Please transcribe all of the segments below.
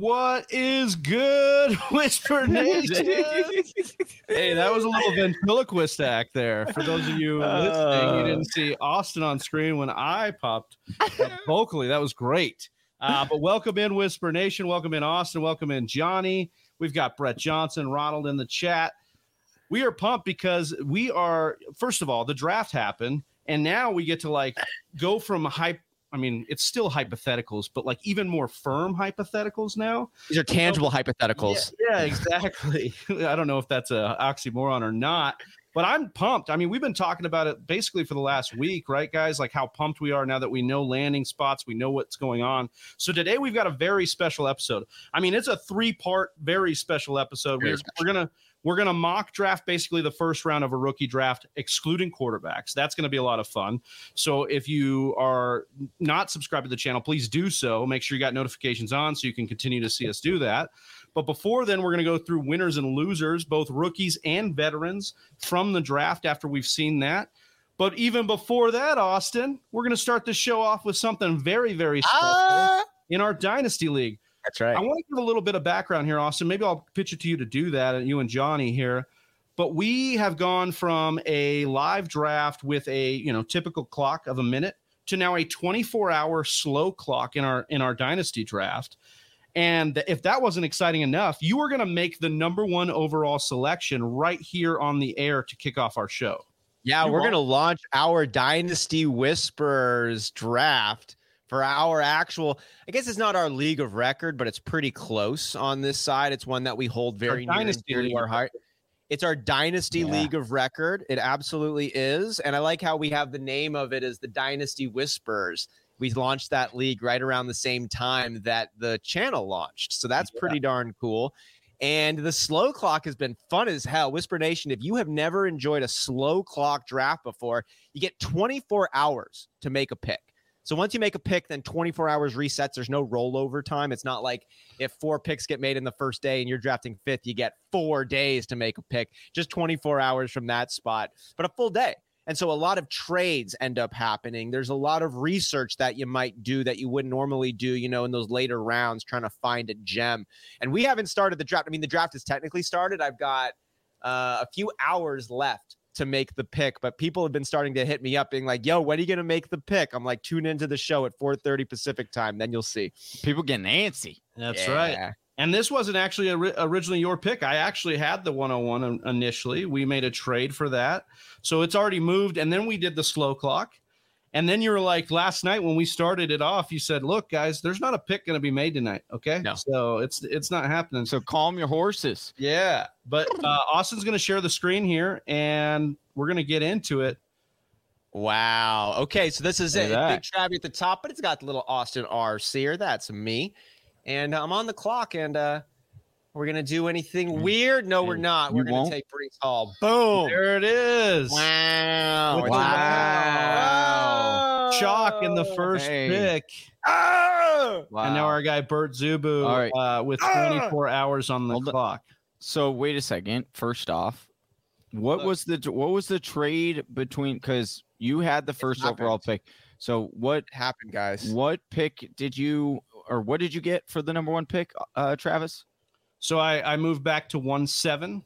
What is good, Whisper Nation? hey, that was a little ventriloquist act there. For those of you listening, you didn't see Austin on screen when I popped vocally. That was great. Uh, but welcome in, Whisper Nation. Welcome in, Austin. Welcome in, Johnny. We've got Brett Johnson, Ronald in the chat. We are pumped because we are, first of all, the draft happened, and now we get to like go from hype I mean, it's still hypotheticals, but like even more firm hypotheticals now. These are tangible so, hypotheticals. Yeah, yeah exactly. I don't know if that's a oxymoron or not, but I'm pumped. I mean, we've been talking about it basically for the last week, right, guys? Like how pumped we are now that we know landing spots, we know what's going on. So today we've got a very special episode. I mean, it's a three part, very special episode. We're, we're gonna we're going to mock draft basically the first round of a rookie draft, excluding quarterbacks. That's going to be a lot of fun. So if you are not subscribed to the channel, please do so. Make sure you got notifications on so you can continue to see us do that. But before then, we're going to go through winners and losers, both rookies and veterans from the draft after we've seen that. But even before that, Austin, we're going to start the show off with something very, very special uh, in our Dynasty League. That's right. I want to give a little bit of background here, Austin. Maybe I'll pitch it to you to do that, and you and Johnny here. But we have gone from a live draft with a you know typical clock of a minute to now a 24 hour slow clock in our in our dynasty draft. And if that wasn't exciting enough, you were going to make the number one overall selection right here on the air to kick off our show. Yeah, you we're going to launch our Dynasty Whispers draft for our actual i guess it's not our league of record but it's pretty close on this side it's one that we hold very our near to our heart it's our dynasty yeah. league of record it absolutely is and i like how we have the name of it as the dynasty whispers we launched that league right around the same time that the channel launched so that's yeah. pretty darn cool and the slow clock has been fun as hell. Whisper Nation, if you have never enjoyed a slow clock draft before, you get 24 hours to make a pick. So once you make a pick, then 24 hours resets. There's no rollover time. It's not like if four picks get made in the first day and you're drafting fifth, you get four days to make a pick, just 24 hours from that spot, but a full day. And so a lot of trades end up happening. There's a lot of research that you might do that you wouldn't normally do, you know, in those later rounds trying to find a gem. And we haven't started the draft. I mean, the draft is technically started. I've got uh, a few hours left to make the pick, but people have been starting to hit me up being like, yo, when are you going to make the pick? I'm like, tune into the show at 4.30 Pacific time. Then you'll see. People getting antsy. That's yeah. right. And this wasn't actually originally your pick. I actually had the 101 initially. We made a trade for that. So it's already moved. And then we did the slow clock. And then you were like last night when we started it off, you said, "Look, guys, there's not a pick going to be made tonight. Okay, no. so it's it's not happening. So calm your horses. Yeah, but uh, Austin's going to share the screen here, and we're going to get into it. Wow. Okay, so this is Look it. Big Travie at the top, but it's got the little Austin R. Sear. That's me, and I'm on the clock, and uh, we're gonna do anything mm. weird? No, we're not. We're gonna take Breece Hall. Boom! There it is. Wow! Wow! wow. Chalk in the first hey. pick. Oh! Wow. And now our guy Bert Zubu right. uh, with 24 ah! hours on the Hold clock. On. So wait a second. First off, what Look. was the what was the trade between? Because you had the first overall pick. So what happened, guys? What pick did you or what did you get for the number one pick, uh, Travis? So I, I moved back to one seven.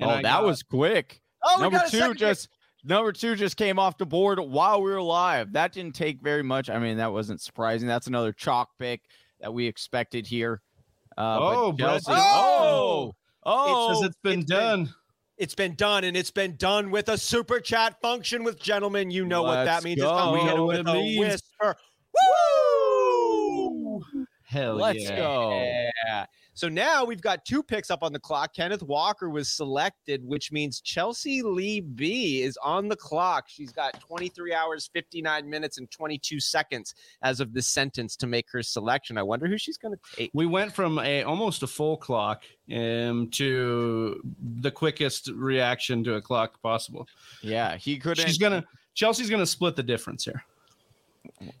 oh, I that got, was quick. Oh, number two just number two just came off the board while we were live. That didn't take very much. I mean, that wasn't surprising. That's another chalk pick that we expected here. Uh, oh, Chelsea, oh, oh, it says it's been it's done. Been, it's been done, and it's been done with a super chat function with gentlemen. You know Let's what that means. Go. It's done with a whisper. Woo! Hell Let's yeah. go. Yeah. So now we've got two picks up on the clock. Kenneth Walker was selected, which means Chelsea Lee B is on the clock. She's got 23 hours, 59 minutes, and 22 seconds as of this sentence to make her selection. I wonder who she's going to take. We went from a almost a full clock um, to the quickest reaction to a clock possible. Yeah, he could. She's gonna. Chelsea's gonna split the difference here.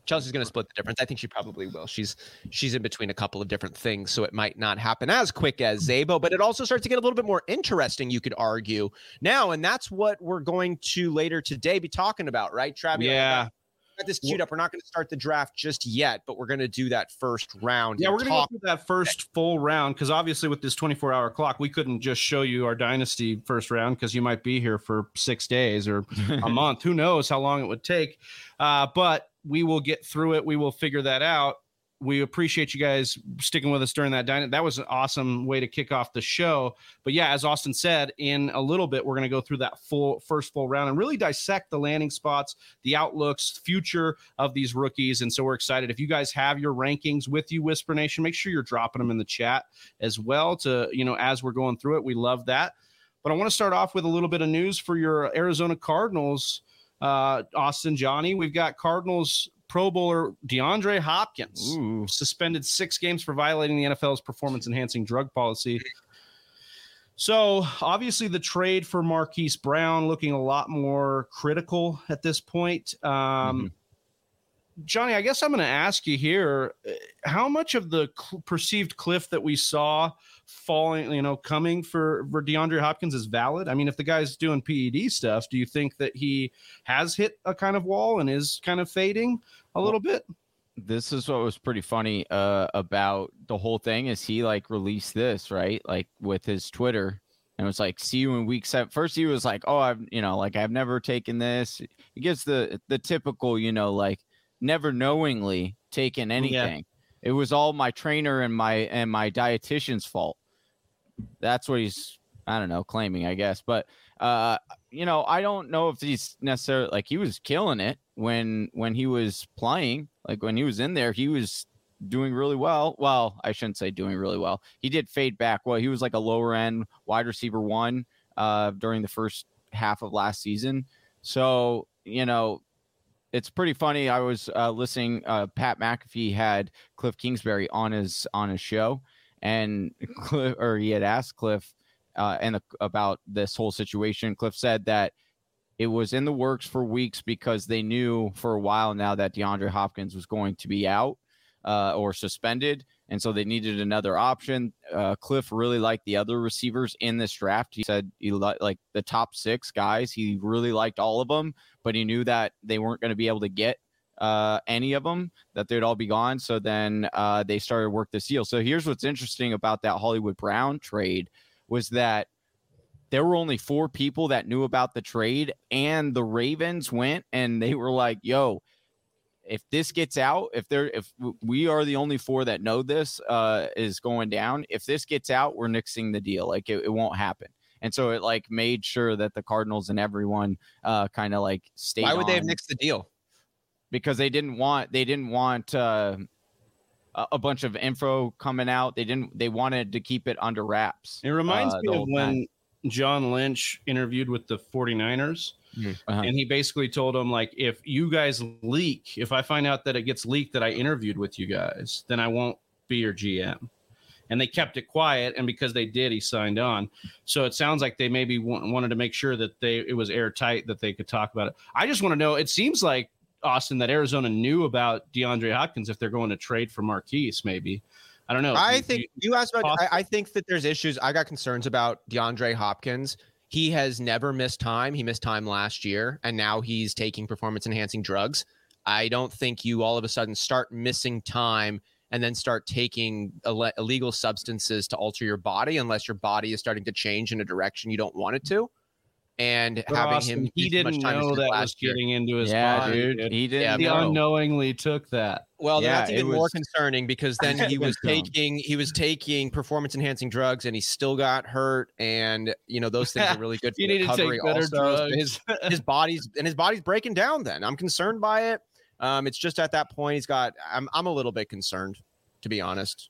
Chelsea's going to split the difference. I think she probably will. She's she's in between a couple of different things, so it might not happen as quick as Zabo, but it also starts to get a little bit more interesting. You could argue now, and that's what we're going to later today be talking about, right, Travis? Yeah. got this queued up. We're not going to start the draft just yet, but we're going to do that first round. Yeah, we're going to go through that first full round because obviously with this 24 hour clock, we couldn't just show you our dynasty first round because you might be here for six days or a month. Who knows how long it would take? Uh, but we will get through it. We will figure that out we appreciate you guys sticking with us during that. That was an awesome way to kick off the show. But yeah, as Austin said, in a little bit, we're going to go through that full first full round and really dissect the landing spots, the outlooks, future of these rookies. And so we're excited. If you guys have your rankings with you, Whisper Nation, make sure you're dropping them in the chat as well. To you know, as we're going through it, we love that. But I want to start off with a little bit of news for your Arizona Cardinals. Uh, Austin, Johnny, we've got Cardinals Pro Bowler DeAndre Hopkins Ooh. suspended six games for violating the NFL's performance enhancing drug policy. So obviously, the trade for Marquise Brown looking a lot more critical at this point. Um, mm-hmm. Johnny, I guess I'm going to ask you here: How much of the cl- perceived cliff that we saw falling, you know, coming for for DeAndre Hopkins is valid? I mean, if the guy's doing PED stuff, do you think that he has hit a kind of wall and is kind of fading a little bit? This is what was pretty funny uh, about the whole thing is he like released this right, like with his Twitter, and it was like, "See you in week seven. First, he was like, "Oh, I've you know, like I've never taken this." He gives the the typical, you know, like never knowingly taken anything. Yeah. It was all my trainer and my and my dietitian's fault. That's what he's I don't know claiming, I guess. But uh, you know, I don't know if he's necessarily like he was killing it when when he was playing. Like when he was in there, he was doing really well. Well, I shouldn't say doing really well. He did fade back. Well, he was like a lower end wide receiver one uh, during the first half of last season. So you know, it's pretty funny. I was uh, listening. Uh, Pat McAfee had Cliff Kingsbury on his on his show, and Cliff, or he had asked Cliff uh, and about this whole situation. Cliff said that it was in the works for weeks because they knew for a while now that DeAndre Hopkins was going to be out uh, or suspended, and so they needed another option. Uh, Cliff really liked the other receivers in this draft. He said he li- like the top six guys. He really liked all of them, but he knew that they weren't going to be able to get uh, any of them, that they'd all be gone. So then uh, they started work this deal. So here's what's interesting about that Hollywood Brown trade was that there were only four people that knew about the trade, and the Ravens went and they were like, "Yo, if this gets out, if there, if we are the only four that know this uh, is going down, if this gets out, we're nixing the deal. Like it, it won't happen." And so it like made sure that the Cardinals and everyone uh, kind of like stayed. Why would on. they have nixed the deal? Because they didn't want they didn't want uh, a bunch of info coming out. They didn't. They wanted to keep it under wraps. It reminds uh, me of when time. John Lynch interviewed with the 49ers. Mm-hmm. Uh-huh. And he basically told them, like, if you guys leak, if I find out that it gets leaked that I interviewed with you guys, then I won't be your GM. And they kept it quiet, and because they did, he signed on. So it sounds like they maybe wanted to make sure that they it was airtight that they could talk about it. I just want to know. It seems like Austin that Arizona knew about DeAndre Hopkins if they're going to trade for Marquise, maybe. I don't know. I you, think you, you asked about. I, I, think that there's issues. I got concerns about DeAndre Hopkins. He has never missed time. He missed time last year, and now he's taking performance enhancing drugs. I don't think you all of a sudden start missing time and then start taking Ill- illegal substances to alter your body unless your body is starting to change in a direction you don't want it to and but having Austin, him he didn't know that was year. getting into his yeah, body. Dude, he didn't. He unknowingly took that. Well, yeah, that's even was, more concerning because then he was taking he was taking performance enhancing drugs and he still got hurt. And you know those things are really good for recovery. also, his his body's and his body's breaking down. Then I'm concerned by it. Um, it's just at that point he's got. I'm I'm a little bit concerned, to be honest.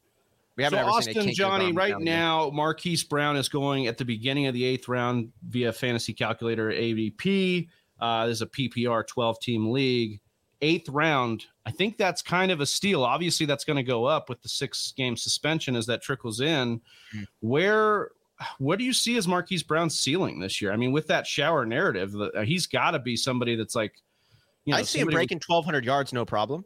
We haven't so Austin Johnny right now. Marquise Brown is going at the beginning of the eighth round via Fantasy Calculator ADP. Uh, this is a PPR 12 team league. Eighth round. I think that's kind of a steal. Obviously, that's going to go up with the six game suspension as that trickles in. Mm-hmm. Where what do you see as Marquise Brown's ceiling this year? I mean, with that shower narrative, he's got to be somebody that's like, you know, I see him breaking 1,200 yards, no problem.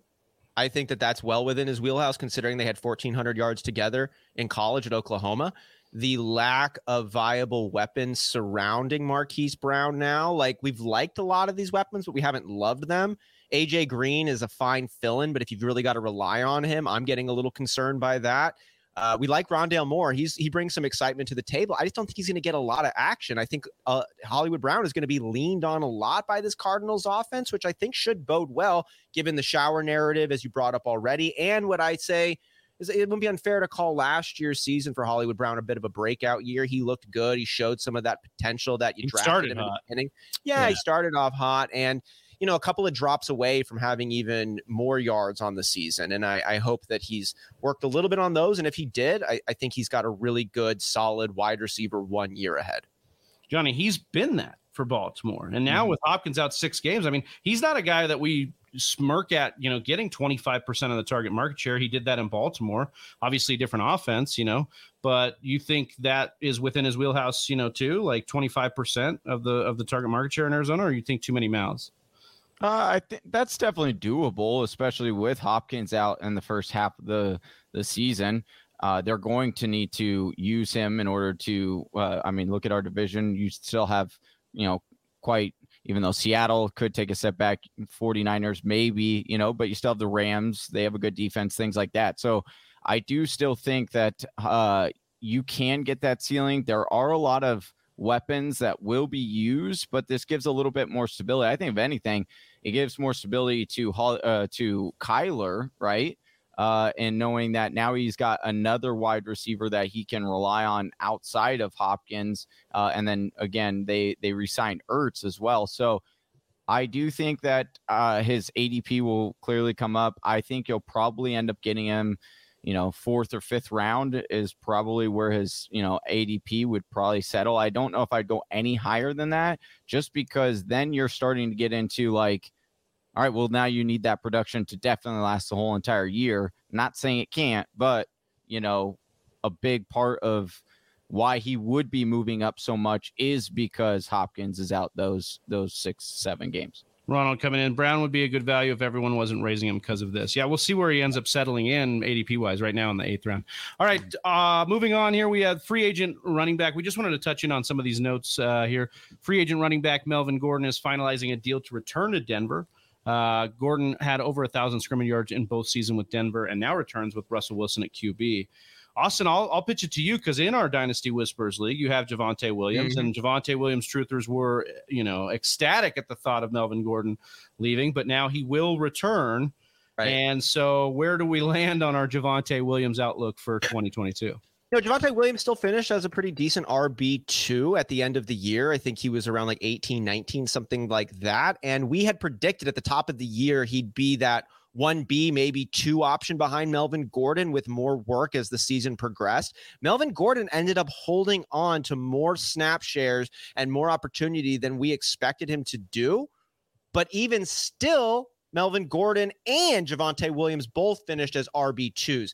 I think that that's well within his wheelhouse, considering they had 1,400 yards together in college at Oklahoma. the lack of viable weapons surrounding Marquise Brown now. Like we've liked a lot of these weapons, but we haven't loved them. AJ Green is a fine fill in, but if you've really got to rely on him, I'm getting a little concerned by that. Uh, we like Rondale Moore. He's he brings some excitement to the table. I just don't think he's going to get a lot of action. I think uh, Hollywood Brown is going to be leaned on a lot by this Cardinals offense, which I think should bode well given the shower narrative as you brought up already, and what I say is it wouldn't be unfair to call last year's season for Hollywood Brown a bit of a breakout year. He looked good. He showed some of that potential that you he drafted him hot. in the beginning. Yeah, yeah, he started off hot and you know, a couple of drops away from having even more yards on the season. And I, I hope that he's worked a little bit on those. And if he did, I, I think he's got a really good, solid wide receiver one year ahead. Johnny, he's been that for Baltimore. And now mm-hmm. with Hopkins out six games, I mean, he's not a guy that we smirk at, you know, getting 25% of the target market share. He did that in Baltimore. Obviously, different offense, you know, but you think that is within his wheelhouse, you know, too, like 25% of the of the target market share in Arizona, or you think too many mouths? Uh, I think that's definitely doable, especially with Hopkins out in the first half of the the season. Uh, they're going to need to use him in order to. Uh, I mean, look at our division. You still have, you know, quite. Even though Seattle could take a step back, 49ers maybe, you know, but you still have the Rams. They have a good defense, things like that. So I do still think that uh, you can get that ceiling. There are a lot of weapons that will be used, but this gives a little bit more stability. I think, if anything, it gives more stability to uh, to Kyler, right? Uh, and knowing that now he's got another wide receiver that he can rely on outside of Hopkins, uh, and then again they they resigned Ertz as well. So I do think that uh, his ADP will clearly come up. I think you'll probably end up getting him you know, fourth or fifth round is probably where his, you know, ADP would probably settle. I don't know if I'd go any higher than that just because then you're starting to get into like, all right, well, now you need that production to definitely last the whole entire year. Not saying it can't, but, you know, a big part of why he would be moving up so much is because Hopkins is out those those six, seven games. Ronald coming in. Brown would be a good value if everyone wasn't raising him because of this. Yeah, we'll see where he ends up settling in ADP wise right now in the eighth round. All right, uh, moving on here. We have free agent running back. We just wanted to touch in on some of these notes uh, here. Free agent running back Melvin Gordon is finalizing a deal to return to Denver. Uh, Gordon had over a thousand scrimmage yards in both season with Denver and now returns with Russell Wilson at QB. Austin, I'll, I'll pitch it to you because in our Dynasty Whispers League, you have Javonte Williams, mm-hmm. and Javonte Williams truthers were, you know, ecstatic at the thought of Melvin Gordon leaving, but now he will return. Right. And so, where do we land on our Javonte Williams outlook for 2022? You know, Javonte Williams still finished as a pretty decent RB2 at the end of the year. I think he was around like 18, 19, something like that. And we had predicted at the top of the year he'd be that 1B, maybe two option behind Melvin Gordon with more work as the season progressed. Melvin Gordon ended up holding on to more snap shares and more opportunity than we expected him to do. But even still, Melvin Gordon and Javonte Williams both finished as RB2s.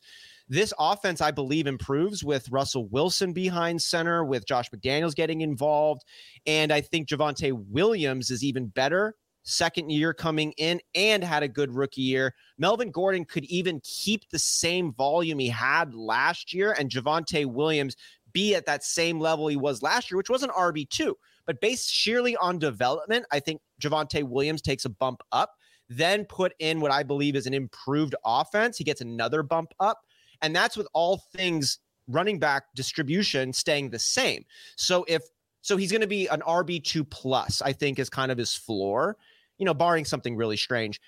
This offense, I believe, improves with Russell Wilson behind center, with Josh McDaniels getting involved. And I think Javonte Williams is even better second year coming in and had a good rookie year. Melvin Gordon could even keep the same volume he had last year, and Javonte Williams be at that same level he was last year, which was an RB2. But based sheerly on development, I think Javonte Williams takes a bump up. Then put in what I believe is an improved offense. He gets another bump up. And that's with all things running back distribution staying the same. So if so he's going to be an RB2 plus, I think is kind of his floor you know, barring something really strange,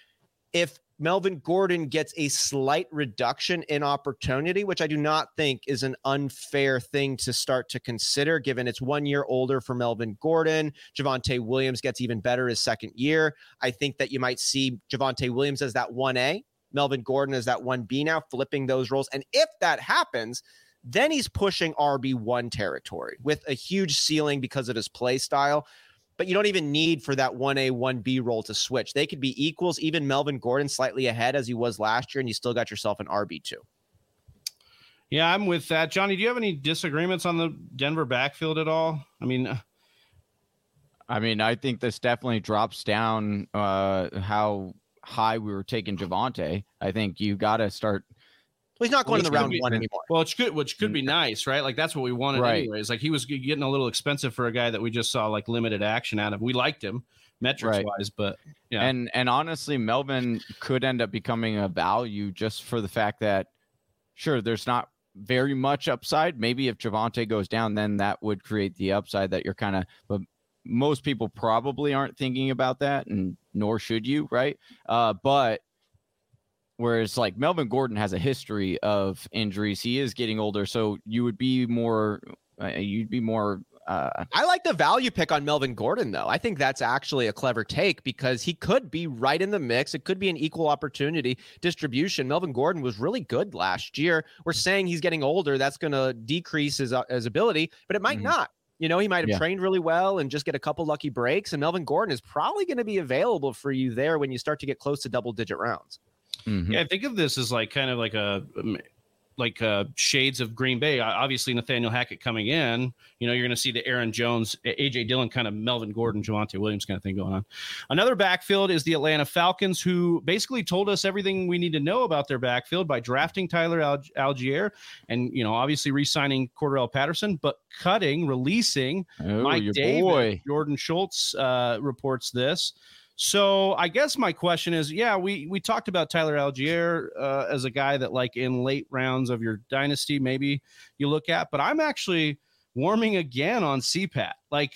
if Melvin Gordon gets a slight reduction in opportunity, which I do not think is an unfair thing to start to consider, given it's one year older for Melvin Gordon. Javonte Williams gets even better his second year. I think that you might see Javonte Williams as that 1A, Melvin Gordon as that 1B now, flipping those roles. And if that happens, then he's pushing RB1 territory with a huge ceiling because of his play style but you don't even need for that 1A, 1B role to switch. They could be equals, even Melvin Gordon slightly ahead as he was last year, and you still got yourself an RB2. Yeah, I'm with that. Johnny, do you have any disagreements on the Denver backfield at all? I mean, uh, I mean, I think this definitely drops down uh, how high we were taking Javonte. I think you got to start Well, he's not going to the round be, one anymore. Well, it's good, which could be mm. nice, right? Like that's what we wanted, right. anyways. Like he was getting a little expensive for a guy that we just saw like limited action out of. We liked him metrics right. wise, but yeah. And and honestly, Melvin could end up becoming a value just for the fact that sure, there's not very much upside. Maybe if Javonte goes down, then that would create the upside that you're kind of. But most people probably aren't thinking about that, and nor should you, right? Uh, but whereas like Melvin Gordon has a history of injuries, he is getting older, so you would be more. Uh, you'd be more uh, I like the value pick on Melvin Gordon, though. I think that's actually a clever take because he could be right in the mix. It could be an equal opportunity distribution. Melvin Gordon was really good last year. We're saying he's getting older. That's going to decrease his, uh, his ability, but it might mm-hmm. not. You know, he might have yeah. trained really well and just get a couple lucky breaks. And Melvin Gordon is probably going to be available for you there when you start to get close to double digit rounds. Mm-hmm. Yeah, I think of this as like kind of like a like uh, shades of Green Bay. Obviously, Nathaniel Hackett coming in. You know, you're going to see the Aaron Jones, AJ Dillon, kind of Melvin Gordon, Javonte Williams kind of thing going on. Another backfield is the Atlanta Falcons, who basically told us everything we need to know about their backfield by drafting Tyler Allgeier and you know obviously re-signing Cordarrelle Patterson, but cutting, releasing oh, Mike Davis. Boy. Jordan Schultz uh, reports this. So I guess my question is, yeah, we we talked about Tyler Allgeier uh, as a guy that like in late rounds of your dynasty maybe you look at, but I'm actually warming again on CPAT. Like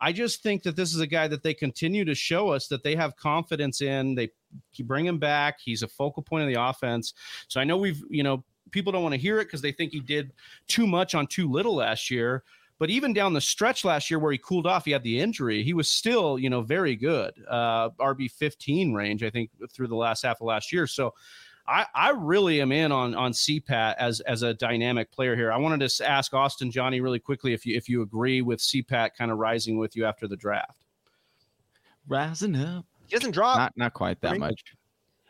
I just think that this is a guy that they continue to show us that they have confidence in. They bring him back. He's a focal point of the offense. So I know we've you know people don't want to hear it because they think he did too much on too little last year. But even down the stretch last year where he cooled off, he had the injury. He was still, you know, very good. Uh, RB 15 range, I think, through the last half of last year. So I, I really am in on on CPAT as as a dynamic player here. I wanted to ask Austin Johnny really quickly if you if you agree with CPAT kind of rising with you after the draft. Rising up. He doesn't drop. Not not quite that I mean, much.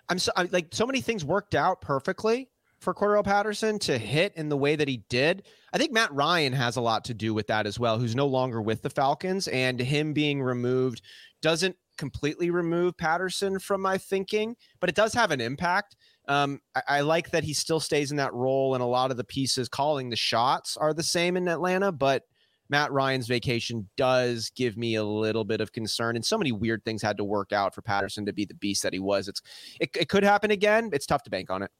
I'm so I, like so many things worked out perfectly for Cordarrelle Patterson to hit in the way that he did. I think Matt Ryan has a lot to do with that as well, who's no longer with the Falcons, and him being removed doesn't completely remove Patterson from my thinking, but it does have an impact. Um, I, I, like that he still stays in that role, and a lot of the pieces calling the shots are the same in Atlanta, but Matt Ryan's vacation does give me a little bit of concern, and so many weird things had to work out for Patterson to be the beast that he was. It's it, it could happen again. It's tough to bank on it.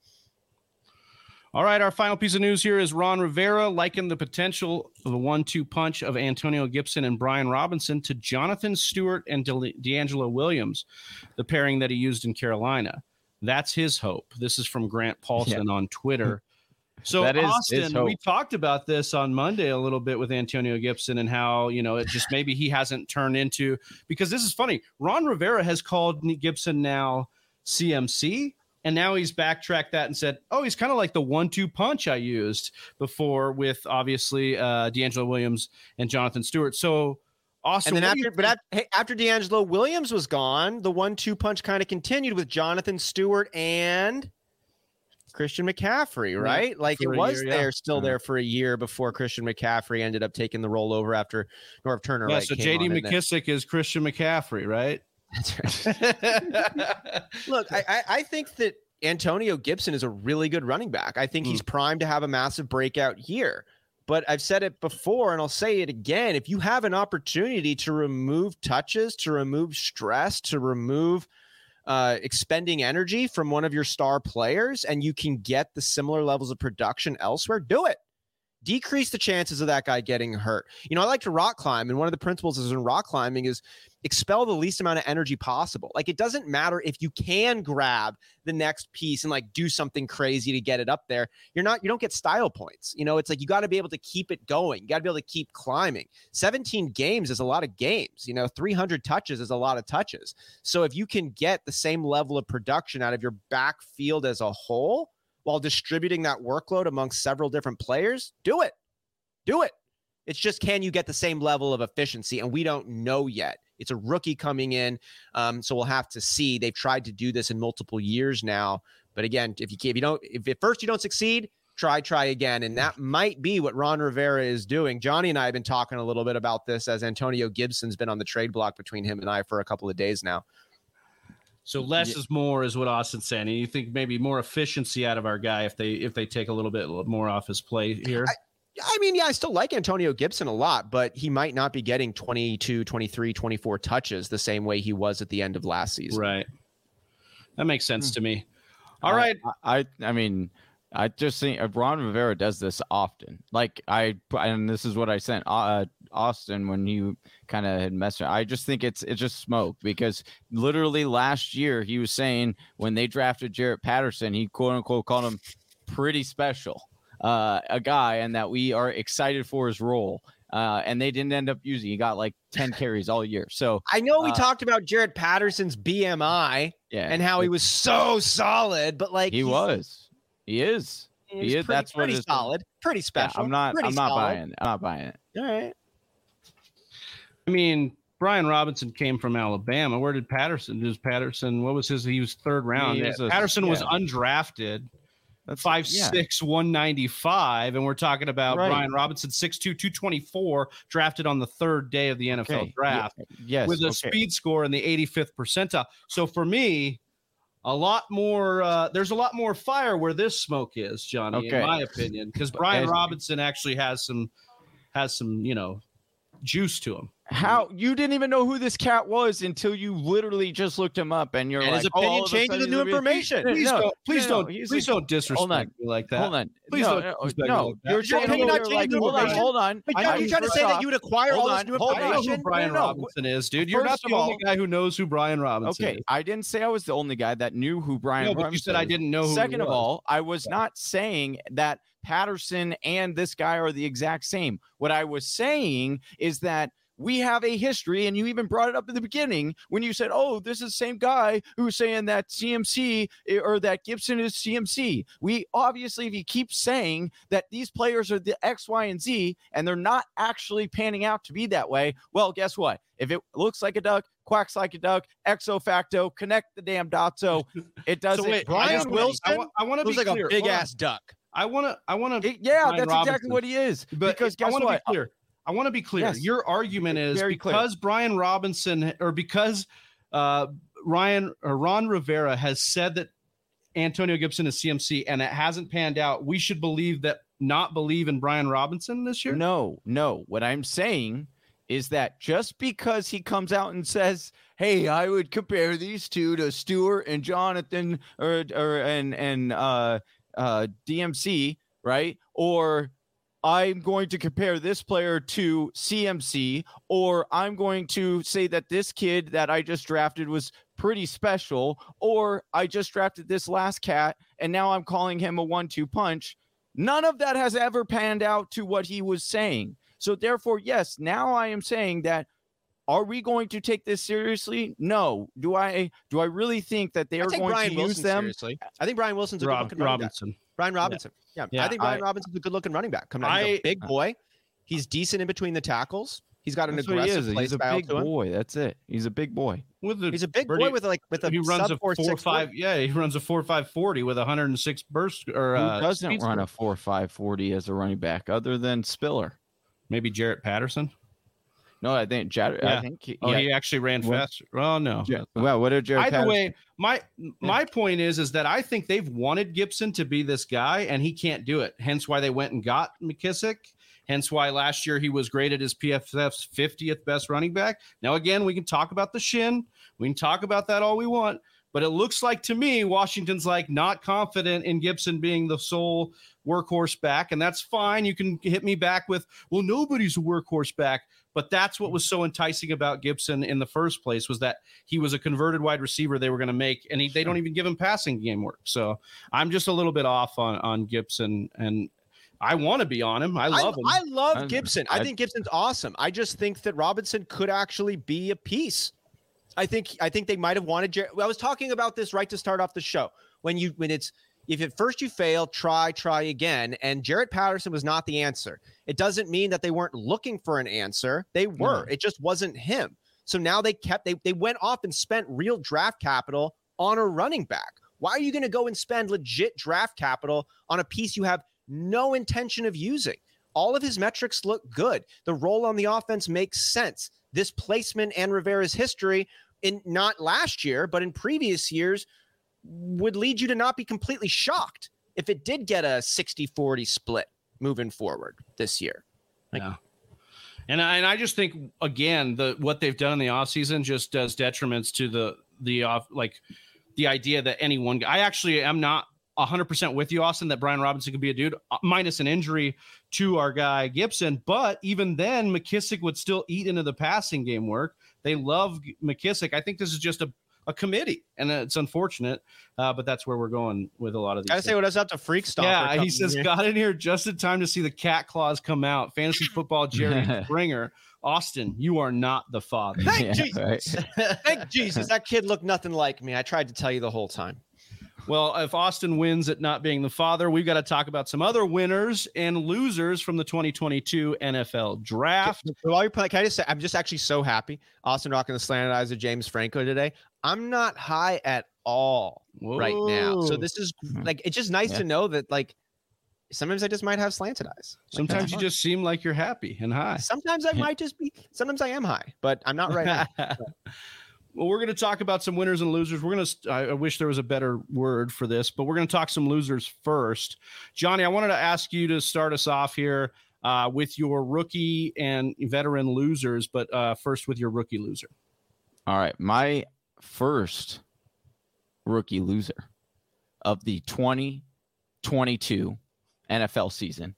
All right, our final piece of news here is Ron Rivera likened the potential of the one-two punch of Antonio Gibson and Brian Robinson to Jonathan Stewart and De- DeAngelo Williams, the pairing that he used in Carolina. That's his hope. This is from Grant Paulsen yeah. on Twitter. So that is Austin, we talked about this on Monday a little bit with Antonio Gibson and how you know it just maybe he hasn't turned into because this is funny. Ron Rivera has called Gibson now CMC and now he's backtracked that and said, "Oh, he's kind of like the one-two punch I used before with obviously uh, DeAngelo Williams and Jonathan Stewart." So, Austin, and then after, but after, after DeAngelo Williams was gone, the one-two punch kind of continued with Jonathan Stewart and Christian McCaffrey, right? Yeah, like it was year, there, yeah. still there for a year before Christian McCaffrey ended up taking the role over after Norv Turner. Yeah, right, so J.D. McKissic is Christian McCaffrey, right? That's right. Look, I, I think that Antonio Gibson is a really good running back. I think mm. he's primed to have a massive breakout year. But I've said it before and I'll say it again. If you have an opportunity to remove touches, to remove stress, to remove uh, expending energy from one of your star players, and you can get the similar levels of production elsewhere, do it decrease the chances of that guy getting hurt. You know, I like to rock climb, and one of the principles is in rock climbing is expel the least amount of energy possible. Like it doesn't matter if you can grab the next piece and like do something crazy to get it up there. You're not you don't get style points. You know, it's like you got to be able to keep it going. You got to be able to keep climbing. 17 games is a lot of games. You know, 300 touches is a lot of touches. So if you can get the same level of production out of your backfield as a whole while distributing that workload amongst several different players, do it. Do it. It's just can you get the same level of efficiency? And we don't know yet. It's a rookie coming in, um, so we'll have to see. They've tried to do this in multiple years now, but again, if you if you don't, if at first you don't succeed, try try again, and that might be what Ron Rivera is doing. Johnny and I have been talking a little bit about this as Antonio Gibson's been on the trade block between him and I for a couple of days now. So less yeah. is more is what Austin's saying. And you think maybe more efficiency out of our guy if they if they take a little bit more off his play here. I, I mean, yeah, I still like Antonio Gibson a lot, but he might not be getting 22, 23, 24 touches the same way he was at the end of last season. Right. That makes sense hmm. to me. All right. I, I, I mean, I just think uh, Ron Rivera does this often. Like I, and this is what I sent uh, Austin when he kind of had messed. I just think it's it's just smoke because literally last year he was saying when they drafted Jaret Patterson, he quote unquote called him pretty special, uh, a guy, and that we are excited for his role. Uh, and they didn't end up using. He got like ten carries all year. So I know we uh, talked about Jaret Patterson's BMI, yeah, and how he was so solid, but like he was he is. He is. Pretty, That's pretty what solid. Pretty special. Yeah, I'm not. Pretty I'm not solid. buying. It. I'm not buying it. All right. I mean, Brian Robinson came from Alabama. Where did Patterson? Does Patterson? What was his? He was third round. Yeah, was a, Patterson yeah. was undrafted. That's five yeah. six one ninety five, and we're talking about right. Brian Robinson six two two twenty four, drafted on the third day of the NFL okay. draft. Yes, with a okay. speed score in the eighty fifth percentile. So for me, a lot more uh, there's a lot more fire where this smoke is johnny okay. in my opinion because brian robinson actually has some has some you know juice to him how you didn't even know who this cat was until you literally just looked him up and you're and like, oh, his opinion oh, changed the new information. Please no, don't, please no, don't, please like, don't disrespect me like that. Hold on, please no, don't. No, no. you're your opinion not changed hold on, hold on. But are you trying to say that you would acquire all this new information? I know who Brian Robinson is, dude. You're not the only guy who knows who Brian Robinson is. Okay, I didn't say I was the only guy that knew who Brian. No, but you said I didn't know. Second of all, I was not saying that Patterson and this guy are the exact same. What I was saying is that we have a history, and you even brought it up in the beginning when you said, "Oh, this is the same guy who's saying that CMC eh, or that Gibson is CMC." We obviously, if you keep saying that these players are the X, Y, and Z, and they're not actually panning out to be that way, well, guess what? If it looks like a duck, quacks like a duck, exo facto, connect the damn dots. So it doesn't. so wait, Brian Wilson, I, want to be like clear. a big ass duck. I want to. I want to. Yeah, Brian that's Robinson. exactly what he is. But because guess I what? Be clear. I want to be clear. Yes. Your argument is Very because clear. Brian Robinson or because uh, Ryan or Ron Rivera has said that Antonio Gibson is CMC and it hasn't panned out, we should believe that not believe in Brian Robinson this year? No, no. What I'm saying is that just because he comes out and says, "Hey, I would compare these two to Stewart and Jonathan or or and and uh, uh, DMC, right?" Or I'm going to compare this player to CMC, or I'm going to say that this kid that I just drafted was pretty special, or I just drafted this last cat and now I'm calling him a one two punch. None of that has ever panned out to what he was saying. So, therefore, yes, now I am saying that are we going to take this seriously? No. Do I do I really think that they are going Brian to Wilson use them? Seriously. I think Brian Wilson's a Rob, Robinson. Brian Robinson. Yeah. Yeah. I think Brian I, Robinson's a good looking running back. Coming out, I, a big boy. He's decent in between the tackles. He's got an aggressive he play He's a big boy. That's it. He's a big boy. With the, he's a big boy with like with a he runs a four, four five. Yeah, he runs a four five forty with a hundred and six burst. Or who uh, doesn't run a four five forty as a running back other than Spiller? Maybe Jaret Patterson. No, I think Jared. Yeah. I think he, oh, he actually ran faster. Well, no. well, what did Jared? Either Patterson? way, my my point is is that I think they've wanted Gibson to be this guy, and he can't do it. Hence why they went and got McKissic. Hence why last year he was graded as PFF's 50th best running back. Now again, we can talk about the shin. We can talk about that all we want. But it looks like to me, Washington's like not confident in Gibson being the sole workhorse back. And that's fine. You can hit me back with, well, nobody's a workhorse back. But that's what was so enticing about Gibson in the first place was that he was a converted wide receiver they were going to make, and he, they don't even give him passing game work. So I'm just a little bit off on on Gibson, and I want to be on him. I love I, him. I love Gibson. I, I, think Gibson's awesome. I just think that Robinson could actually be a piece. I think I think they might have wanted. Jer- I was talking about this right to start off the show when you when it's if at first you fail, try, try again. And Jaret Patterson was not the answer. It doesn't mean that they weren't looking for an answer. They were. It just wasn't him. So now they kept they they went off and spent real draft capital on a running back. Why are you going to go and spend legit draft capital on a piece you have no intention of using? All of his metrics look good. The role on the offense makes sense. This placement and Rivera's history in not last year, but in previous years would lead you to not be completely shocked if it did get a 60 40 split moving forward this year. Like, yeah. And I, and I just think again the what they've done in the offseason just does detriments to the the off like the idea that any one guy I actually am not 100% with you Austin that Brian Robinson could be a dude uh, minus an injury to our guy Gibson but even then McKissic would still eat into the passing game work they love McKissic I think this is just a a committee, and it's unfortunate, uh, but that's where we're going with a lot of these. Gotta say what else up to Freak Stop. Yeah, he says here. got in here just in time to see the cat claws come out. Fantasy football, Jerry Springer. Austin, you are not the father. Thank yeah, Jesus. Right. Thank Jesus. That kid looked nothing like me. I tried to tell you the whole time. Well, if Austin wins at not being the father, we've got to talk about some other winners and losers from the 2022 NFL draft. While you're playing, can I just say, I'm just actually so happy. Austin rocking the slanted eyes of James Franco today. I'm not high at all Whoa. right now. So this is hmm. like, it's just nice yeah. to know that, like, sometimes I just might have slanted eyes. Sometimes you just seem like you're happy and high. Sometimes I might just be, sometimes I am high, but I'm not right now. Well, we're going to talk about some winners and losers. We're going to, I wish there was a better word for this, but we're going to talk some losers first. Johnny, I wanted to ask you to start us off here uh, with your rookie and veteran losers, but uh, first with your rookie loser. All right. My first rookie loser of the 2022 NFL season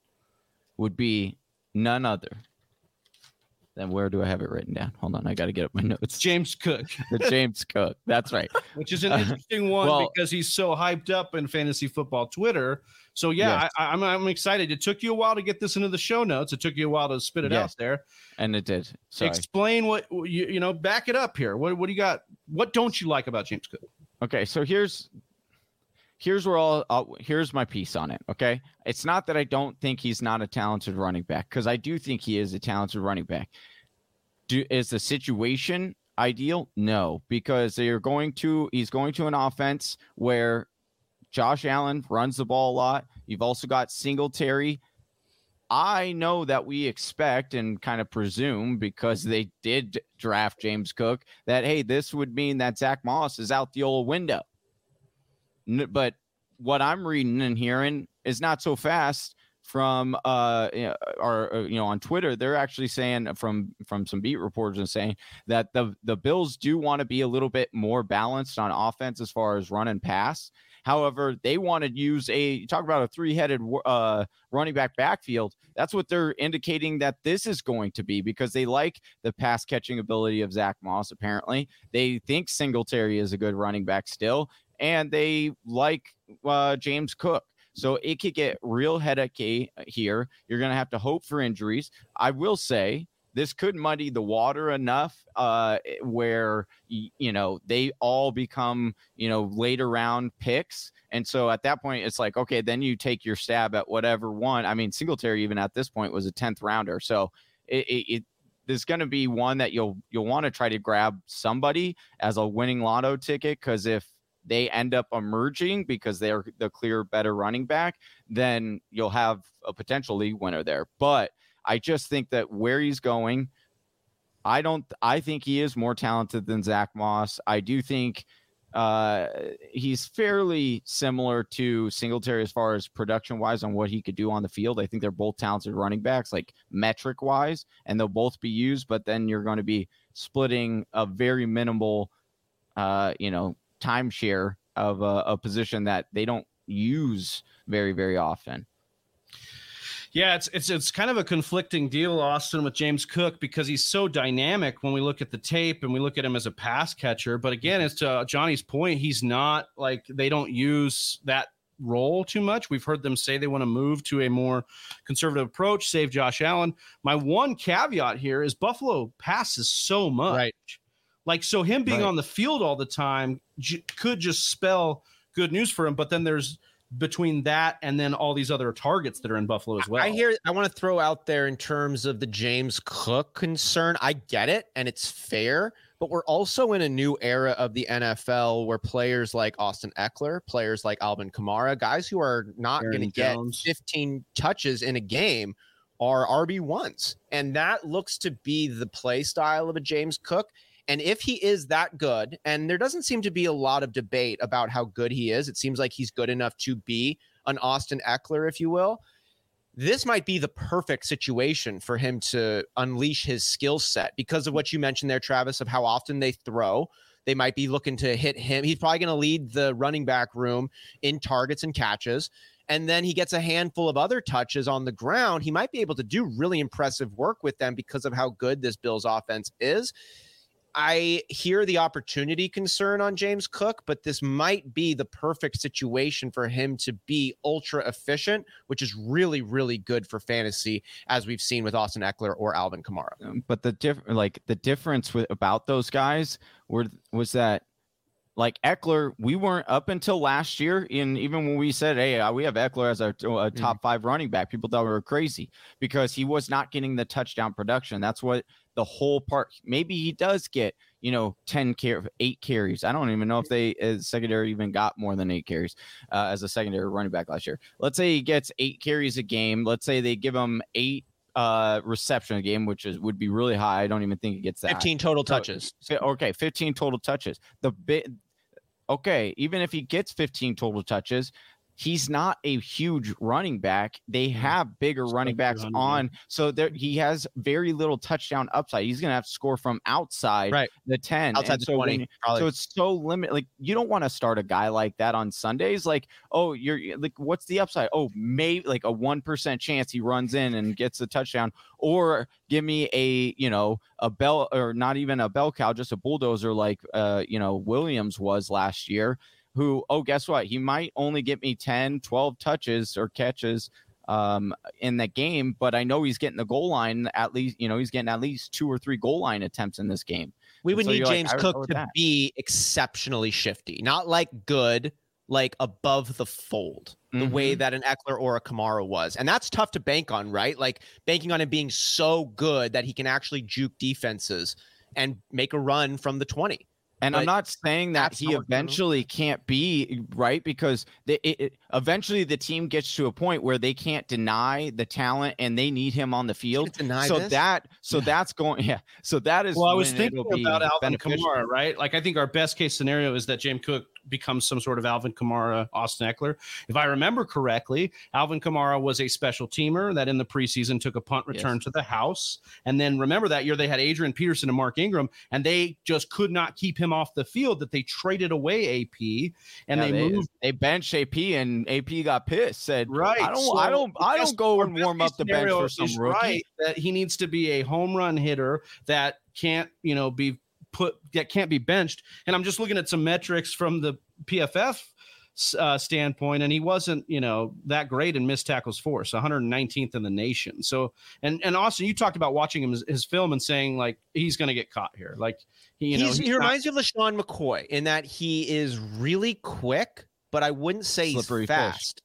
would be none other than where do I have it written down? Hold on, I got to get up my notes. James Cook. the James Cook. That's right. Which is an interesting one well, because he's so hyped up in fantasy football Twitter. So yeah, yes. I, am I'm, I'm excited. It took you a while to get this into the show notes. It took you a while to spit it yes. out there. And it did. Sorry. Explain what you you know. Back it up here. What what do you got? What don't you like about James Cook? Okay, so here's here's where I'll, I'll, here's my piece on it. Okay, it's not that I don't think he's not a talented running back because I do think he is a talented running back. Do is the situation ideal? No, because they are going to he's going to an offense where Josh Allen runs the ball a lot. You've also got Singletary. I know that we expect and kind of presume because they did draft James Cook that hey, this would mean that Zach Moss is out the old window but what I'm reading and hearing is not so fast from uh or uh, you know on Twitter they're actually saying from from some beat reporters and saying that the the Bills do want to be a little bit more balanced on offense as far as run and pass. However, they want to use a talk about a three-headed uh, running back backfield. That's what they're indicating that this is going to be because they like the pass catching ability of Zach Moss. Apparently, they think Singletary is a good running back still, and they like uh, James Cook. So it could get real headache here. You're going to have to hope for injuries. I will say this could muddy the water enough uh, where you know they all become you know later round picks, and so at that point it's like okay, then you take your stab at whatever one. I mean, Singletary even at this point was a tenth rounder, so it, it, it there's going to be one that you'll you'll want to try to grab somebody as a winning lotto ticket because if they end up emerging because they're the clear better running back, then you'll have a potential league winner there. But I just think that where he's going, I don't. I think he is more talented than Zach Moss. I do think uh, he's fairly similar to Singletary as far as production wise on what he could do on the field. I think they're both talented running backs, like metric wise, and they'll both be used. But then you're going to be splitting a very minimal, uh, you know, timeshare of a, a position that they don't use very, very often. Yeah, it's it's it's kind of a conflicting deal, Austin, with James Cook because he's so dynamic when we look at the tape and we look at him as a pass catcher. But again, mm-hmm. as to uh, Johnny's point, he's not like they don't use that role too much. We've heard them say they want to move to a more conservative approach, save Josh Allen. My one caveat here is Buffalo passes so much. Right. Like so, him being right. on the field all the time j- could just spell good news for him. But then there's between that and then all these other targets that are in Buffalo as well. I hear I want to throw out there in terms of the James Cook concern. I get it and it's fair, but we're also in a new era of the NFL where players like Austin Ekeler, players like Alvin Kamara, guys who are not going to get 15 touches in a game are RB1s. And that looks to be the play style of a James Cook. And if he is that good, and there doesn't seem to be a lot of debate about how good he is, it seems like he's good enough to be an Austin Ekeler, if you will. This might be the perfect situation for him to unleash his skill set because of hmm. what you mentioned there, Travis, of how often they throw. They might be looking to hit him. He's probably going to lead the running back room in targets and catches and then he gets a handful of other touches on the ground, he might be able to do really impressive work with them because of how good this Bills offense is. I hear the opportunity concern on James Cook, but this might be the perfect situation for him to be ultra efficient, which is really, really good for fantasy, as we've seen with Austin Ekeler or Alvin Kamara. Um, but the diff- like the difference with about those guys were was that like Ekeler, we weren't up until last year. And even when we said, "Hey, uh, we have Ekeler as our uh, top mm-hmm. five running back," people thought we were crazy because he was not getting the touchdown production. That's what the whole part. Maybe he does get, you know, ten car- eight carries. I don't even know if they as secondary even got more than eight carries uh, as a secondary running back last year. Let's say he gets eight carries a game. Let's say they give him eight uh reception a game, which is would be really high. I don't even think it gets that. 15 total touches. So, okay, 15 total touches. The bit okay, even if he gets 15 total touches, he's not a huge running back. They have bigger running backs on, so there he has very little touchdown upside. He's gonna have to score from outside right. the 10. Outside the so 20. When, so it's so limited. Like you don't want to start a guy like that on Sundays. Like, oh, you're like, what's the upside? Oh, maybe like a one percent chance he runs in and gets a touchdown, or give me a you know a bell or not even a bell cow, just a bulldozer like uh you know Williams was last year who, oh, guess what? He might only get me 10, 12 touches or catches um, in that game, but I know he's getting the goal line at least, you know, he's getting at least two or three goal line attempts in this game. We would so need James like, Cook to that. be exceptionally shifty, not like good, like above the fold, the mm-hmm. way that an Ekeler or a Kamara was. And that's tough to bank on, right? Like banking on him being so good that he can actually juke defenses and make a run from the 20. And but I'm not saying that he eventually can't be right because the, it, it, eventually the team gets to a point where they can't deny the talent and they need him on the field. so this? that so yeah. that's going yeah. So that is well. I was thinking about Alvin Kamara, right? Like I think our best case scenario is that James Cook becomes some sort of Alvin Kamara, Austin Ekeler. If I remember correctly, Alvin Kamara was a special teamer that in the preseason took a punt return yes. to the house. And then remember that year they had Adrian Peterson and Mark Ingram, and they just could not keep him off the field. That they traded away AP and yeah, they, they, moved. They benched AP and AP got pissed. Said, "Right, I don't, so I don't, I don't go and warm up the bench for some rookie." Right, that he needs to be a home run hitter that can't, you know, be put that can't be benched. And I'm just looking at some metrics from the PFF uh, standpoint, and he wasn't, you know, that great in missed tackles force, 119th in the nation. So, and and Austin, you talked about watching him his, his film and saying like he's going to get caught here. Like he, you know, he not- reminds me of LeSean McCoy in that he is really quick, but I wouldn't say slippery he's fast. Fish.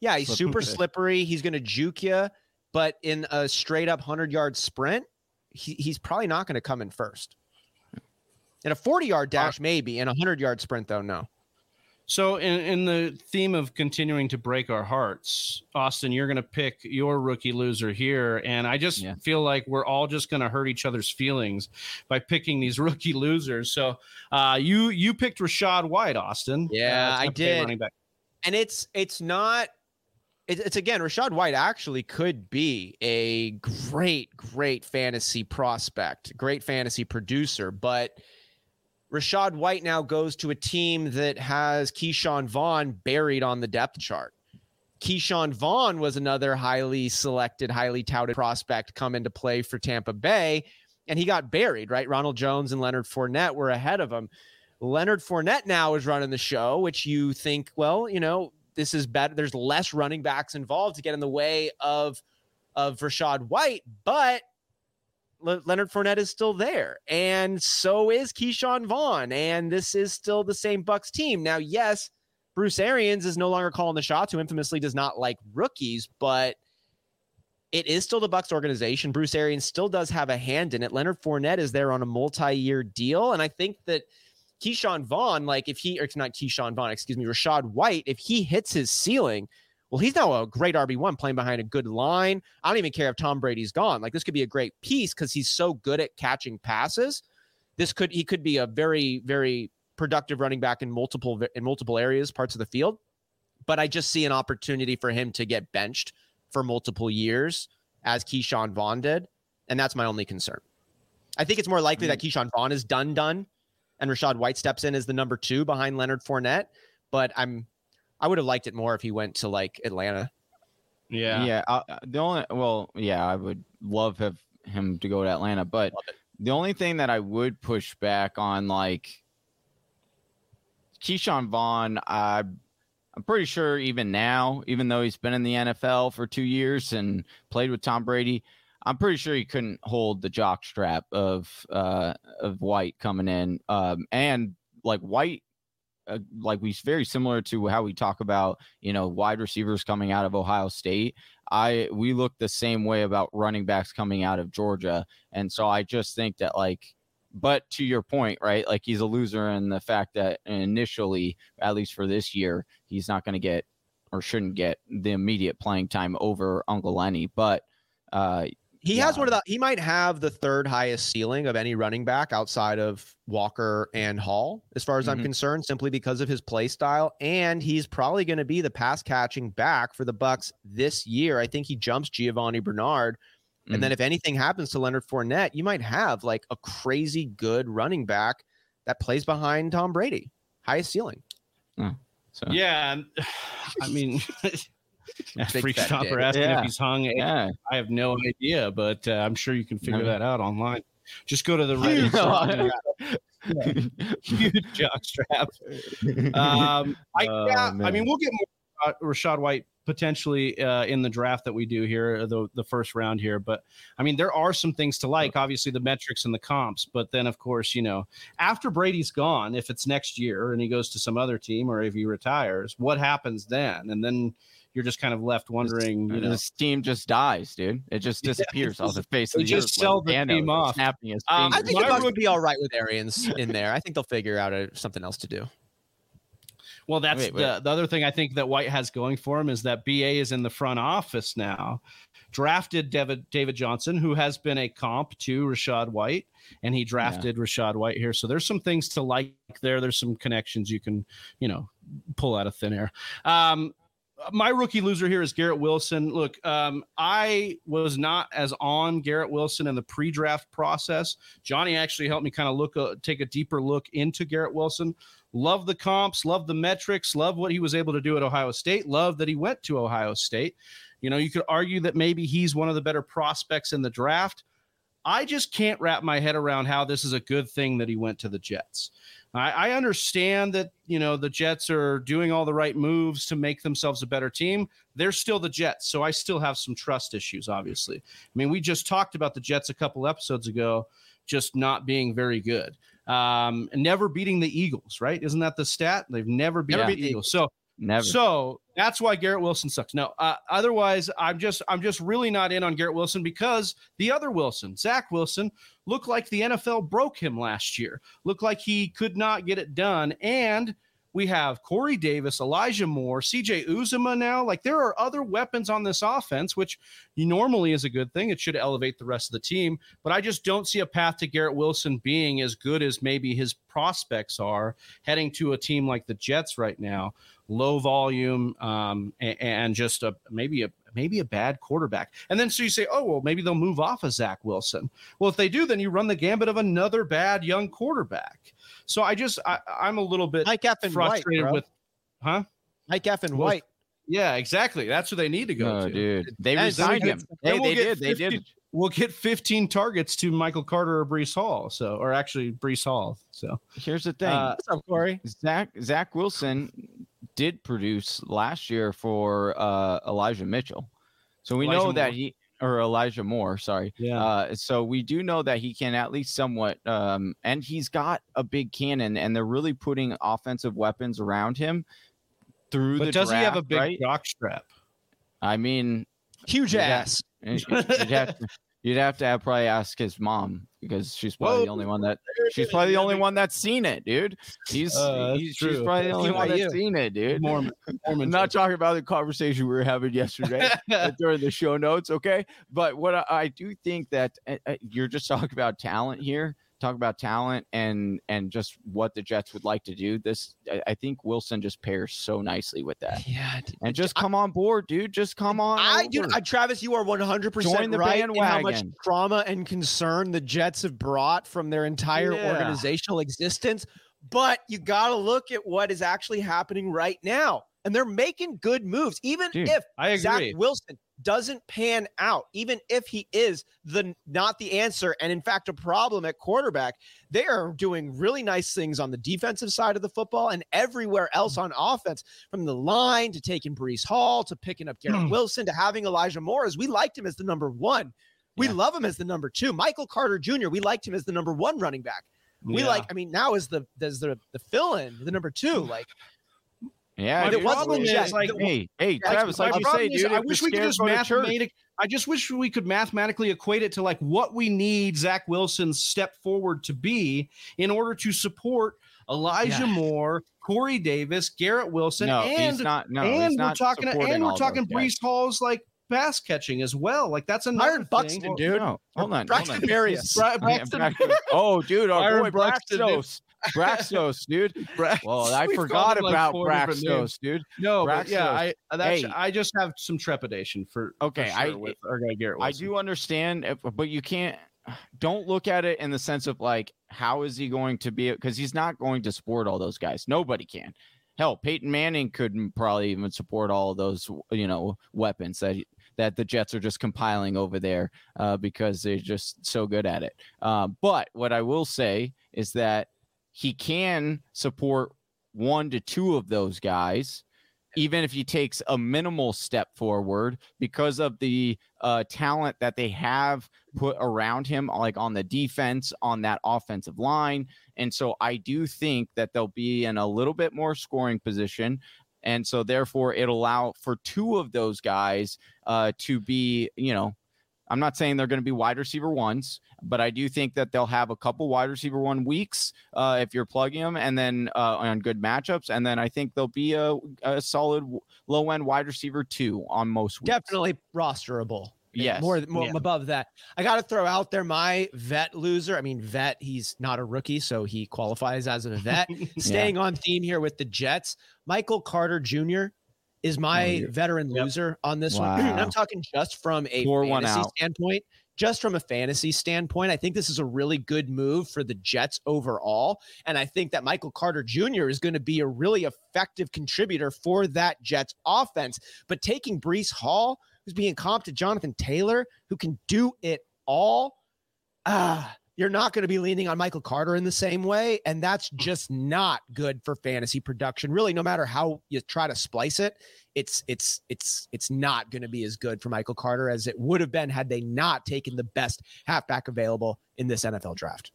Yeah, he's slippery super fish. slippery. He's going to juke you, but in a straight up 100 yard sprint, he, he's probably not going to come in first. In a 40 yard dash, maybe. In a 100 yard sprint, though, no. So, in, in the theme of continuing to break our hearts, Austin, you're going to pick your rookie loser here. And I just yeah. feel like we're all just going to hurt each other's feelings by picking these rookie losers. So, uh, you you picked Rachaad White, Austin. Yeah, uh, I did. And it's it's not it's again, Rachaad White actually could be a great, great fantasy prospect, great fantasy producer, but Rachaad White now goes to a team that has Ke'Shawn Vaughn buried on the depth chart. Ke'Shawn Vaughn was another highly selected, highly touted prospect come into play for Tampa Bay, and he got buried, right? Ronald Jones and Leonard Fournette were ahead of him. Leonard Fournette now is running the show, which you think, well, you know, this is better. There's less running backs involved to get in the way of of Rachaad White, but Le- Leonard Fournette is still there, and so is Ke'Shawn Vaughn, and this is still the same Bucs team. Now, yes, Bruce Arians is no longer calling the shots, who infamously does not like rookies, but it is still the Bucs organization. Bruce Arians still does have a hand in it. Leonard Fournette is there on a multi-year deal, and I think that Ke'Shawn Vaughn, like if he, or it's not Ke'Shawn Vaughn, excuse me, Rachaad White, if he hits his ceiling – well, he's now a great RB1 playing behind a good line. I don't even care if Tom Brady's gone. Like this could be a great piece because he's so good at catching passes this could he could be a very very productive running back in multiple in multiple areas, parts of the field. But I just see an opportunity for him to get benched for multiple years as Ke'Shawn Vaughn did, and that's my only concern. I think it's more likely that mm. Ke'Shawn Vaughn is done done, and Rachaad White steps in as the number two behind Leonard Fournette. But I'm I would have liked it more if he went to like Atlanta. Yeah, yeah. Uh, the only well, yeah, I would love have him to go to Atlanta, but the only thing that I would push back on, like Ke'Shawn Vaughn, I, I'm pretty sure even now, even though he's been in the NFL for two years and played with Tom Brady, I'm pretty sure he couldn't hold the jock strap of uh, of White coming in, um, and like White uh, like we very similar to how we talk about you know wide receivers coming out of Ohio State. I we look the same way about running backs coming out of Georgia, and so I just think that like. But to your point, right? Like he's a loser in the fact that initially, at least for this year, he's not going to get or shouldn't get the immediate playing time over Uncle Lenny. But uh, he yeah. has one of the he might have the third highest ceiling of any running back outside of Walker and Hall, as far as mm-hmm. I'm concerned, simply because of his play style. And he's probably going to be the pass catching back for the Bucs this year. I think he jumps Giovani Bernard. Mm-hmm. And then mm-hmm. if anything happens to Leonard Fournette, you might have like a crazy good running back that plays behind Tom Brady. Highest ceiling. Oh, so. Yeah. I mean Freak Stopper asking yeah. if he's hung. Yeah. I have no idea, but uh, I'm sure you can figure no. that out online. Just go to the Reddit. Huge jockstrap. Um, I, oh, yeah, I mean, we'll get more uh, Rachaad White potentially uh, in the draft that we do here, the the first round here. But I mean, there are some things to like. Obviously, the metrics and the comps. But then, of course, you know, after Brady's gone, if it's next year and he goes to some other team, or if he retires, what happens then? And then you're just kind of left wondering. You know, this team just dies, dude. It just disappears yeah, off the face of the just sell the team off. Um, I think the Bucs would be all right with Arians in there. I think they'll figure out a, something else to do. Well, that's wait, wait. The, the other thing I think that White has going for him is that BA is in the front office now. Drafted David David Johnson, who has been a comp to Rachaad White, and he drafted yeah. Rachaad White here. So there's some things to like there. There's some connections you can, you know, pull out of thin air. Um, my rookie loser here is Garrett Wilson. Look, um, I was not as on Garrett Wilson in the pre-draft process. Johnny actually helped me kind of look, uh, take a deeper look into Garrett Wilson. Love the comps, love the metrics, love what he was able to do at Ohio State. Love that he went to Ohio State. You know, you could argue that maybe he's one of the better prospects in the draft. I just can't wrap my head around how this is a good thing that he went to the Jets. I, I understand that you know the Jets are doing all the right moves to make themselves a better team. They're still the Jets, so I still have some trust issues. Obviously, I mean we just talked about the Jets a couple episodes ago, just not being very good, um, never beating the Eagles. Right? Isn't that the stat? They've never beat never the Eagles. Eagles. So Never. So that's why Garrett Wilson sucks. No, uh, otherwise, I'm just I'm just really not in on Garrett Wilson because the other Wilson, Zach Wilson, looked like the NFL broke him last year. Looked like he could not get it done, and we have Corey Davis, Elijah Moore, CJ Uzomah now. Like there are other weapons on this offense, which normally is a good thing. It should elevate the rest of the team. But I just don't see a path to Garrett Wilson being as good as maybe his prospects are heading to a team like the Jets right now. Low volume um, and, and just a maybe a maybe a bad quarterback. And then so you say, oh, well, maybe they'll move off of Zach Wilson. Well, if they do, then you run the gambit of another bad young quarterback. So I just I, am a little bit Mike F. frustrated White, with, huh? Mike F. and well, White. Yeah, exactly. That's who they need to go to. Dude, they and resigned him. Hey, we'll they did. 50, they did. We'll get 15 targets to Michael Carter or Breece Hall. So, or actually Breece Hall. So here's the thing. Uh, What's up, Corey? Zach Zach Wilson did produce last year for uh, Elijah Mitchell. So we Elijah know Moore. that he or Elijah Moore, sorry. Yeah. Uh, so we do know that he can at least somewhat, um, and he's got a big cannon, and they're really putting offensive weapons around him through but the. Does draft, he have a big right? jock strap? I mean, huge ass. You'd have, to, you'd have to have probably ask his mom because she's probably Whoa. the only one that she's probably the only one that's seen it, dude. He's, uh, he's she's probably the only one that's seen it, dude. Mormon, Mormon not talking about the conversation we were having yesterday during the show notes, okay? But what I, I do think that uh, you're just talking about talent here. Talk about talent and and just what the Jets would like to do. This I, I think Wilson just pairs so nicely with that. Yeah, and just come on board, dude. Just come on. I do. Travis, you are one hundred percent right in how much trauma and concern the Jets have brought from their entire yeah. organizational existence. But you got to look at what is actually happening right now and they're making good moves. Even Dude, if I agree. Zach Wilson doesn't pan out, even if he is the not the answer, and in fact a problem at quarterback, they are doing really nice things on the defensive side of the football and everywhere else on offense, from the line to taking Breece Hall to picking up Garrett hmm. Wilson to having Elijah Moore. As we liked him as the number one, we yeah. love him as the number two. Michael Carter Jr. We liked him as the number one running back. We yeah. like, I mean, now is the does the the fill in the number two like yeah, it wasn't just like, hey, hey, Travis, like you say, dude. I wish we could just mathematically. I just wish we could mathematically equate it to like what we need Zach Wilson's step forward to be in order to support Elijah yeah. Moore, Corey Davis, Garrett Wilson, no, and not, no, and we're talking and we're talking Breece Hall's like pass catching as well. Like that's another Byron Buxton, thing. dude. No, hold on, Braxton hold Braxton. oh, dude, our boy Braxton. Braxos, dude. Brax- well, I forgot about like Braxos, dude. No, Braxos. yeah, I that's, hey. I just have some trepidation for okay. For sure I with our guy Garrett. Wilson. I do understand, but you can't. Don't look at it in the sense of like, how is he going to be? Because he's not going to support all those guys. Nobody can. Hell, Peyton Manning couldn't probably even support all of those, you know, weapons that he, that the Jets are just compiling over there uh, because they're just so good at it. Uh, but what I will say is that he can support one to two of those guys even if he takes a minimal step forward because of the uh, talent that they have put around him, like on the defense, on that offensive line. And so I do think that they'll be in a little bit more scoring position. And so therefore it'll allow for two of those guys uh, to be, you know, I'm not saying they're going to be wide receiver ones, but I do think that they'll have a couple wide receiver one weeks uh, if you're plugging them, and then uh, on good matchups, and then I think they'll be a, a solid low end wide receiver two on most weeks. Definitely rosterable. Yes, more, more yeah. above that. I got to throw out there my vet loser. I mean, vet. He's not a rookie, so he qualifies as a vet. Staying yeah. on theme here with the Jets, Michael Carter Jr is my oh, veteran yep. loser on this wow. one. and I'm talking just from a Pour fantasy standpoint. Just from a fantasy standpoint, I think this is a really good move for the Jets overall. And I think that Michael Carter Jr. is going to be a really effective contributor for that Jets offense. But taking Breece Hall, who's being comped to Jonathan Taylor, who can do it all, ah, you're not going to be leaning on Michael Carter in the same way. And that's just not good for fantasy production. Really, no matter how you try to splice it, it's it's it's it's not going to be as good for Michael Carter as it would have been had they not taken the best halfback available in this NFL draft.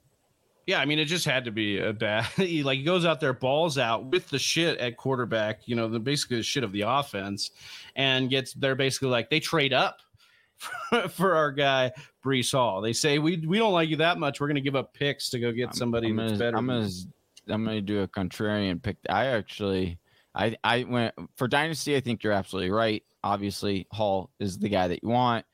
Yeah, I mean, it just had to be a bad. he, like he goes out there, balls out with the shit at quarterback. You know, the basically the shit of the offense, and gets. They're basically like they trade up for our guy Breece Hall. They say we we don't like you that much. We're going to give up picks to go get somebody I'm, I'm that's better. I'm to I'm going to do a contrarian pick. I actually I I went for dynasty. I think you're absolutely right. Obviously, Hall is the guy that you want.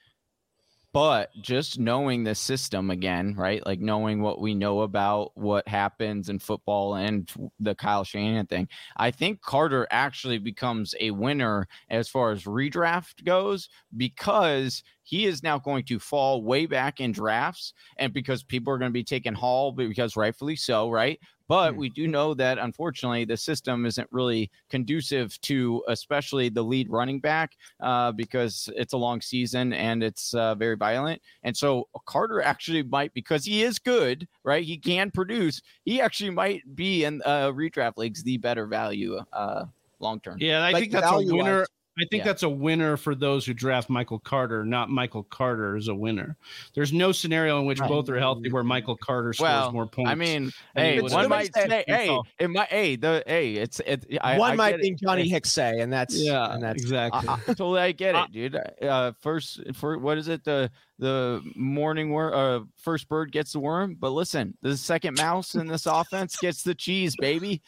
But just knowing the system again, right? Like knowing what we know about what happens in football and the Kyle Shanahan thing, I think Carter actually becomes a winner as far as redraft goes because he is now going to fall way back in drafts and because people are going to be taking Hall because rightfully so, right? But mm. we do know that unfortunately the system isn't really conducive to, especially the lead running back, uh, because it's a long season and it's uh, very violent. And so Carter actually might, because he is good, right? He can produce. He actually might be in uh, redraft leagues the better value uh, long term. Yeah, I like think that's a winner. I think yeah. that's a winner for those who draft Michael Carter, not Michael Carter is a winner. There's no scenario in which right. both are healthy where Michael Carter scores well, more points. I mean, hey, one might say, hey, it might, hey, the, hey, it's, it, I, one I might think Johnny Hicks say, and that's, yeah, and that's exactly. I, I, totally, I get it, dude. Uh, first, for what is it? The, the morning worm, uh, first bird gets the worm, but listen, the second mouse in this offense gets the cheese, baby.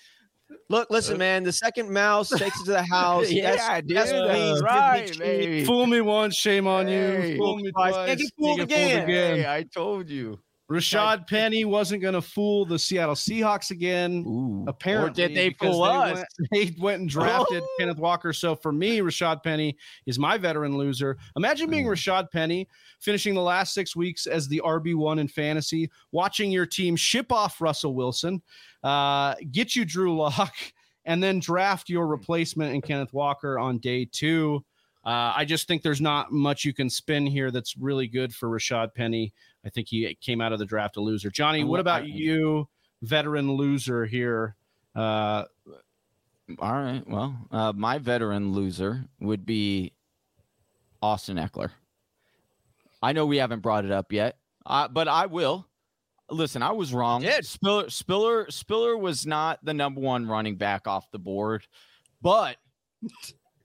Look, listen, uh, man. The second mouse takes it to the house. yeah, that's, dude. That's that's right, baby. Fool me once, shame on hey. you. Fool me twice. Can't get fooled again. again. Hey, I told you. Rashad Penny wasn't going to fool the Seattle Seahawks again. Ooh. Apparently, or did they fool they us? Went, they went and drafted Oh. Kenneth Walker. So for me, Rashad Penny is my veteran loser. Imagine being Mm. Rashad Penny, finishing the last six weeks as the RB one in fantasy, watching your team ship off Russell Wilson, uh, get you Drew Lock, and then draft your replacement in Kenneth Walker on day two. Uh, I just think there's not much you can spin here that's really good for Rashad Penny. I think he came out of the draft a loser. Johnny, what about you, veteran loser here? Uh, All right. Well, uh, my veteran loser would be Austin Ekeler. I know we haven't brought it up yet, uh, but I will. Listen, I was wrong. Spiller, Spiller, Spiller was not the number one running back off the board, but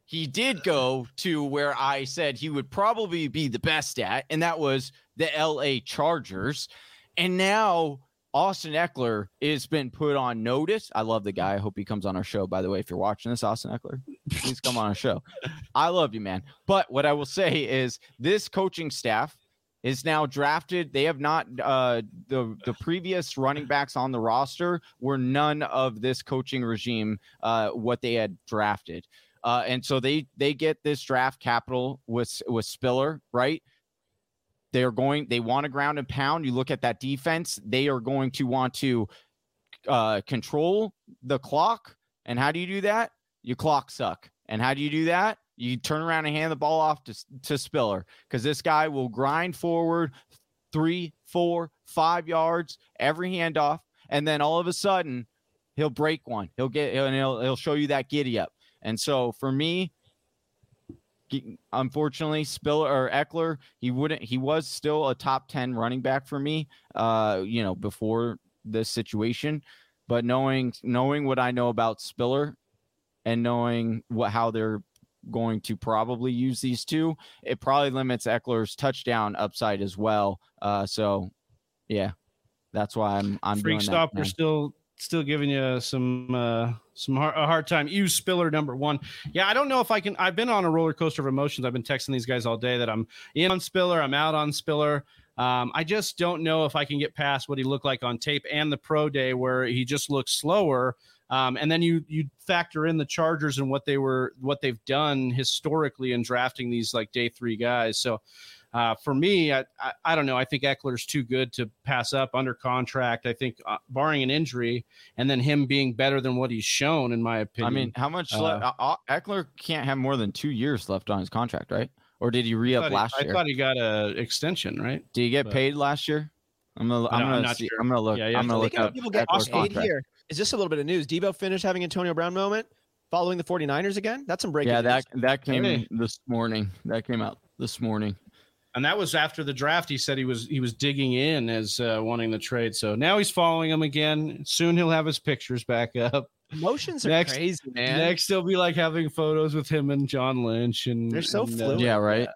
he did go to where I said he would probably be the best at, and that was the LA Chargers. And now Austin Ekeler has been put on notice. I love the guy. I hope he comes on our show. By the way, if you're watching this, Austin Ekeler, please come on our show. I love you, man. But what I will say is this coaching staff is now drafted. They have not uh the the previous running backs on the roster were none of this coaching regime uh what they had drafted. Uh, and so they they get this draft capital with with Spiller, right? They are going. They want to ground and pound. You look at that defense. They are going to want to uh, control the clock. And how do you do that? You clock suck. And how do you do that? You turn around and hand the ball off to to Spiller because this guy will grind forward three, four, five yards every handoff, and then all of a sudden he'll break one. He'll get and he'll he'll show you that giddy up. And so for me, unfortunately, Spiller or Ekeler, he wouldn't. He was still a top ten running back for me. Uh, you know, before this situation, but knowing knowing what I know about Spiller, and knowing what how they're going to probably use these two, it probably limits Ekeler's touchdown upside as well. Uh, so yeah, that's why I'm I'm Freak doing Stop, that. we're still still giving you some uh some hard, a hard time. You Spiller number one. Yeah, I don't know if I can. I've been on a roller coaster of emotions. I've been texting these guys all day that I'm in on Spiller. I'm out on Spiller. Um, I just don't know if I can get past what he looked like on tape and the pro day where he just looks slower. Um, and then you you factor in the Chargers and what they were what they've done historically in drafting these like day three guys. So uh, for me, I, I I don't know. I think Ekeler's too good to pass up under contract. I think uh, barring an injury and then him being better than what he's shown, in my opinion. I mean, how much Uh, left? Uh, Ekeler can't have more than two years left on his contract, right? Or did he re I up thought he- last I thought he got a extension, right? Did he get but- paid last year? I'm gonna. I'm I'm gonna. not see, sure. I'm gonna look. Yeah, you have I'm gonna look look up. people get Ekeler's paid contract. here, is this a little bit of news? Deebo finished having Antonio Brown moment following the 49ers again? That's some breaking Yeah, news. that that came Hey. this morning. That came out this morning. And that was after the draft. He said he was he was digging in as uh, wanting the trade. So now he's following him again. Soon he'll have his pictures back up. Emotions are Next- crazy, man. Next, he'll be like having photos with him and John Lynch, and They're so and, uh, fluid. Yeah, right.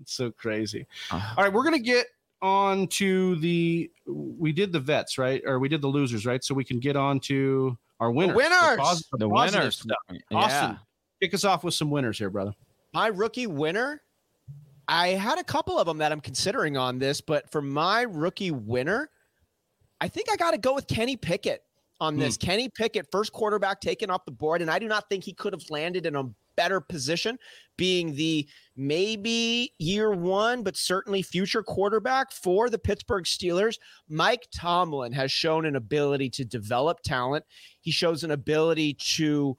It's so crazy. Uh, All right, we're gonna get on to the. We did the vets, right? Or we did the losers, right? So we can get on to our winners. winners! pos- the positive winners. stuff. Yeah. Austin, kick us off with some winners here, brother. my rookie winner, I had a couple of them that I'm considering on this, but for my rookie winner, I think I got to go with Kenny Pickett on this. Hmm. Kenny Pickett, first quarterback taken off the board, and I do not think he could have landed in a better position, being the maybe year one, but certainly future quarterback for the Pittsburgh Steelers. Mike Tomlin has shown an ability to develop talent. He shows an ability to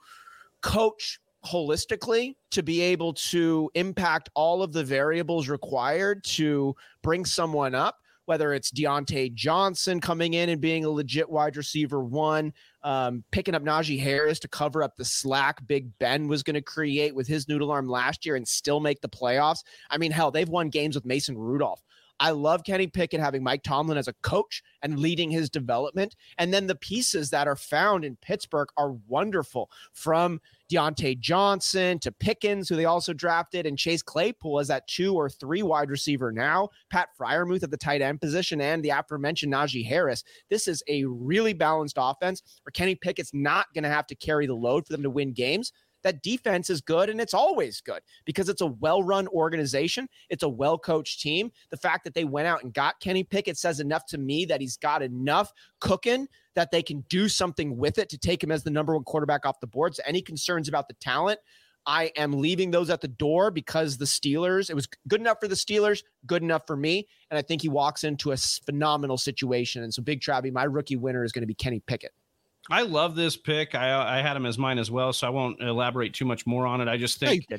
coach holistically to be able to impact all of the variables required to bring someone up, whether it's Diontae Johnson coming in and being a legit wide receiver one, um, picking up Najee Harris to cover up the slack Big Ben was going to create with his noodle arm last year and still make the playoffs. I mean, hell, they've won games with Mason Rudolph. I love Kenny Pickett having Mike Tomlin as a coach and leading his development. And then the pieces that are found in Pittsburgh are wonderful from Diontae Johnson to Pickens, who they also drafted, and Chase Claypool as that two or three wide receiver now, Pat Freiermuth at the tight end position, and the aforementioned Najee Harris. This is a really balanced offense where Kenny Pickett's not going to have to carry the load for them to win games. that defense is good and it's always good because it's a well run organization. It's a well coached team. The fact that they went out and got Kenny Pickett says enough to me that he's got enough cooking that they can do something with it to take him as the number one quarterback off the board. So, any concerns about the talent? I am leaving those at the door because the Steelers, it was good enough for the Steelers, good enough for me. And I think he walks into a phenomenal situation. And so, Big Travie, my rookie winner is going to be Kenny Pickett. I love this pick. I, I had him as mine as well, so I won't elaborate too much more on it. I just think, no,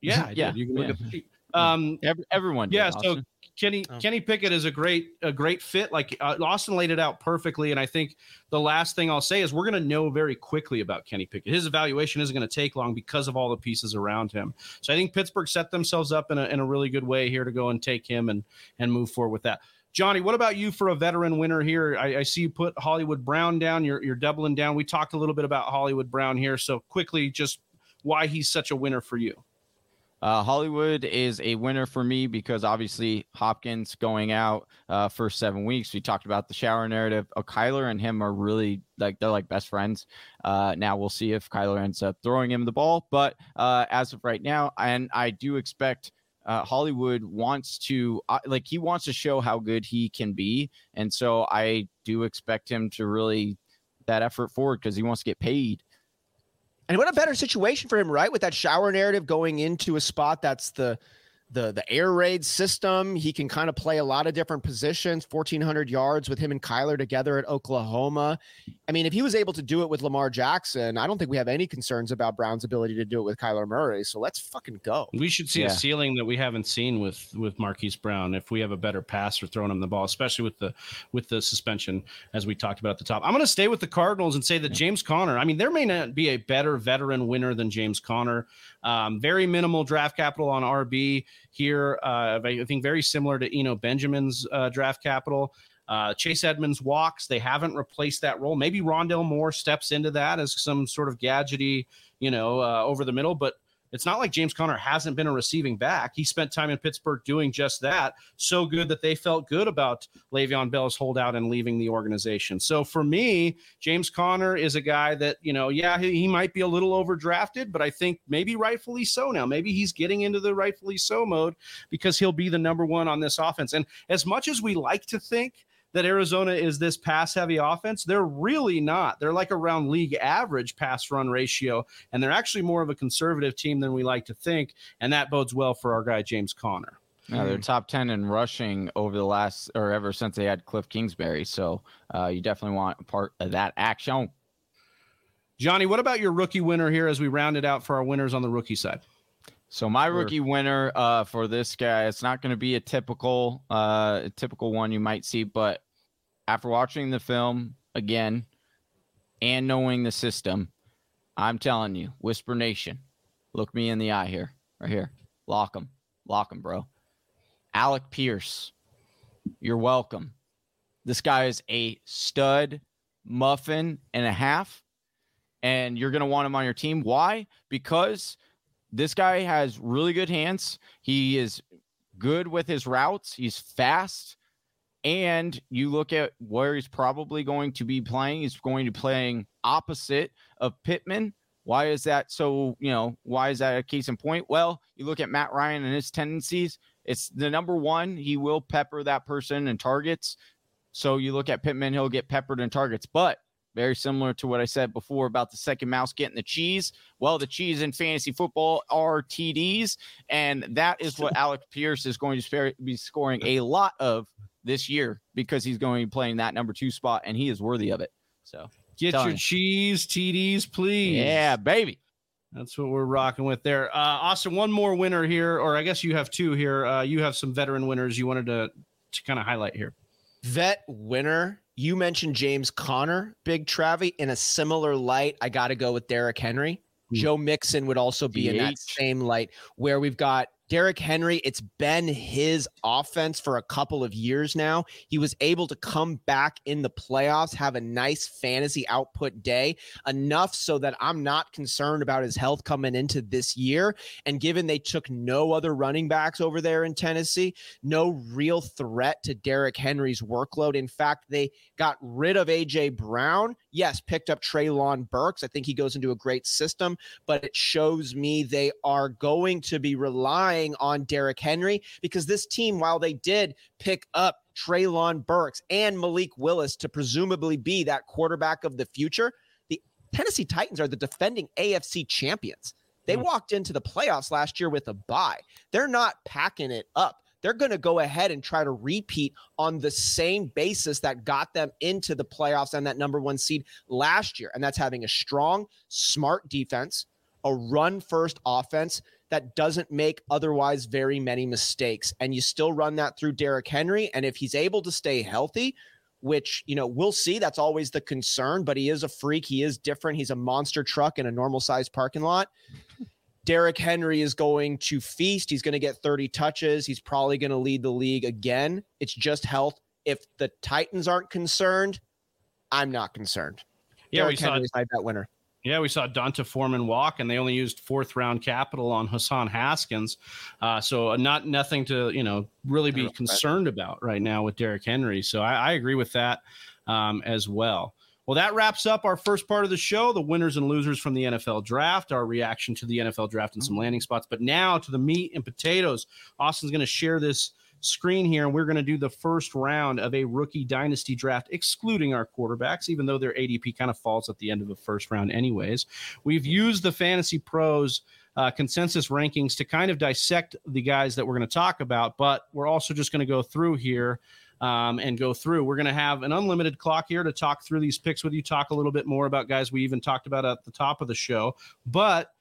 yeah, I yeah, did. You can look yeah. at the um, Every, everyone, did, yeah. Austin. So Kenny Oh. Kenny Pickett is a great a great fit. Like uh, Austin laid it out perfectly, and I think the last thing I'll say is we're going to know very quickly about Kenny Pickett. His evaluation isn't going to take long because of all the pieces around him. So I think Pittsburgh set themselves up in a in a really good way here to go and take him and and move forward with that. Johnny, what about you for a veteran winner here? I, I see you put Hollywood Brown down. You're you're doubling down. We talked a little bit about Hollywood Brown here, so quickly, just why he's such a winner for you. Uh, Hollywood is a winner for me because obviously Hopkins going out uh, for seven weeks. We talked about the shower narrative. Oh, Kyler and him are really like they're like best friends. Uh, now we'll see if Kyler ends up throwing him the ball, but uh, as of right now, and I do expect uh, Hollywood wants to uh, like he wants to show how good he can be, and so I do expect him to really that effort forward because he wants to get paid. And what a better situation for him, right? With that shower narrative going into a spot that's the the the air raid system. He can kind of play a lot of different positions, 1400 yards with him and Kyler together at Oklahoma. I mean, if he was able to do it with Lamar Jackson, I don't think we have any concerns about Brown's ability to do it with Kyler Murray. So let's fucking go. We should see Yeah. a ceiling that we haven't seen with with Marquise Brown if we have a better pass passer throwing him the ball, especially with the with the suspension as we talked about at the top. I'm going to stay with the Cardinals and say that James Conner. I mean, there may not be a better veteran winner than James Conner. Um, very minimal draft capital on RB here. Uh, I think very similar to Eno Benjamin's uh, draft capital. Uh, Chase Edmonds walks. They haven't replaced that role. Maybe Rondale Moore steps into that as some sort of gadgety, you know, uh, over the middle. But it's not like James Conner hasn't been a receiving back. He spent time in Pittsburgh doing just that. So good that they felt good about Le'Veon Bell's holdout and leaving the organization. So for me, James Conner is a guy that, you know, yeah, he, he might be a little overdrafted, but I think maybe rightfully so now. Maybe he's getting into the rightfully so mode because he'll be the number one on this offense. And as much as we like to think, that Arizona is this pass heavy offense. They're really not. They're like around league average pass run ratio, and they're actually more of a conservative team than we like to think. And that bodes well for our guy, James Conner. Yeah, they're top 10 in rushing over the last or ever since they had Cliff Kingsbury. So uh, you definitely want a part of that action. Johnny, what about your rookie winner here as we round it out for our winners on the rookie side? So my Sure. rookie winner uh, for this guy, it's not going to be a typical, uh, typical one you might see, but after watching the film again and knowing the system, I'm telling you, Whisper Nation, look me in the eye here, right here, lock him, lock him, bro. Alec Pierce, you're welcome. This guy is a stud muffin and a half, and you're going to want him on your team. Why? Because this guy has really good hands. He is good with his routes. He's fast. And you look at where he's probably going to be playing. He's going to be playing opposite of Pittman. Why is that so? You know, why is that a case in point? Well, you look at Matt Ryan and his tendencies. It's the number one. He will pepper that person and targets. So you look at Pittman, he'll get peppered in targets. But very similar to what I said before about the second mouse getting the cheese. Well, the cheese in fantasy football are TDs, and that is what Alec Pierce is going to be scoring a lot of this year because he's going to be playing that number two spot, and he is worthy of it. So, Get your you. cheese, TDs, please. yeah, baby. That's what we're rocking with there. Uh, Austin, one more winner here, or I guess you have two here. Uh, you have some veteran winners you wanted to, to kind of highlight here. Vet winner. You mentioned James Conner, Big Travie. In a similar light, I got to go with Derrick Henry. Hmm. Joe Mixon would also be in that same light where we've got Derrick Henry, it's been his offense for a couple of years now. He was able to come back in the playoffs, have a nice fantasy output day, enough so that I'm not concerned about his health coming into this year. And given they took no other running backs over there in Tennessee, no real threat to Derrick Henry's workload. In fact, they got rid of AJ Brown. Yes, picked up Treylon Burks. I think he goes into a great system, but it shows me they are going to be relying relying on Derrick Henry because this team, while they did pick up Treylon Burks and Malik Willis to presumably be that quarterback of the future, the Tennessee Titans are the defending AFC champions. They mm-hmm. walked into the playoffs last year with a bye. They're not packing it up. They're going to go ahead and try to repeat on the same basis that got them into the playoffs and that number one seed last year. And that's having a strong, smart defense, a run first offense that doesn't make otherwise very many mistakes. And you still run that through Derrick Henry. And if he's able to stay healthy, which, you know, we'll see, that's always the concern, but he is a freak. He is different. He's a monster truck in a normal sized parking lot. Derrick Henry is going to feast. He's going to get 30 touches. He's probably going to lead the league again. It's just health. If the Titans aren't concerned, I'm not concerned. Yeah, Derrick we Henry's saw my bet winner. Yeah, we saw D'Onta Foreman walk, and they only used fourth round capital on Hassan Haskins. Uh, so uh, not nothing to you know really be concerned about right now with Derrick Henry. So I, I agree with that um, as well. Well, that wraps up our first part of the show the winners and losers from the NFL draft, our reaction to the NFL draft and some landing spots. But now to the meat and potatoes. Austin's going to share this screen here, and we're going to do the first round of a rookie dynasty draft, excluding our quarterbacks, even though their ADP kind of falls at the end of the first round, anyways. We've used the Fantasy Pros. Uh, consensus rankings to kind of dissect the guys that we're going to talk about, but we're also just going to go through here um, and go through. We're going to have an unlimited clock here to talk through these picks with you, talk a little bit more about guys we even talked about at the top of the show. But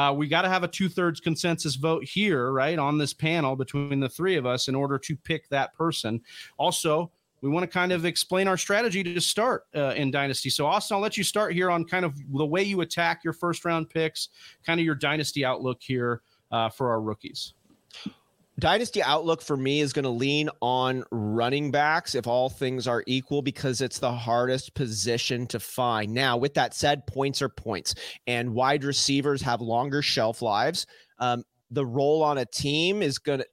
uh, we got to have a two thirds consensus vote here, right, on this panel between the three of us in order to pick that person. Also, we want to kind of explain our strategy to start uh, in Dynasty. So, Austin, I'll let you start here on kind of the way you attack your first round picks, kind of your Dynasty outlook here uh, for our rookies. Dynasty outlook for me is going to lean on running backs if all things are equal because it's the hardest position to find. Now, with that said, points are points, and wide receivers have longer shelf lives. Um, the role on a team is going to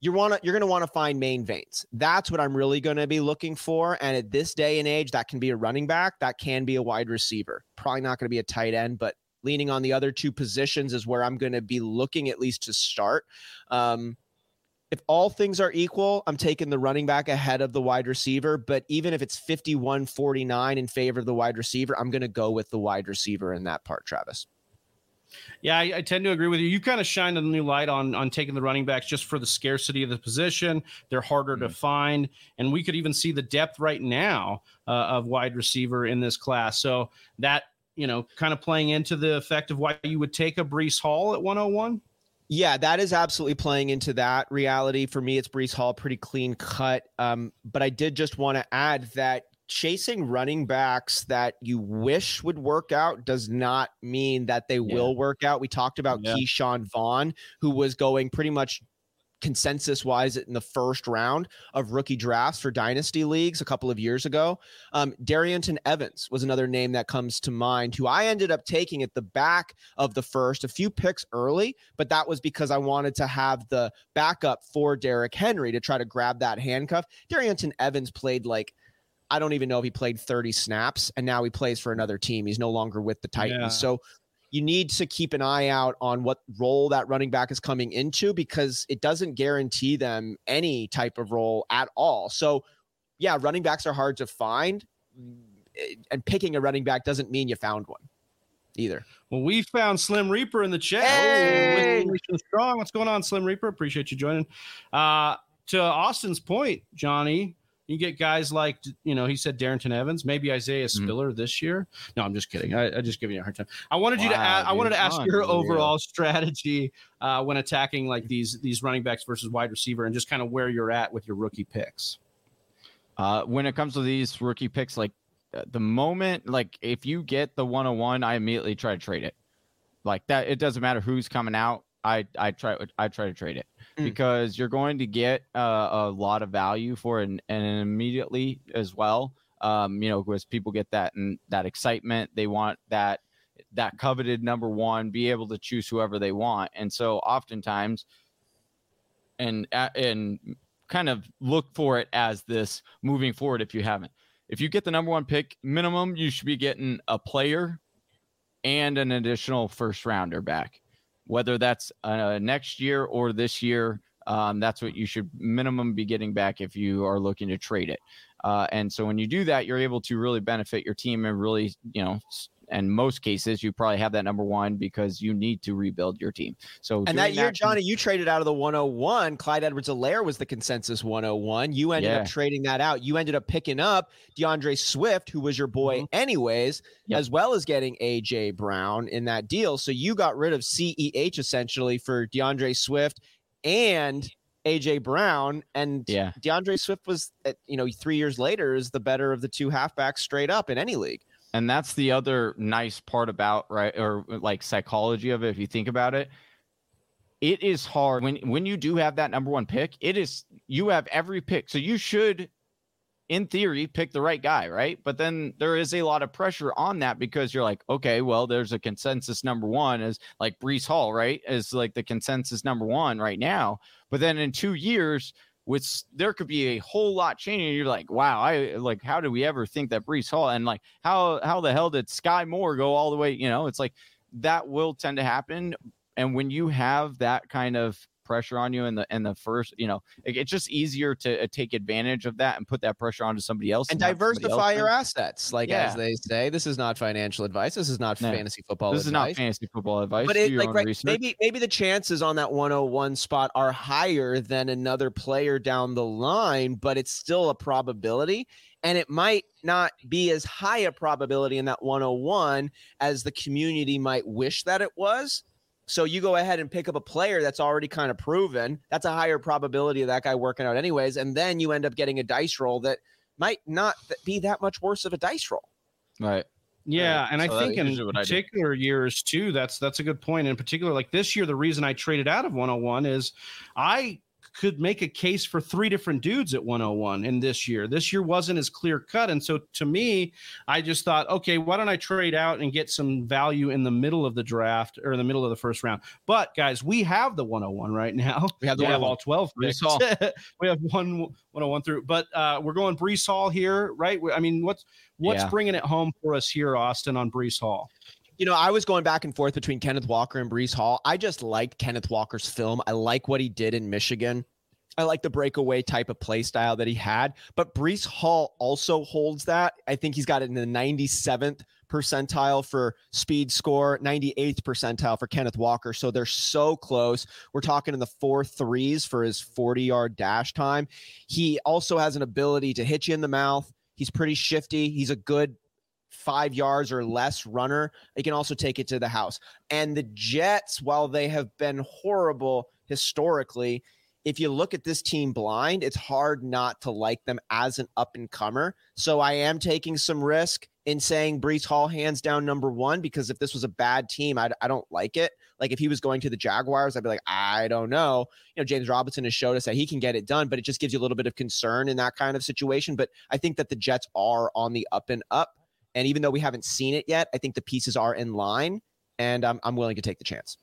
you want to you're going to want to find main veins. That's what I'm really going to be looking for. And at this day and age, that can be a running back, that can be a wide receiver. Probably not going to be a tight end, but leaning on the other two positions is where I'm going to be looking at least to start. Um, if all things are equal, I'm taking the running back ahead of the wide receiver. But even if it's 51 49 in favor of the wide receiver, I'm going to go with the wide receiver in that part, Travis. Yeah, I, I, tend to agree with you. You kind of shined a new light on on taking the running backs just for the scarcity of the position. They're harder mm-hmm. to find, and we could even see the depth right now uh, of wide receiver in this class. So that you know, kind of playing into the effect of why you would take a Breece Hall at 101. Yeah, that is absolutely playing into that reality. For me, it's Breece Hall, pretty clean cut. Um, but I did just want to add that chasing running backs that you wish would work out does not mean that they yeah. will work out. We talked about yeah. Ke'Shawn Vaughn, who was going pretty much consensus wise in the first round of rookie drafts for dynasty leagues a couple of years ago. Um, Darrynton Evans was another name that comes to mind, who I ended up taking at the back of the first, a few picks early, but that was because I wanted to have the backup for Derrick Henry to try to grab that handcuff. Darrynton Evans played like I don't even know if he played 30 snaps and now he plays for another team. He's no longer with the Titans. Yeah. So you need to keep an eye out on what role that running back is coming into because it doesn't guarantee them any type of role at all. So, yeah, running backs are hard to find, and picking a running back doesn't mean you found one either. Well, we found Slim Reaper in the chat. Hey! Oh, strong. What's going on, Slim Reaper? Appreciate you joining. Uh, to Austin's point, Johnny, you get guys like, you know, he said Darrynton Evans, maybe Isaiah mm-hmm. Spiller mm-hmm. this year. No, I'm just kidding. I, I just giving you a hard time. I wanted wow, you to ask, I wanted to ask your overall strategy uh, when attacking like these these running backs versus wide receiver, and just kind of where you're at with your rookie picks. Uh, when it comes to these rookie picks, like uh, the moment, like if you get the 101, I immediately try to trade it. Like that, it doesn't matter who's coming out. I I try I try to trade it mm. because you're going to get uh, a lot of value for it and, and immediately as well. Um, you know, because people get that and that excitement, they want that that coveted number one, be able to choose whoever they want, and so oftentimes, and uh, and kind of look for it as this moving forward. If you haven't, if you get the number one pick, minimum you should be getting a player and an additional first rounder back whether that's uh, next year or this year. Um, that's what you should minimum be getting back if you are looking to trade it. Uh, and so when you do that, you're able to really benefit your team and really, you know, in most cases, you probably have that number one because you need to rebuild your team. So, and that year, that, Johnny, you traded out of the 101. Clyde Edwards-Helaire was the consensus 101. You ended yeah. up trading that out. You ended up picking up D'Andre Swift, who was your boy, mm-hmm. anyways, yep. as well as getting AJ Brown in that deal. So you got rid of CEH essentially for D'Andre Swift and AJ Brown and yeah. D'Andre Swift was, you know, three years later is the better of the two halfbacks straight up in any league and that's the other nice part about right or uh, like psychology of it if you think about it. It is hard when when you do have that number one pick it is you have every pick. So you should in theory pick the right guy right? But then there is a lot of pressure on that because you're like okay well there's a consensus number one is like Breece Hall right is like the consensus number one right now. But then in two years which there could be a whole lot changing. You're like, wow, I like, how do we ever think that Breece Hall and like, how how the hell did Skyy Moore go all the way? You know, it's like that will tend to happen. And when you have that kind of pressure on you in the in the first you know it, it's just easier to uh, take advantage of that and put that pressure onto somebody else and, and diversify your assets like yeah. as they say this is not financial advice this is not no. fantasy football this advice. is not fantasy football advice but it, like right, maybe maybe the chances on that 101 spot are higher than another player down the line but it's still a probability and it might not be as high a probability in that 101 as the community might wish that it was so you go ahead and pick up a player that's already kind of proven. That's a higher probability of that guy working out, anyways. And then you end up getting a dice roll that might not be that much worse of a dice roll. Right. Yeah, right. and so I think in particular years too, that's that's a good point. In particular, like this year, the reason I traded out of 101 is I could make a case for three different dudes at 101 in this year. This year wasn't as clear cut. And so to me, I just thought, okay, why don't I trade out and get some value in the middle of the draft or in the middle of the first round? But guys, we have the 101 right now. We have, the we have all 12 picks. we have one 101 through, but uh, we're going Breece Hall here, right? I mean, what's what's yeah. bringing it home for us here, Austin, on Breece Hall? You know, I was going back and forth between Kenneth Walker and Breece Hall. I just liked Kenneth Walker's film. I like what he did in Michigan. I like the breakaway type of play style that he had, but Breece Hall also holds that. I think he's got it in the 97th percentile for speed score, 98th percentile for Kenneth Walker. So they're so close. We're talking in the four threes for his 40 yard dash time. He also has an ability to hit you in the mouth. He's pretty shifty. He's a good five yards or less runner. He can also take it to the house. And the Jets, while they have been horrible historically, if you look at this team blind, it's hard not to like them as an up and comer. So I am taking some risk in saying Breece Hall hands down number one because if this was a bad team, I, I don't like it. Like if he was going to the Jaguars, I'd be like, I don't know. You know, James Robinson has showed us that he can get it done, but it just gives you a little bit of concern in that kind of situation. But I think that the Jets are on the up and up. And even though we haven't seen it yet, I think the pieces are in line and I'm, I'm willing to take the chance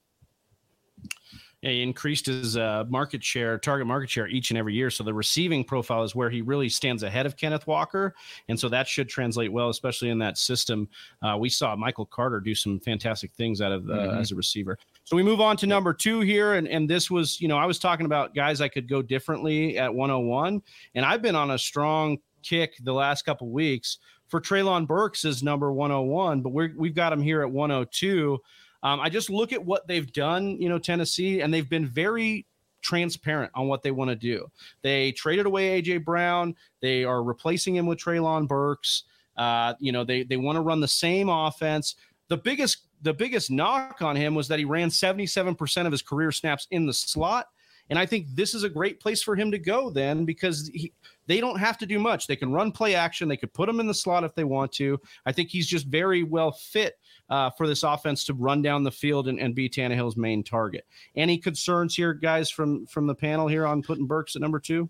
he increased his uh, market share, target market share each and every year. So the receiving profile is where he really stands ahead of Kenneth Walker, and so that should translate well, especially in that system. Uh, we saw Michael Carter do some fantastic things out of uh, mm-hmm. as a receiver. So we move on to number two here, and and this was, you know, I was talking about guys I could go differently at 101, and I've been on a strong kick the last couple weeks for Treylon Burks is number 101, but we're, we've got him here at 102. Um, I just look at what they've done, you know, Tennessee, and they've been very transparent on what they want to do. They traded away AJ Brown. They are replacing him with Treylon Burks. Uh, you know, they they want to run the same offense. The biggest the biggest knock on him was that he ran 77% of his career snaps in the slot. And I think this is a great place for him to go then because he, they don't have to do much. They can run play action. They could put him in the slot if they want to. I think he's just very well fit uh, for this offense to run down the field and, and be Tannehill's main target. Any concerns here, guys, from from the panel here on putting Burks at number two?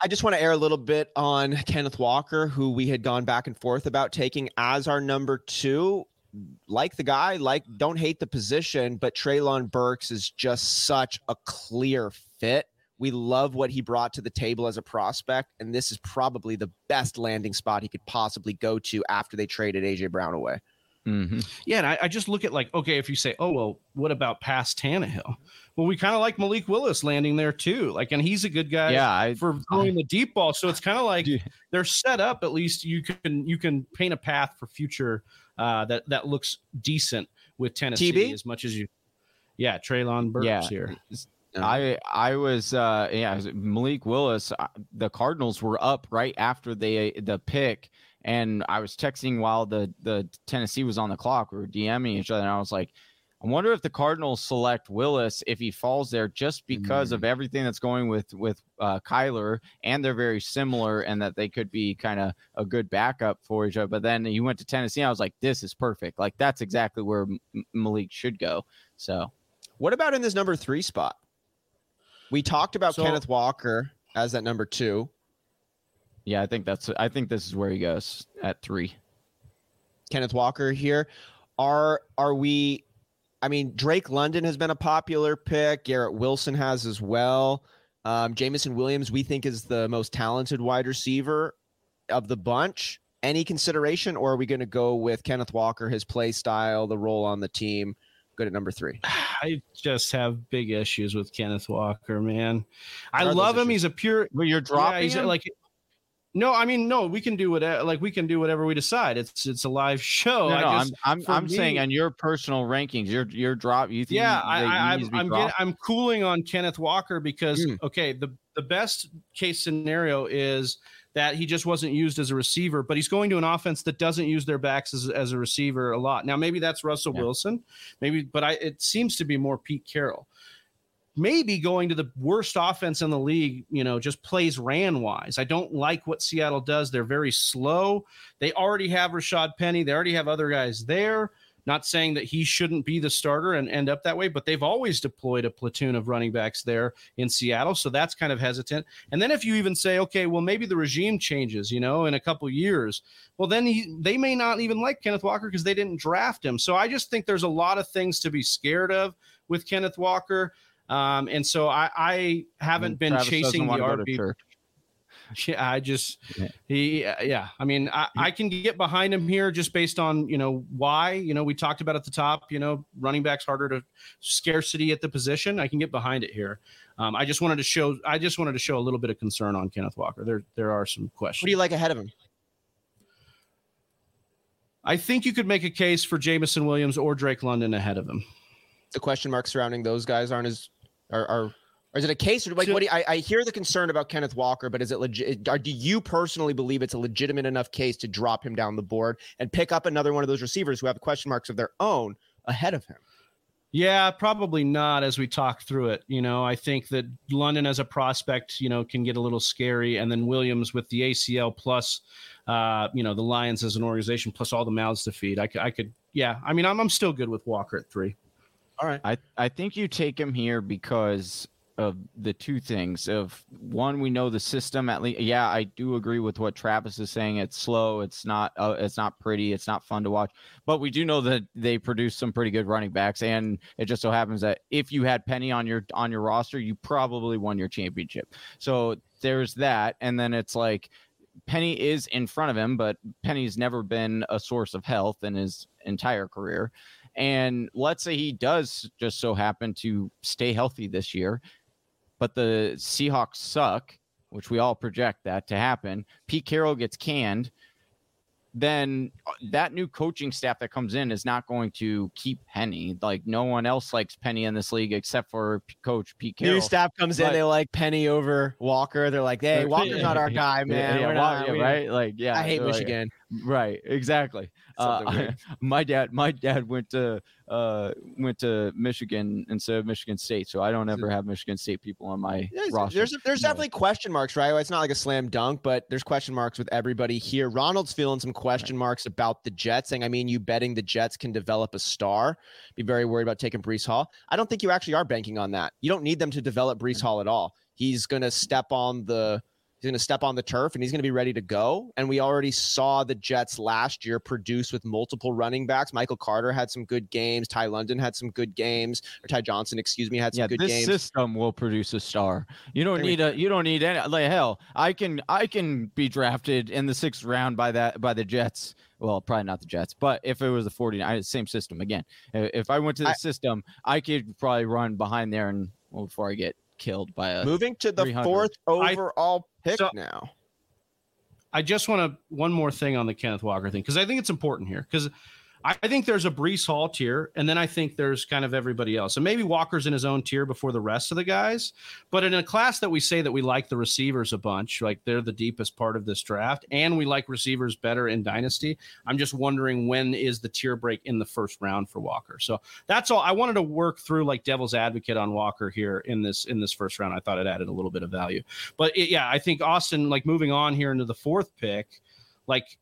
I just want to air a little bit on Kenneth Walker, who we had gone back and forth about taking as our number two. Like the guy, like don't hate the position, but Treylon Burks is just such a clear fit. We love what he brought to the table as a prospect, and this is probably the best landing spot he could possibly go to after they traded AJ Brown away. Mm-hmm. Yeah, and I, I, just look at like, okay, if you say, oh well, what about past Tannehill? Well, we kind of like Malik Willis landing there too. Like, and he's a good guy. Yeah, I, for throwing the deep ball. So it's kind of like they're set up. At least you can you can paint a path for future uh, that that looks decent with Tennessee TB? as much as you. Yeah, Treylon Burks yeah. here. I I was uh yeah Malik Willis. Uh, the Cardinals were up right after they the pick and I was texting while the the Tennessee was on the clock. We were DMing each other, and I was like, I wonder if the Cardinals select Willis if he falls there just because mm. of everything that's going with with uh, Kyler, and they're very similar, and that they could be kind of a good backup for each other. But then he went to Tennessee. I was like, this is perfect. Like that's exactly where M- Malik should go. So, what about in this number three spot? We talked about so, Kenneth Walker as that number two. Yeah, I think that's. I think this is where he goes at three. Kenneth Walker here. Are are we? I mean, Drake London has been a popular pick. Garrett Wilson has as well. Um, Jameson Williams, we think, is the most talented wide receiver of the bunch. Any consideration, or are we going to go with Kenneth Walker, his play style, the role on the team? Good at number three. I just have big issues with Kenneth Walker, man. I love him. He's a pure. Well, you're dropping yeah, like no, I mean, no, we can do whatever, like we can do whatever we decide. It's it's a live show. No, no I'm I'm, I'm me, saying on your personal rankings, your your drop. You think yeah, I, I, I'm I'm, getting, I'm cooling on Kenneth Walker because mm. okay, the the best case scenario is that he just wasn't used as a receiver, but he's going to an offense that doesn't use their backs as, as a receiver a lot. Now, maybe that's Russell yeah. Wilson, maybe, but I it seems to be more Pete Carroll maybe going to the worst offense in the league, you know, just plays ran wise. I don't like what Seattle does. They're very slow. They already have Rashad Penny, they already have other guys there. Not saying that he shouldn't be the starter and end up that way, but they've always deployed a platoon of running backs there in Seattle. So that's kind of hesitant. And then if you even say, okay, well, maybe the regime changes, you know, in a couple years, well, then he, they may not even like Kenneth Walker because they didn't draft him. So I just think there's a lot of things to be scared of with Kenneth Walker. Um, and so I, I haven't been Travis chasing the RB. Yeah, I just he yeah. I mean, I, I can get behind him here just based on you know why you know we talked about at the top. You know, running backs harder to scarcity at the position. I can get behind it here. Um, I just wanted to show. I just wanted to show a little bit of concern on Kenneth Walker. There there are some questions. What do you like ahead of him? I think you could make a case for Jameson Williams or Drake London ahead of him. The question marks surrounding those guys aren't as are, are or is it a case or like so, what do you, I, I hear the concern about Kenneth Walker, but is it legit? Do you personally believe it's a legitimate enough case to drop him down the board and pick up another one of those receivers who have question marks of their own ahead of him? Yeah, probably not as we talk through it. You know, I think that London as a prospect, you know, can get a little scary. And then Williams with the ACL plus, uh, you know, the Lions as an organization plus all the mouths to feed. I, I could, yeah. I mean, I'm, I'm still good with Walker at three. All right. I, I think you take him here because of the two things. Of one we know the system at least yeah i do agree with what travis is saying. It's slow it's not uh, it's not pretty it's not fun to watch. But we do know that they produce some pretty good running backs and it just so happens that if you had penny on your on your roster you probably won your championship. So there's that and then it's like penny is in front of him but penny's never been a source of health in his entire career. And let's say he does just so happen to stay healthy this year, but the Seahawks suck, which we all project that to happen. Pete Carroll gets canned then uh, that new coaching staff that comes in is not going to keep Penny. Like no one else likes Penny in this league except for Coach Pete Carroll. New staff comes but, in, they like Penny over Walker. They're like, "Hey, Walker's not our guy, man. Yeah, yeah, not, yeah right? Like, yeah, I hate Michigan. Like, Right, exactly. Uh, my dad, my dad went to uh, went to Michigan instead of Michigan State, so I don't ever have Michigan State people on my there's, roster. There's there's no. definitely question marks, right? It's not like a slam dunk, but there's question marks with everybody here. Ronald's feeling some question right. marks about the Jets, saying, "I mean, you betting the Jets can develop a star? Be very worried about taking Breece Hall. I don't think you actually are banking on that. You don't need them to develop Breece Hall at all. He's going to step on the He's going to step on the turf and he's going to be ready to go. And we already saw the Jets last year produce with multiple running backs. Michael Carter had some good games. Ty London had some good games, or Ty Johnson, excuse me, had some yeah, good this games. This system will produce a star. You don't need a. You don't need any. Like hell, I can. I can be drafted in the sixth round by that by the Jets. Well, probably not the Jets, but if it was the 49, same system again. If I went to the I, system, I could probably run behind there and well, before I get killed by a moving to the fourth overall I, pick so, now. I just want to one more thing on the Kenneth Walker thing because I think it's important here because I think there's a Breece Hall tier, and then I think there's kind of everybody else. And maybe Walker's in his own tier before the rest of the guys. But in a class that we say that we like the receivers a bunch, like they're the deepest part of this draft, and we like receivers better in Dynasty, I'm just wondering when is the tier break in the first round for Walker. So that's all. I wanted to work through like devil's advocate on Walker here in this in this first round. I thought it added a little bit of value. But it, yeah, I think Austin, like moving on here into the fourth pick, like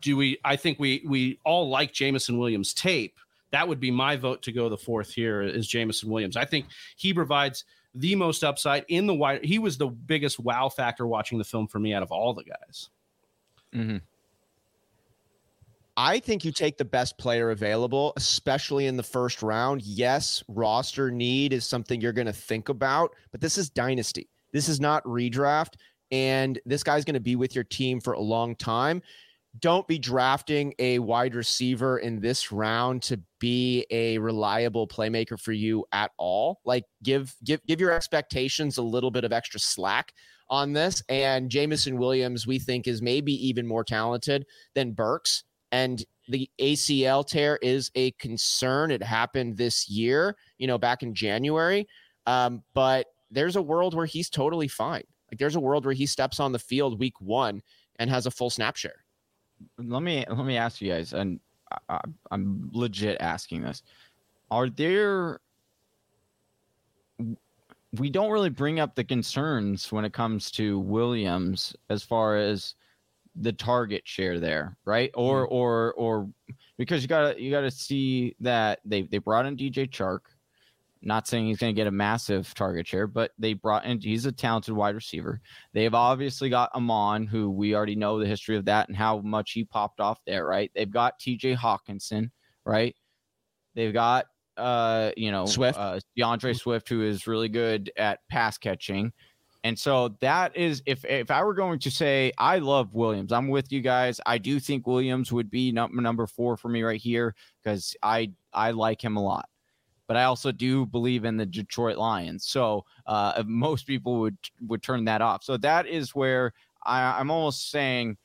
do we? I think we we all like Jameson Williams tape. That would be my vote to go the fourth here is Jameson Williams. I think he provides the most upside in the wide. He was the biggest wow factor watching the film for me out of all the guys. Mm-hmm. I think you take the best player available, especially in the first round. Yes, roster need is something you're going to think about, but this is dynasty. This is not redraft. And this guy's going to be with your team for a long time don't be drafting a wide receiver in this round to be a reliable playmaker for you at all. Like give give give your expectations a little bit of extra slack on this. And Jameson Williams, we think, is maybe even more talented than Burks. And the ACL tear is a concern. It happened this year, you know, back in January. Um, but there's a world where he's totally fine. Like there's a world where he steps on the field week one and has a full snap share let me let me ask you guys, and I, I'm legit asking this: Are there? We don't really bring up the concerns when it comes to Williams as far as the target share there, right? Or mm-hmm. or or because you gotta you gotta see that they they brought in DJ Chark, not saying he's going to get a massive target share, but they brought in, he's a talented wide receiver. They've obviously got Amon, who we already know the history of that and how much he popped off there, right? They've got TJ Hockenson, right? They've got, uh, you know, Swift, uh, D'Andre Swift, who is really good at pass catching. And so that is if if I were going to say I love Williams, I'm with you guys. I do think Williams would be number number four for me right here because I I like him a lot but I also do believe in the Detroit Lions. So uh, most people would would turn that off. So that is where I, I'm almost saying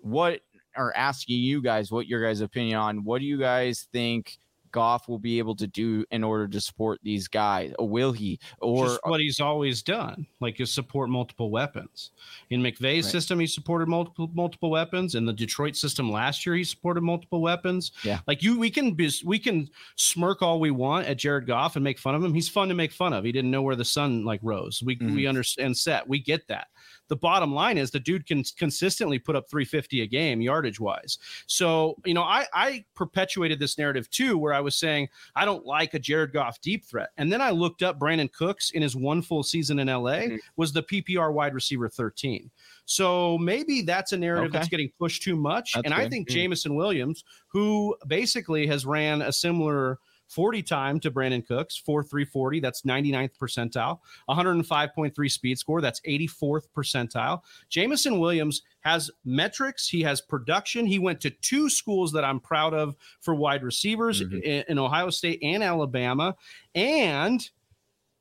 what or asking you guys what your guys' opinion on what do you guys think Goff will be able to do in order to support these guys? Or will he? Or Just what he's always done, like is support multiple weapons. In McVay's right. system, he supported multiple multiple weapons. In the Detroit system last year, he supported multiple weapons. Yeah, like you, we can be, we can smirk all we want at Jared Goff and make fun of him. He's fun to make fun of. He didn't know where the sun like rose. We mm-hmm. we understand set. We get that the bottom line is the dude can consistently put up 350 a game yardage wise. So, you know, I, I perpetuated this narrative too, where I was saying I don't like a Jared Goff deep threat. And then I looked up Brandin Cooks in his one full season in LA mm-hmm. was the PPR wide receiver 13. So maybe that's a narrative okay. that's getting pushed too much. That's and good. I think mm-hmm. Jameson Williams, who basically has ran a similar – 40 time to Brandin Cooks, 4 340. That's 99th percentile. 105.3 speed score. That's 84th percentile. Jameson Williams has metrics. He has production. He went to two schools that I'm proud of for wide receivers mm-hmm. in, in Ohio State and Alabama. And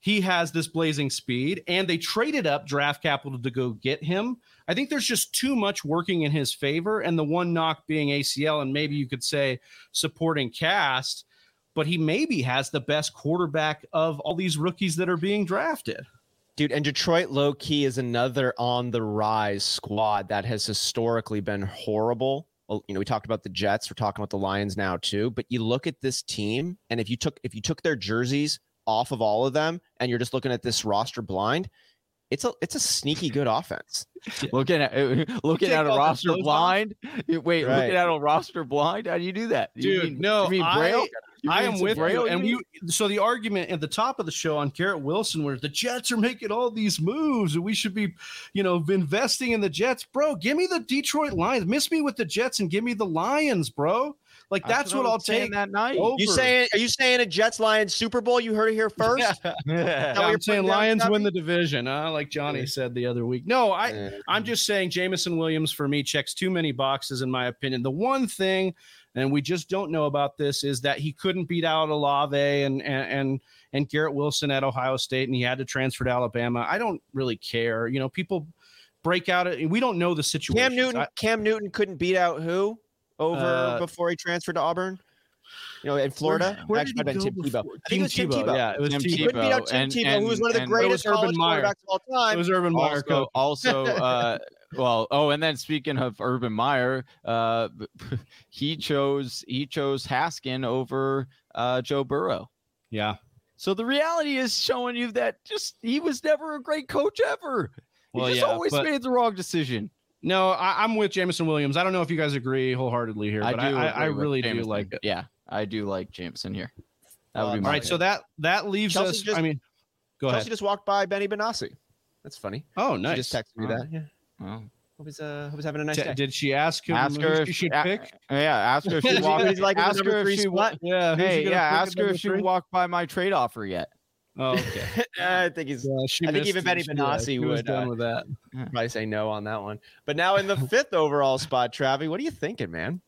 he has this blazing speed and they traded up draft capital to go get him. I think there's just too much working in his favor. And the one knock being ACL, and maybe you could say supporting cast but he maybe has the best quarterback of all these rookies that are being drafted. Dude, and Detroit low key is another on the rise squad that has historically been horrible well, you know, we talked about the Jets, we're talking about the Lions now too, but you look at this team and if you took if you took their jerseys off of all of them and you're just looking at this roster blind, it's a it's a sneaky good offense. looking at looking at a roster blind. Wait, right. looking at a roster blind. How do you do that? Dude, you mean, no, you mean Braille? I am with Braille, you. And you, so the argument at the top of the show on Garrett Wilson where the Jets are making all these moves and we should be, you know, investing in the Jets. Bro, give me the Detroit Lions. Miss me with the Jets and give me the Lions, bro. Like that's, that's what, what I'll take that night. Over. You saying? Are you saying a Jets Lions Super Bowl? You heard it here first. yeah. yeah. I'm saying Lions win the division. Uh, like Johnny yeah. said the other week. No, I yeah. I'm just saying Jameson Williams for me checks too many boxes in my opinion. The one thing, and we just don't know about this, is that he couldn't beat out Olave and and and, and Garrett Wilson at Ohio State, and he had to transfer to Alabama. I don't really care. You know, people break out. We don't know the situation. Cam Newton. I, Cam Newton couldn't beat out who? over uh, before he transferred to Auburn? You know, in Florida, where, where Actually, did he Tim Tebow. I think it was Tim Tebow. Tebow. Yeah, it was Tim Tebow. Couldn't beat out Tim and, Tebow, and, who was one of the greatest college quarterbacks of all time. It was Urban Meyer. Also, also uh, well, oh, and then speaking of Urban Meyer, uh, he chose he chose Haskin over uh, Joe Burrow. Yeah. So the reality is showing you that just he was never a great coach ever. He well, just yeah, always but, made the wrong decision. No, I, am with Jameson Williams. I don't know if you guys agree wholeheartedly here, but I, I, I really do like it. Yeah, I do like Jameson here. That would be all right. So that that leaves Chelsea us. Just, I mean, go Chelsea ahead. just walked by Benny Benassi. That's funny. Oh, nice. She just texted me that. Yeah. Oh. Hope he's uh hope he's having a nice day. Did she ask him ask her if she should pick? Yeah, ask her if she walked. like ask her if she walked. Yeah, hey, yeah. Ask her if she walked by my trade offer yet. Oh, okay. I think he's. Yeah, I think even Benny Benassi would done uh, with that. Probably say no on that one. But now in the fifth overall spot, Travi, what are you thinking, man?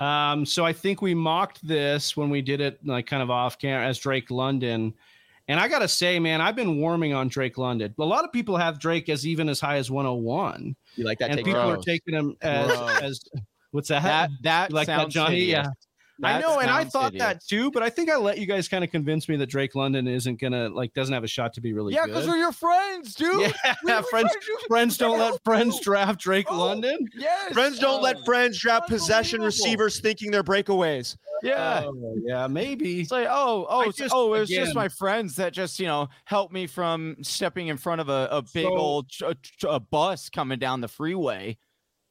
Um, so I think we mocked this when we did it, like kind of off camera as Drake London. And I gotta say, man, I've been warming on Drake London. A lot of people have Drake as even as high as 101. You like that? And people gross. are taking him as, as what's that? That that you like that, Johnny? Hideous. Yeah. I know, and I thought idiot. that too, but I think I let you guys kind of convince me that Drake London isn't gonna like doesn't have a shot to be really yeah, because we're your friends, dude. Yeah, friends. Friends don't let friends draft Drake oh, London. Yes, friends don't let oh, friends draft possession receivers thinking they're breakaways. Yeah, oh, yeah, maybe. It's like, oh, oh, just, oh, it was again, just my friends that just you know helped me from stepping in front of a, a big so, old a, a bus coming down the freeway.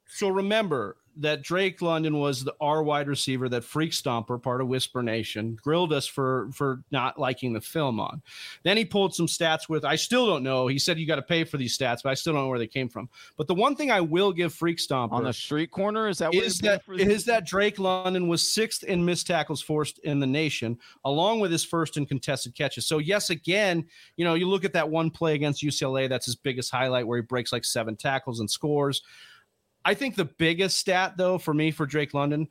So remember, that Drake London was the our wide receiver that Freak Stomper, part of Whisper Nation, grilled us for for not liking the film on. Then he pulled some stats with I still don't know. He said you got to pay for these stats, but I still don't know where they came from. But the one thing I will give Freak Stomper on the street corner is that is that is that Drake London was sixth in missed tackles forced in the nation, along with his first in contested catches. So yes, again, you know, you look at that one play against UCLA, that's his biggest highlight where he breaks like seven tackles and scores. I think the biggest stat, though, for me for Drake London,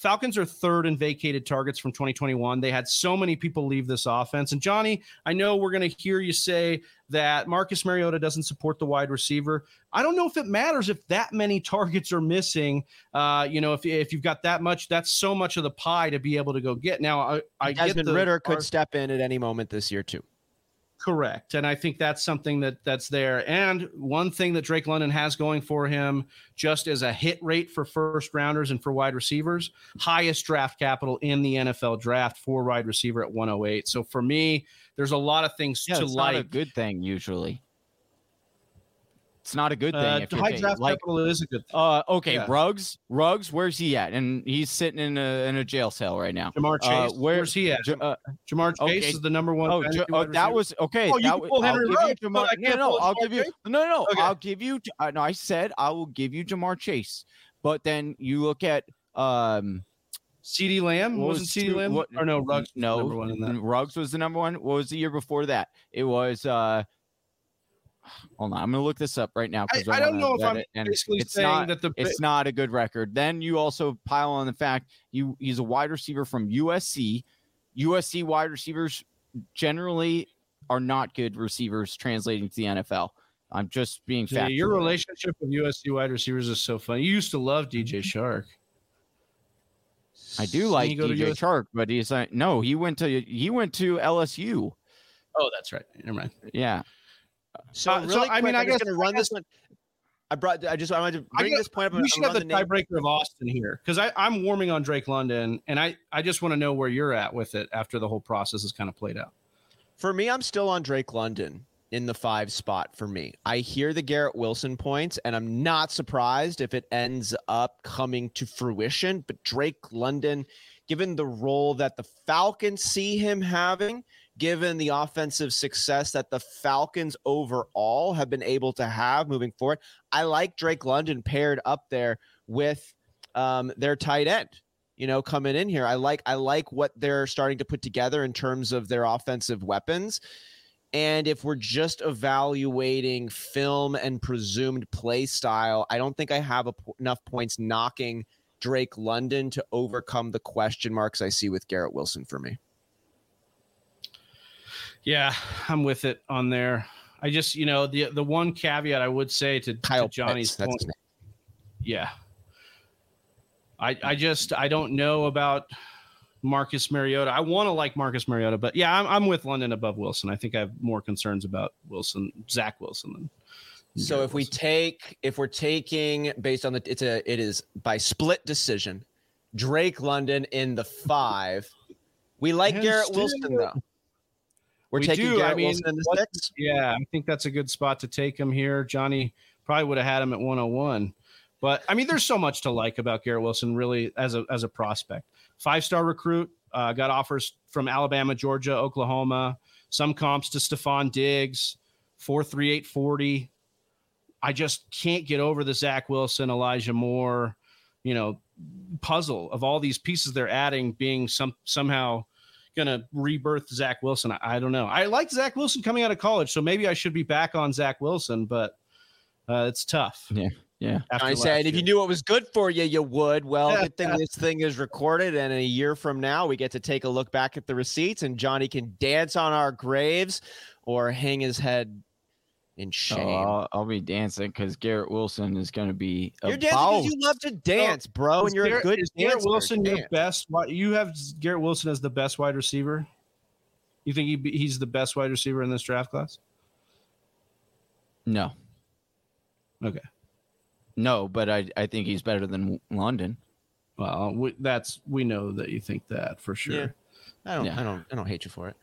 Falcons are third in vacated targets from 2021. They had so many people leave this offense. And Johnny, I know we're going to hear you say that Marcus Mariota doesn't support the wide receiver. I don't know if it matters if that many targets are missing. Uh, you know, if, if you've got that much, that's so much of the pie to be able to go get. Now, I, I Desmond get the, Ridder could step in at any moment this year too. Correct. And I think that's something that that's there. And one thing that Drake London has going for him, just as a hit rate for first rounders and for wide receivers, highest draft capital in the NFL draft for wide receiver at 108. So for me, there's a lot of things yeah, to like. a good thing usually. It's not a good thing. Uh, high draft like, capital is a good thing. Uh, okay, yeah. Ruggs, Ruggs, where's he at? And he's sitting in a in a jail cell right now. Ja'Marr uh, Chase, uh, where, where's he at? J- uh, Ja'Marr Chase okay. is the number one. Oh, J- oh that was okay. Oh, you that, pull Henry Ruggs. Ja'Marr, no, no, I'll give you. No, no, okay. I'll give you. Uh, no, I said I will give you Ja'Marr Chase, but then you look at um. CeeDee Lamb wasn't CeeDee Lamb what, or no Ruggs no number one in that. Ruggs was the number one. What was the year before that? It was uh Hold on, I'm gonna look this up right now. I, I, I don't know if I'm it, basically it's saying not, that the it's not a good record. Then you also pile on the fact you he's a wide receiver from USC. USC wide receivers generally are not good receivers translating to the NFL. I'm just being yeah, Your relationship with USC wide receivers is so funny. You used to love DJ Chark. I do like DJ Chark, but he's like no, he went to he went to LSU. Oh, that's right. Never mind. Yeah. So, uh, really so, quick, I mean, I guess going to run this one. I brought. I just I wanted to bring this point up. We should have the, the tiebreaker of Austin here because I'm warming on Drake London, and I I just want to know where you're at with it after the whole process has kind of played out. For me, I'm still on Drake London in the five spot for me. I hear the Garrett Wilson points, and I'm not surprised if it ends up coming to fruition. But Drake London, given the role that the Falcons see him having, given the offensive success that the Falcons overall have been able to have moving forward. I like Drake London paired up there with um, their tight end. You know, coming in here, I like I like what they're starting to put together in terms of their offensive weapons. And if we're just evaluating film and presumed play style, I don't think I have enough points knocking Drake London to overcome the question marks I see with Garrett Wilson for me. Yeah, I'm with it on there. I just, you know, the the one caveat I would say to, Kyle to Johnny's point, yeah, I I just I don't know about Marcus Mariota. I want to like Marcus Mariota, but yeah, I'm I'm with London above Wilson. I think I have more concerns about Wilson, Zach Wilson than. So if we take if we're taking based on the it's a it is by split decision, Drake London in the five. We like Garrett Wilson though. We're we taking do. Garrett I mean, Wilson in the six. Yeah, I think that's a good spot to take him here. Johnny probably would have had him at 101. But I mean, there's so much to like about Garrett Wilson, really, as a as a prospect. Five star recruit, uh, got offers from Alabama, Georgia, Oklahoma. Some comps to Stefon Diggs, four three eight forty. I just can't get over the Zach Wilson, Elijah Moore, you know, puzzle of all these pieces they're adding being some somehow going to rebirth Zach Wilson. I, I, don't know. I like Zach Wilson coming out of college, so maybe I should be back on Zach Wilson, but uh, it's tough. Yeah. Yeah. I said, if you knew what was good for you, you would. Well, good thing this thing is recorded, and a year from now, we get to take a look back at the receipts, and Johnny can dance on our graves or hang his head in oh, shame. Oh, I'll, I'll, be dancing because Garrett Wilson is going to be. You're dancing because you love to dance, bro, and you're Garrett, a good. Is Garrett Wilson your best? You have Garrett Wilson as the best wide receiver. You think he, he's the best wide receiver in this draft class? No. Okay. No, but I I think he's better than London. Well, we, that's we know that you think that for sure. Yeah. I don't yeah. I don't I don't hate you for it.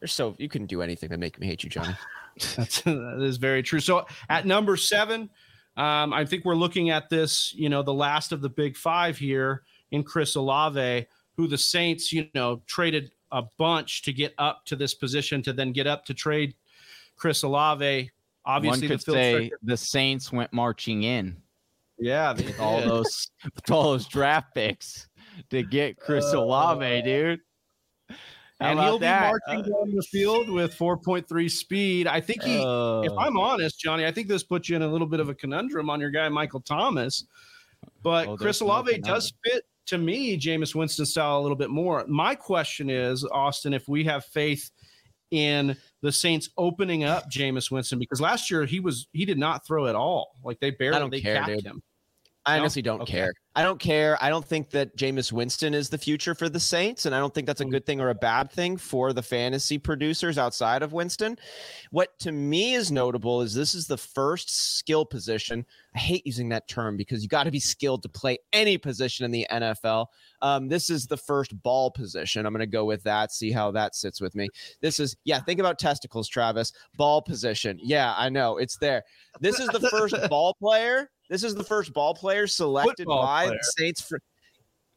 You're so you couldn't do anything to make me hate you, Johnny. That's that is very true. So at number seven, um, I think we're looking at this, you know, the last of the big five here in Chris Olave, who the Saints, you know, traded a bunch to get up to this position to then get up to trade Chris Olave. Obviously, One could say the Saints went marching in. Yeah, all those all those draft picks to get Chris uh, Olave, dude and he'll be that? marching uh, down the field with 4.3 speed. I think he, uh, if I'm honest, Johnny, I think this puts you in a little bit of a conundrum on your guy Michael Thomas. But oh, Chris Olave does fit to me, Jameis Winston style a little bit more. My question is, Austin, if we have faith in the Saints opening up Jameis Winston because last year he was he did not throw at all. Like they barely they care, capped dude. him. I honestly don't okay. care. I don't care. I don't think that Jameis Winston is the future for the Saints, and I don't think that's a good thing or a bad thing for the fantasy producers outside of Winston. What to me is notable is this is the first skill position. I hate using that term because you got to be skilled to play any position in the NFL. Um, this is the first ball position. I'm going to go with that, see how that sits with me. This is, yeah, think about testicles, Travis. Ball position. Yeah, I know it's there. This is the first ball player this is the first ball player selected football by player. the Saints for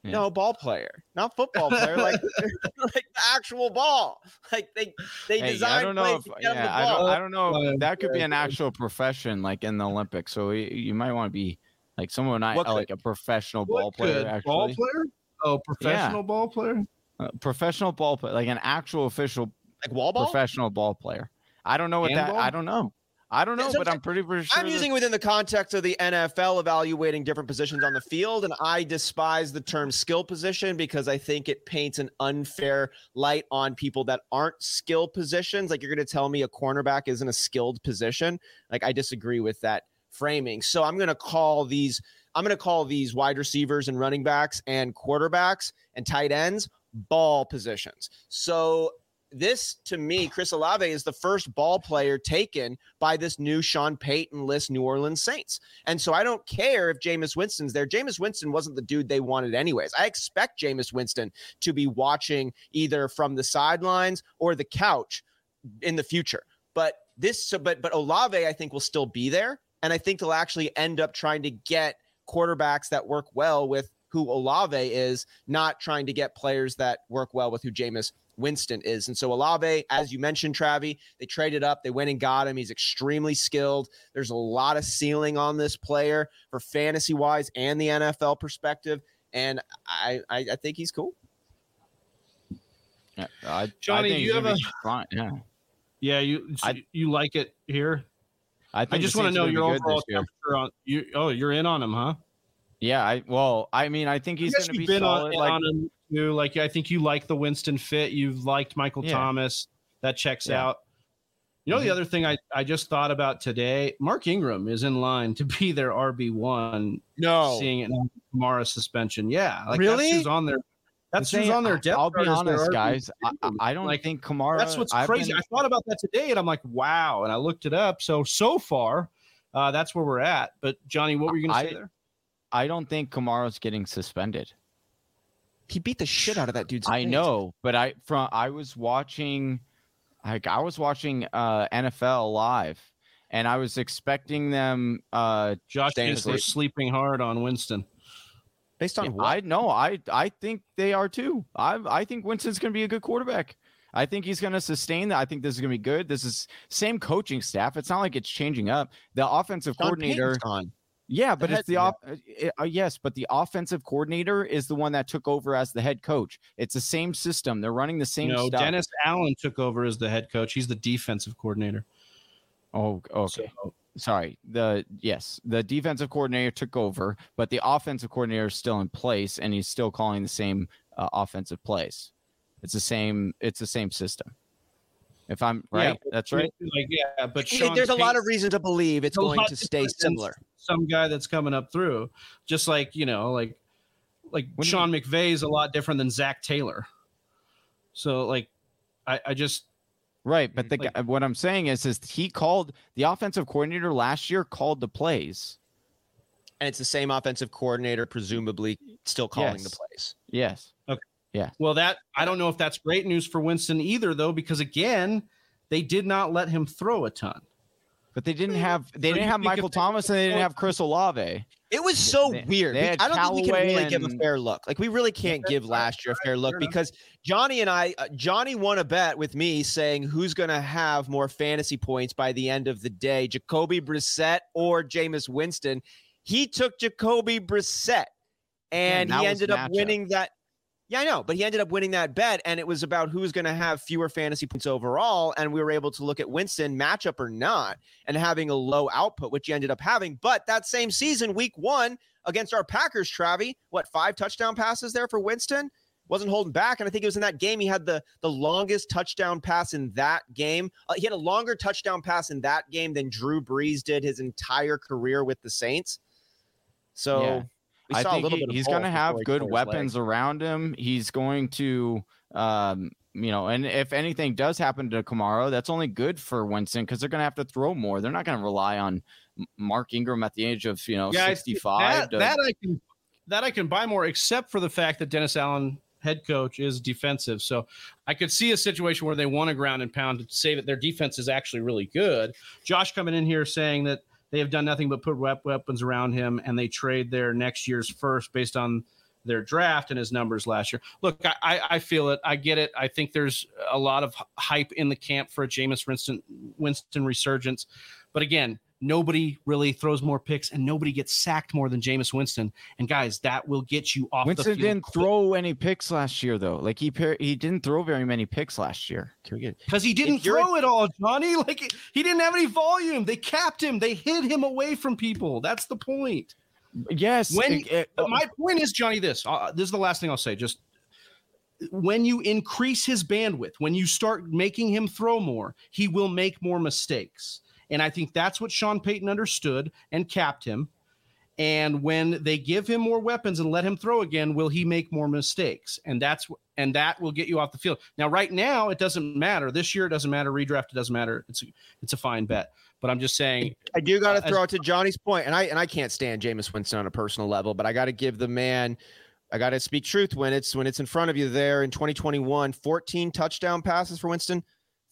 yeah. no ball player, not football player, like like the actual ball. Like they they hey, designed. I don't know if yeah, I don't, I don't know. If that could be an actual profession, like in the Olympics. So you, you might want to be like someone I like a professional ball player. Actually, ball player. Oh, professional yeah. ball player. Uh, professional ball player, like an actual official, like wall ball, professional ball player. I don't know what Handball? that. I don't know. I don't know, but I'm pretty sure. I'm using within the context of the NFL evaluating different positions on the field, and I despise the term skill position because I think it paints an unfair light on people that aren't skill positions. Like you're going to tell me a cornerback isn't a skilled position. Like I disagree with that framing. So I'm going to call these. I'm going to call these wide receivers and running backs and quarterbacks and tight ends ball positions. So this to me, Chris Olave is the first ball player taken by this new Sean Payton list New Orleans Saints. And so I don't care if Jameis Winston's there. Jameis Winston wasn't the dude they wanted anyways. I expect Jameis Winston to be watching either from the sidelines or the couch in the future. But this so but but Olave, I think, will still be there. And I think they'll actually end up trying to get quarterbacks that work well with who Olave is, not trying to get players that work well with who Jameis Winston is. And so Olave, as you mentioned, Travi, they traded up, they went and got him. He's extremely skilled. There's a lot of ceiling on this player for fantasy wise and the NFL perspective. And I, I, I think he's cool. Yeah, I, Johnny, I do you have a fine. yeah? Yeah, you I, you like it here? I, I just want to know your overall temperature on you. Oh, you're in on him, huh? Yeah, I well, I mean, I think he's going to be been solid. On, like, on him too. Like, I think you like the Winston fit. You've liked Michael Yeah. Thomas. That checks Yeah. out. You know, the Mhm. other thing I, I just thought about today, Mark Ingram is in line to be their RB one. No. Seeing it Kamara suspension, yeah, like Really? that's who's on their. That's I'm who's saying, on their depth I'll be chart as their honest, guys. I, I- I don't Like, think Kamara. That's what's I've crazy. been- I thought about that today, and I'm like, wow. And I looked it up. So so far, uh, that's where we're at. But Johnny, what were you going to say there? I don't think Kamara's getting suspended. He beat the shit out of that dude's I face. know, but I from I was watching, like I was watching uh, NFL live, and I was expecting them. Uh, Josh staying thinks they're sleeping hard on Winston. Based on what? I know, I I think they are too. I I think Winston's going to be a good quarterback. I think he's going to sustain that. I think this is going to be good. This is same coaching staff. It's not like it's changing up. The offensive Sean coordinator. Yeah, but head- it's the off. uh, uh, yes, but the offensive coordinator is the one that took over as the head coach. It's the same system. They're running the same no, stuff. Dennis Allen took over as the head coach. He's the defensive coordinator. Oh, okay. So, Sorry. The yes, the defensive coordinator took over, but the offensive coordinator is still in place, and he's still calling the same uh, offensive plays. It's the same. It's the same system. If I'm Yeah, right, that's right. Like, yeah, but Sean There's a lot of reason to believe it's going to stay similar. Some guy that's coming up through, just like you know, like like When you- Sean McVay is a lot different than Zac Taylor. So like, I, I just Right, but the Like- guy, what I'm saying is, is he called the offensive coordinator last year called the plays. And it's the same offensive coordinator, presumably still calling the Yes. plays. Yes. Well that I don't know if that's great news for Winston either though because again they did not let him throw a ton. But they didn't have they So didn't have Michael Thomas and they didn't have Chris Olave. It was so They- weird. they I don't think we can Callaway really give a fair look. Like we really can't that's give last year a fair look fair because Johnny and I, uh, Johnny won a bet with me saying who's going to have more fantasy points by the end of the day, Jacoby Brissett or Jameis Winston. He took Jacoby Brissett, and that he ended up matchup. winning that. Yeah, I know, but he ended up winning that bet, and it was about who's going to have fewer fantasy points overall. And we were able to look at Winston matchup or not, and having a low output, which he ended up having. But that same season, week one against our Packers, Travi, what five touchdown passes there for Winston? Wasn't holding back, and I think it was in that game he had the the longest touchdown pass in that game. Uh, he had a longer touchdown pass in that game than Drew Brees did his entire career with the Saints. So Yeah. We I saw a think little he- bit. Of he's going to have good tore his leg. weapons around him. He's going to, um, you know, and if anything does happen to Kamara, that's only good for Winston because they're going to have to throw more. They're not going to rely on Mark Ingram at the age of you know Yeah, sixty five. That, that I can that I can buy more, except for the fact that Dennis Allen, head coach, is defensive. So I could see a situation where they want to ground and pound to say that their defense is actually really good. Josh coming in here saying that they have done nothing but put weapons around him, and they trade their next year's first based on their draft and his numbers last year. Look, I, I, feel it. I get it. I think there's a lot of hype in the camp for a Jameis Winston, Winston resurgence. But again, nobody really throws more picks and nobody gets sacked more than Jameis Winston. And guys, that will get you off the Winston didn't throw any picks last year though. Like he he didn't throw very many picks last year. Because he didn't throw it all, Johnny. Like he didn't have any volume. They capped him. They hid him away from people. That's the point. Yes. When- it- it- my point is, Johnny, this uh, this is the last thing I'll say. Just when you increase his bandwidth, when you start making him throw more, he will make more mistakes. And I think that's what Sean Payton understood and capped him. And when they give him more weapons and let him throw again, will he make more mistakes? And that's and that will get you off the field. Now, right now, it doesn't matter. This year, it doesn't matter. Redraft, it doesn't matter. It's a, it's a fine bet. But I'm just saying. I do got to uh, throw it to Johnny's point, and I and I can't stand Jameis Winston on a personal level, but I got to give the man. I got to speak truth when it's when it's in front of you there in 2021. 14 touchdown passes for Winston,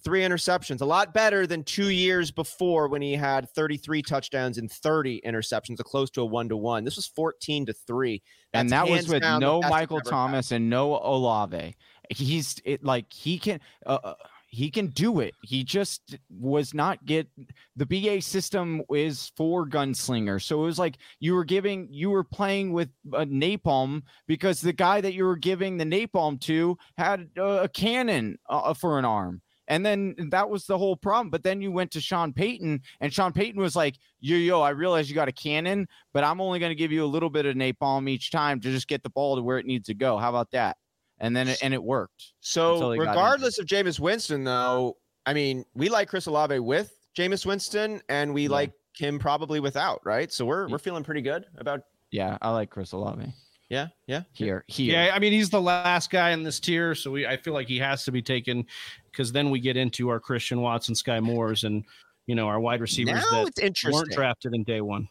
three interceptions, a lot better than two years before when he had 33 touchdowns and 30 interceptions, a close to a one to one. This was 14 to three. That's and that was with no Michael Thomas had. and no Olave. He's it like he can. Uh, uh he can do it. He just was not get the BA system is for gunslinger. So it was like you were giving you were playing with a napalm because the guy that you were giving the napalm to had a, a cannon uh, for an arm. And then that was the whole problem. But then you went to Sean Payton, and Sean Payton was like, Yo, yo, I realize you got a cannon, but I'm only going to give you a little bit of napalm each time to just get the ball to where it needs to go. How about that? And then it, and it worked. So, regardless of Jameis Winston, though, I mean, we like Chris Olave with Jameis Winston, and we yeah. like him probably without, right? So we're we're feeling pretty good about. Yeah, I like Chris Olave. Yeah, yeah. Here, here. Yeah, I mean he's the last guy in this tier, so we I feel like he has to be taken because then we get into our Christian Watson, Skyy Moores, and you know our wide receivers now that weren't drafted in day one.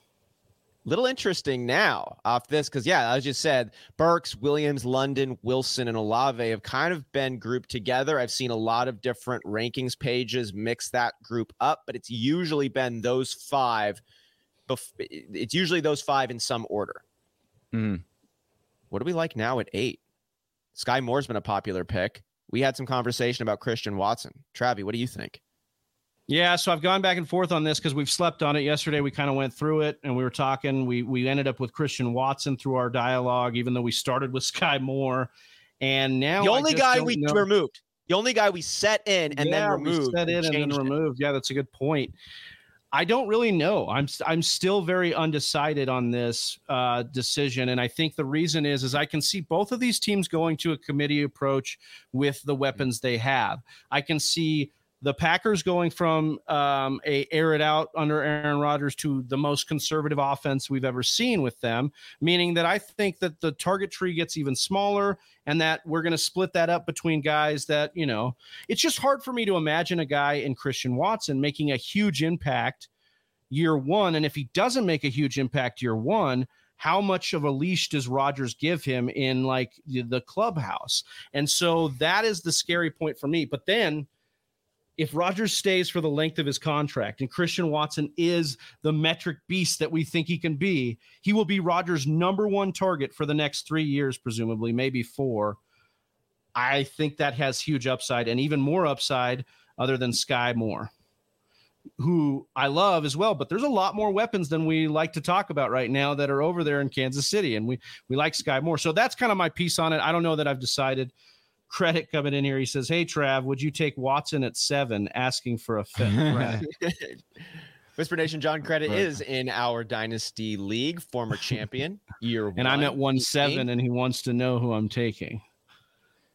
Little interesting now off this because yeah, as you said, Burks, Williams, London, Wilson, and Olave have kind of been grouped together. I've seen a lot of different rankings pages mix that group up, but it's usually been those five. Bef- it's usually those five in some order. Mm. What do we like now at eight? Skyy Moore's been a popular pick. We had some conversation about Christian Watson. Travi, what do you think? Yeah, so I've gone back and forth on this because we've slept on it. Yesterday we kind of went through it and we were talking. We we ended up with Christian Watson through our dialogue, even though we started with Skyy Moore. And now the only guy we know. removed, the only guy we set in and yeah, then removed, set in and, and then removed. It. Yeah, that's a good point. I don't really know. I'm I'm still very undecided on this uh, decision, and I think the reason is is I can see both of these teams going to a committee approach with the weapons they have. I can see the Packers going from um, a air it out under Aaron Rodgers to the most conservative offense we've ever seen with them, meaning that I think that the target tree gets even smaller and that we're going to split that up between guys that, you know, it's just hard for me to imagine a guy in Christian Watson making a huge impact year one. And if he doesn't make a huge impact year one, how much of a leash does Rodgers give him in like the clubhouse? And so that is the scary point for me. But then if Rodgers stays for the length of his contract and Christian Watson is the metric beast that we think he can be, he will be Rodgers' number one target for the next three years, presumably, maybe four. I think that has huge upside and even more upside other than Skyy Moore, who I love as well. But there's a lot more weapons than we like to talk about right now that are over there in Kansas City. And we we like Skyy Moore. So that's kind of my piece on it. I don't know that I've decided credit coming in here. He says, "Hey Trav, would you take Watson at seven, asking for a fifth?" Whisper Nation John Credit right. is in our Dynasty League, former champion, year and one. I'm at one seven, and he wants to know who I'm taking.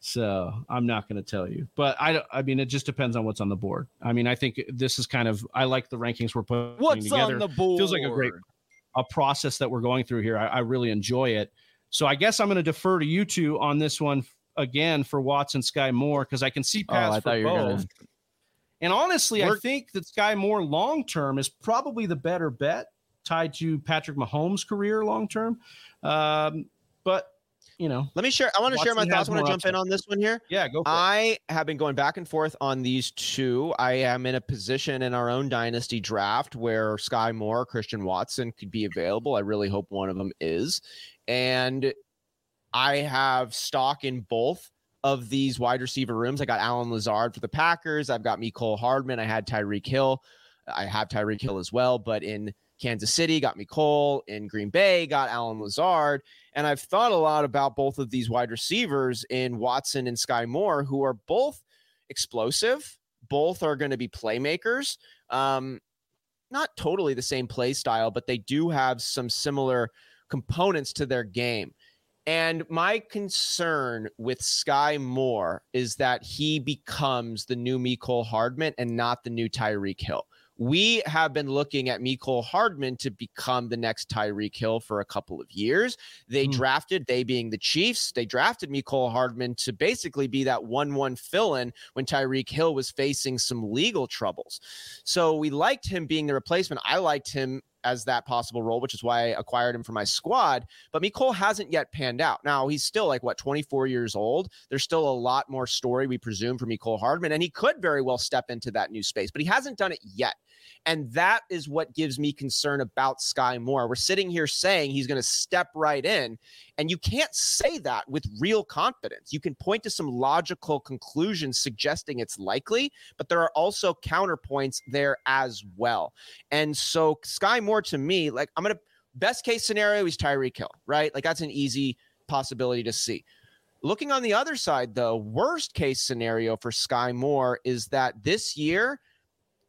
So I'm not going to tell you, but I, I mean, it just depends on what's on the board. I mean, I think this is kind of, I like the rankings we're putting what's together. on the board? Feels like a great, a process that we're going through here. I, I really enjoy it. So I guess I'm going to defer to you two on this one again for Watson Skyy Moore because I can see paths oh, for both. Gonna... And honestly, We're... I think that Skyy Moore long term is probably the better bet tied to Patrick Mahomes' career long term. Um, but you know, let me share. I want to share my thoughts. I want to jump in on this one here. Yeah, go. I it. have been going back and forth on these two. I am in a position in our own dynasty draft where Skyy Moore, Christian Watson could be available. I really hope one of them is. And I have stock in both of these wide receiver rooms. I got Allen Lazard for the Packers. I've got Mecole Hardman. I had Tyreek Hill. I have Tyreek Hill as well, but in Kansas City, got Mecole. In Green Bay, got Allen Lazard. And I've thought a lot about both of these wide receivers in Watson and Skyy Moore, who are both explosive. Both are going to be playmakers. Um, not totally the same play style, but they do have some similar components to their game. And my concern with Skyy Moore is that he becomes the new Mecole Hardman and not the new Tyreek Hill. we have been looking at Mecole Hardman to become the next Tyreek Hill for a couple of years. They mm. drafted, they being the Chiefs, they drafted Mecole Hardman to basically be that 1 1 fill in when Tyreek Hill was facing some legal troubles. So we liked him being the replacement. I liked him as that possible role, which is why I acquired him for my squad. But Mecole hasn't yet panned out. Now he's still like what 24 years old. There's still a lot more story we presume from Mecole Hardman, and he could very well step into that new space, but he hasn't done it yet. And that is what gives me concern about Skyy Moore. We're sitting here saying he's going to step right in. And you can't say that with real confidence. You can point to some logical conclusions suggesting it's likely, but there are also counterpoints there as well. And so Skyy Moore to me, like I'm to best case scenario, is Tyreek Hill, right? Like that's an easy possibility to see. Looking on the other side, the worst case scenario for Skyy Moore is that this year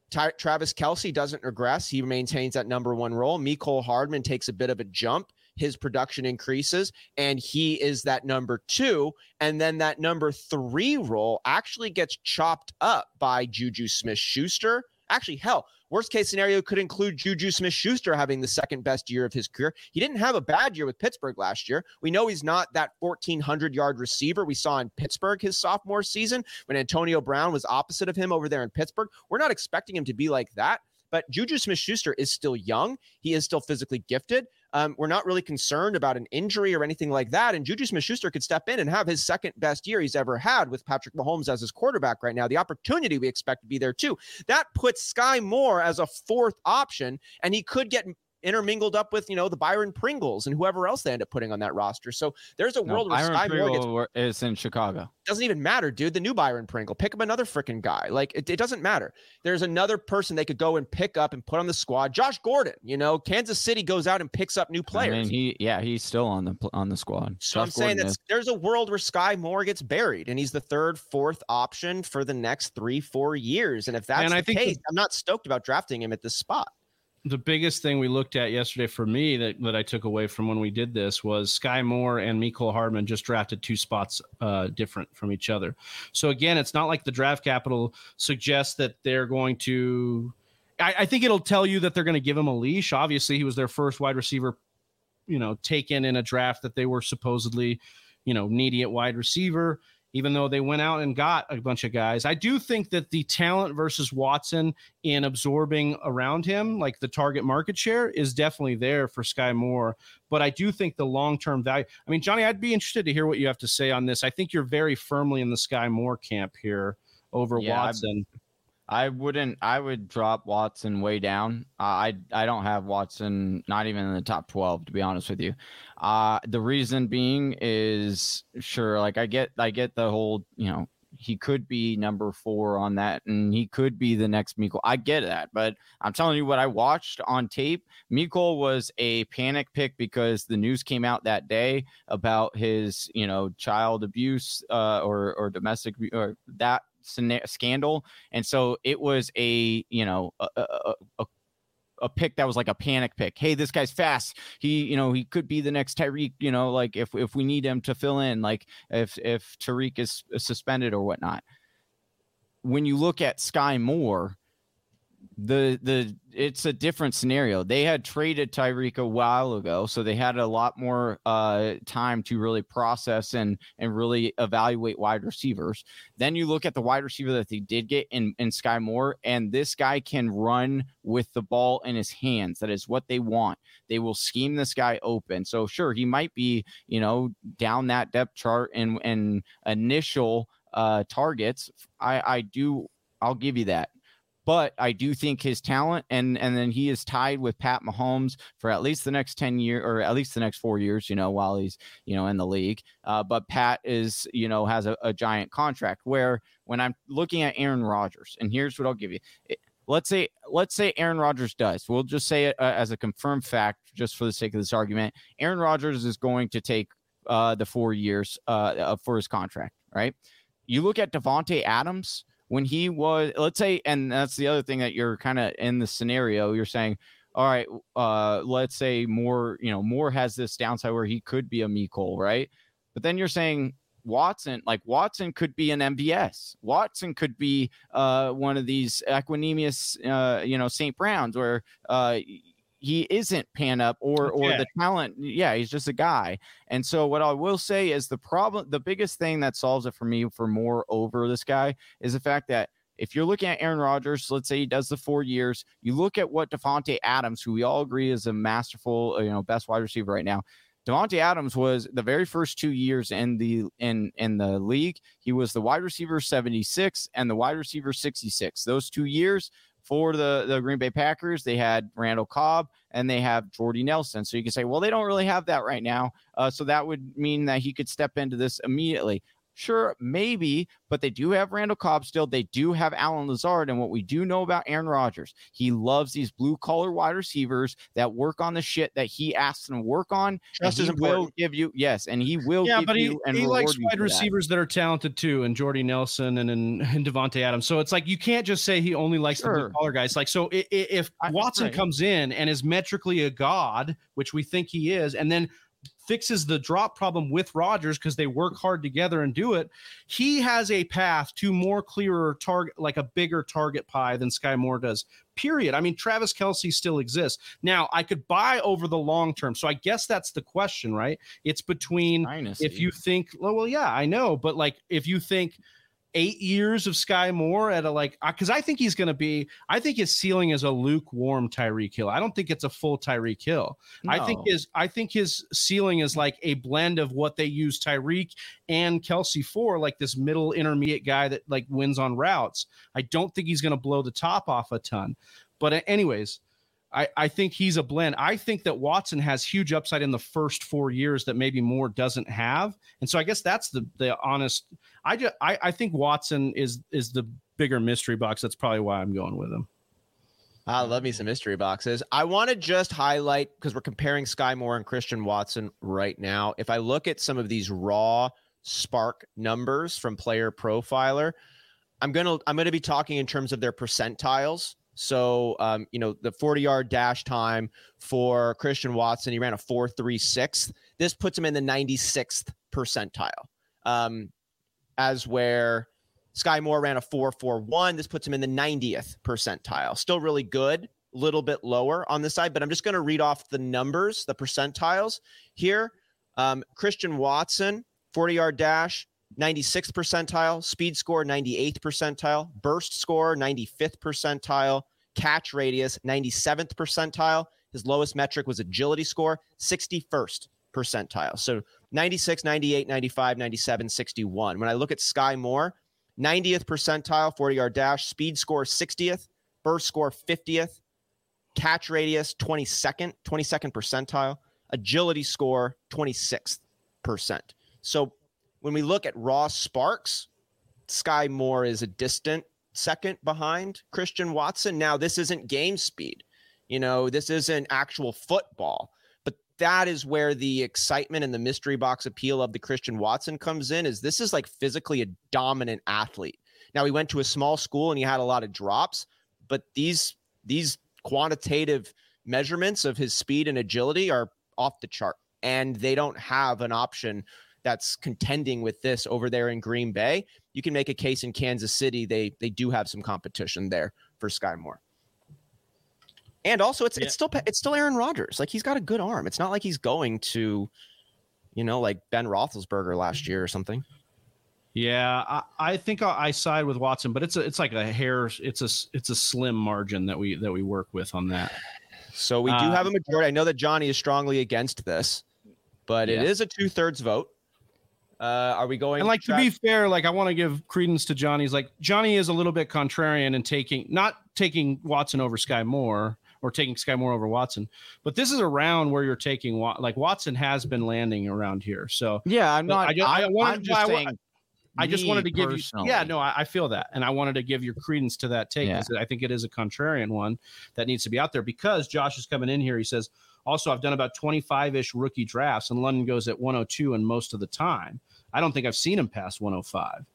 Ty- Travis Kelce doesn't regress. He maintains that number one role. Mecole Hardman takes a bit of a jump. His production increases, and he is that number two. And then that number three role actually gets chopped up by Juju Smith Schuster. Actually, hell, Worst case scenario could include Juju Smith Schuster having the second best year of his career. He didn't have a bad year with Pittsburgh last year. We know he's not that 1,400 yard receiver we saw in Pittsburgh his sophomore season when Antonio Brown was opposite of him over there in Pittsburgh. We're not expecting him to be like that. But Juju Smith Schuster is still young. He is still physically gifted. Um, we're not really concerned about an injury or anything like that. And Juju Smith Schuster could step in and have his second best year he's ever had with Patrick Mahomes as his quarterback right now. The opportunity we expect to be there too. That puts Skyy Moore as a fourth option, and he could get intermingled up with you know the Byron Pringles and whoever else they end up putting on that roster. So there's a no, world where Skyy Moore gets, is in Chicago. Doesn't even matter, dude. The new Byron Pringle, pick up another freaking guy. Like it, it, doesn't matter. There's another person they could go and pick up and put on the squad. Josh Gordon, you know, Kansas City goes out and picks up new players. I mean, he yeah, he's still on the on the squad. So Josh I'm saying that there's a world where Skyy Moore gets buried and he's the third, fourth option for the next three, four years. And if that's and the I think case, the- I'm not stoked about drafting him at this spot the biggest thing we looked at yesterday for me that, that I took away from when we did this was Skyy Moore and Mecole Hardman just drafted two spots uh, different from each other. So again, it's not like the draft capital suggests that they're going to. I, I think it'll tell you that they're going to give him a leash. Obviously, he was their first wide receiver, you know, taken in a draft that they were supposedly, you know, needy at wide receiver even though they went out and got a bunch of guys. I do think that the talent versus Watson in absorbing around him, like the target market share, is definitely there for Skyy Moore. But I do think the long term value. I mean, Johnny, I'd be interested to hear what you have to say on this. I think you're very firmly in the Skyy Moore camp here over yeah, Watson. I'm- I wouldn't. I would drop Watson way down. Uh, I I don't have Watson not even in the top twelve to be honest with you. Uh, the reason being is sure, like I get I get the whole you know he could be number four on that, and he could be the next Mecole. I get that, but I'm telling you what I watched on tape. Mecole was a panic pick because the news came out that day about his, you know, child abuse uh, or or domestic or that scandal, and so it was a you know a, a, a a pick that was like a panic pick. Hey, this guy's fast. He, you know, he could be the next Tyreek. You know, like if if we need him to fill in, like if if Tyreek is suspended or whatnot. When you look at Skyy Moore, the the it's a different scenario. They had traded Tyreek a while ago, so they had a lot more uh, time to really process and and really evaluate wide receivers. Then you look at the wide receiver that they did get in in Skyy Moore, and this guy can run with the ball in his hands. That is what they want. They will scheme this guy open. So sure, he might be you know down that depth chart and and initial uh, targets. I I do I'll give you that but I do think his talent and and then he is tied with Pat Mahomes for at least the next 10 years or at least the next four years, you know, while he's, you know, in the league. Uh, but Pat is, you know, has a, a, giant contract where when I'm looking at Aaron Rodgers, and here's what I'll give you. Let's say let's say Aaron Rodgers does. We'll just say it uh, as a confirmed fact, just for the sake of this argument. Aaron Rodgers is going to take uh, the four years uh, for his contract, right? You look at Davante Adams when he was let's say and that's the other thing that you're kind of in the scenario you're saying all right uh let's say more you know more has this downside where he could be a Mecole right but then you're saying Watson, like Watson could be an MVS. Watson could be uh, one of these Equanimeous, uh, you know, St. Browns where uh, he isn't pan up or or the talent. Yeah, he's just a guy. And so what I will say is the problem, the biggest thing that solves it for me for more over this guy is the fact that if you're looking at Aaron Rodgers, let's say he does the four years, you look at what Davante Adams, who we all agree is a masterful, uh, you know, best wide receiver right now. Davante Adams was the very first two years in the in in the league. He was the wide receiver 76 and the wide receiver 66. Those two years for the the Green Bay Packers, they had Randall Cobb and they have Jordy Nelson. So you can say, well, they don't really have that right now. Uh, so that would mean that he could step into this immediately. Sure, maybe, but they do have Randall Cobb still. They do have Allen Lazard. And what we do know about Aaron Rodgers, he loves these blue collar wide receivers that work on the shit that he asks them to work on. Trust is will give you, yes, and he will yeah, but he, he likes wide receivers that. that. are talented too, and Jordy Nelson and, and, and Davante Adams. So it's like you can't just say he only likes sure. the blue collar guys. Like, so if, if Watson right. comes in and is metrically a god, which we think he is, and then fixes the drop problem with Rodgers because they work hard together and do it. He has a path to more clearer target, like a bigger target pie than Skyy Moore does. Period. I mean, Travis Kelce still exists. Now, I could buy over the long term. So I guess that's the question, right? It's between Dynasty. if you think, well, well, yeah, I know, but like if you think eight years of Skyy Moore at a like uh, because I think he's going to be. I think his ceiling is a lukewarm Tyreek Hill. I don't think it's a full Tyreek Hill. No. I think his I think his ceiling is like a blend of what they use Tyreek and Kelce for, like this middle intermediate guy that like wins on routes. I don't think he's going to blow the top off a ton. But anyways, I, I think he's a blend. I think that Watson has huge upside in the first four years that maybe Moore doesn't have, and so I guess that's the the honest. I just I, I think Watson is is the bigger mystery box. That's probably why I'm going with him. I love me some mystery boxes. I want to just highlight because we're comparing Skyy Moore and Christian Watson right now. If I look at some of these raw spark numbers from Player Profiler, I'm gonna I'm gonna be talking in terms of their percentiles. So, um, you know, the 40 yard dash time for Christian Watson, he ran a 4.36. This puts him in the 96th percentile. Um, as where Skyy Moore ran a 4.41. This puts him in the 90th percentile. Still really good, a little bit lower on this side, but I'm just going to read off the numbers, the percentiles here. Um, Christian Watson, 40 yard dash, 96th percentile, speed score 98th percentile, burst score 95th percentile, catch radius 97th percentile. His lowest metric was agility score 61st percentile. So 96, 98, 95, 97, 61. When I look at Skyy Moore, 90th percentile 40 yard dash, speed score 60th, burst score 50th, catch radius 22nd, 22nd percentile, agility score 26th percent. So when we look at raw sparks, Skyy Moore is a distant second behind Christian Watson. Now, this isn't game speed. You know, this isn't actual football. But that is where the excitement and the mystery box appeal of the Christian Watson comes in is this is like physically a dominant athlete. Now, he went to a small school and he had a lot of drops, but these these quantitative measurements of his speed and agility are off the chart and they don't have an option that's contending with this over there in Green Bay, you can make a case in Kansas City. They they do have some competition there for Skyy Moore. And also, it's yeah. it's still it's still Aaron Rodgers. Like he's got a good arm. It's not like he's going to, you know, like Ben Roethlisberger last year or something. Yeah, I, I think I, I side with Watson, but it's a it's like a hair. It's a it's a slim margin that we that we work with on that. So we do uh, have a majority. I know that Johnny is strongly against this, but yeah. it is a two thirds vote. Uh, are we going? And like to, to be fair, like I want to give credence to Johnny's. Like Johnny is a little bit contrarian in taking not taking Watson over Skyy Moore or taking Skyy Moore over Watson, but this is a round where you're taking like Watson has been landing around here. So yeah, I'm not. I, just, I, I wanted, just saying. I, just wanted to give personally. you, yeah, no, I, I, feel that, and I wanted to give your credence to that take. Yeah. I think it is a contrarian one that needs to be out there because Josh is coming in here. He says, also, I've done about 25 ish rookie drafts, and London goes at 102 and most of the time. I don't think I've seen him past 105.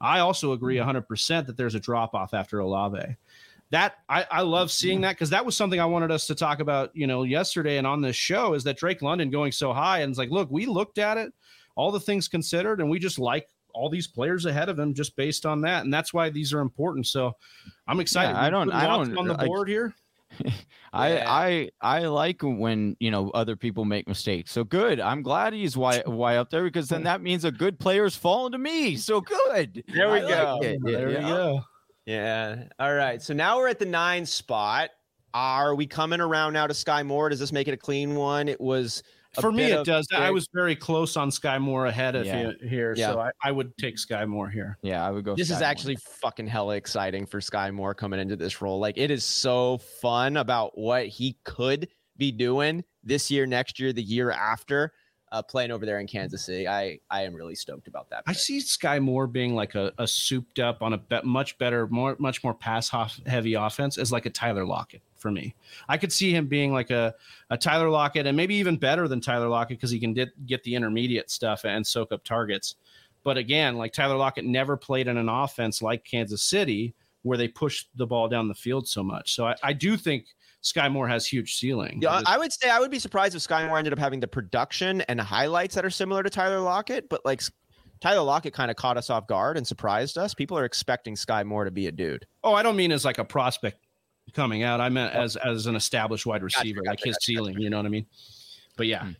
I also agree 100% hmm. that there's a drop off after Olave. That I, I love seeing that because that was something I wanted us to talk about, you know, yesterday and on this show is that Drake London going so high and it's like, look, we looked at it. all the things considered, and we just like all these players ahead of him just based on that, and that's why these are important. So I'm excited. Yeah, I don't. I don't on the board I, here. I yeah. I I like when you know other people make mistakes. So good. I'm glad he's why why up there because then that means a good player's falling to me. So good. There we I go. Like there yeah. we go. Yeah. All right. So now we're at the nine spot. Are we coming around now to Skyy Moore? Does this make it a clean one? It was for me, it does. I was very close on Skyy Moore ahead of yeah. you here, yeah. so I, I, would take Skyy Moore here. Yeah, I would go. This Sky is actually fucking hella exciting for Skyy Moore coming into this role. Like it is so fun about what he could be doing this year, next year, the year after uh, playing over there in Kansas City. I I am really stoked about that. I see Skyy Moore being like a, a souped up on a be- much better, more much more pass heavy offense as like a Tyler Lockett for me. I could see him being like a, a Tyler Lockett and maybe even better than Tyler Lockett because he can get, get the intermediate stuff and soak up targets. But again, like Tyler Lockett never played in an offense like Kansas City where they push the ball down the field so much. So I, I do think Skyy Moore has huge ceiling. Yeah, I would say I would be surprised if Skyy Moore ended up having the production and highlights that are similar to Tyler Lockett, but like Tyler Lockett kind of caught us off guard and surprised us. People are expecting Skyy Moore to be a dude. Oh, I don't mean as like a prospect coming out. I meant oh. as as an established wide receiver, gotcha, like gotcha, his gotcha, ceiling. You know what I mean? But yeah. Hmm.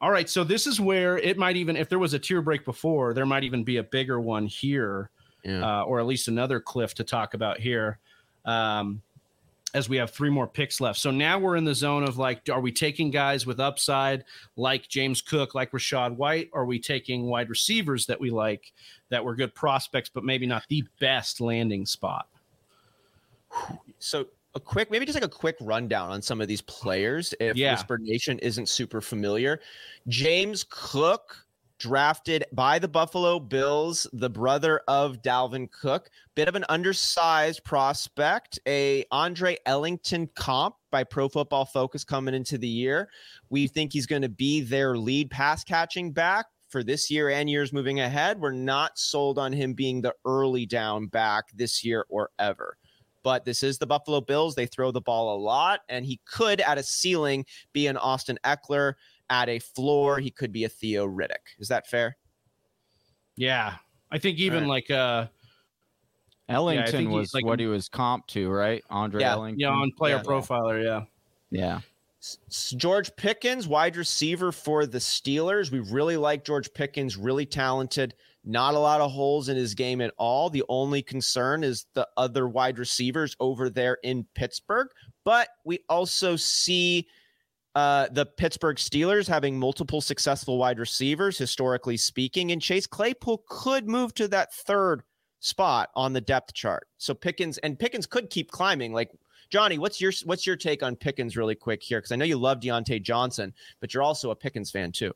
All right, so this is where it might even, if there was a tier break before, there might even be a bigger one here, yeah. uh, or at least another cliff to talk about here. Um, as we have three more picks left. So now we're in the zone of like, are we taking guys with upside like James Cook, like Rachaad White? Or are we taking wide receivers that we like that were good prospects, but maybe not the best landing spot? So a quick, maybe just like a quick rundown on some of these players if yeah. Whisper Nation isn't super familiar. James Cook drafted by the Buffalo Bills, the brother of Dalvin Cook, bit of an undersized prospect, a Andre Ellington comp by Pro Football Focus coming into the year. We think he's going to be their lead pass catching back for this year and years moving ahead. We're not sold on him being the early down back this year or ever but this is the Buffalo Bills. They throw the ball a lot, and he could, at a ceiling, be an Austin Ekeler. At a floor, he could be a Theo Riddick. Is that fair? Yeah, I think even right. like uh, Ellington yeah, was like, what he was comp to, right? Andre yeah, Ellington. Yeah, on player yeah, profiler, yeah. Yeah. George Pickens, wide receiver for the Steelers. We really like George Pickens, really talented. Not a lot of holes in his game at all. The only concern is the other wide receivers over there in Pittsburgh. But we also see uh, the Pittsburgh Steelers having multiple successful wide receivers, historically speaking, and Chase Claypool could move to that third spot on the depth chart. So Pickens and Pickens could keep climbing. Like Johnny, what's your what's your take on Pickens really quick here? Because I know you love Diontae Johnson, but you're also a Pickens fan too.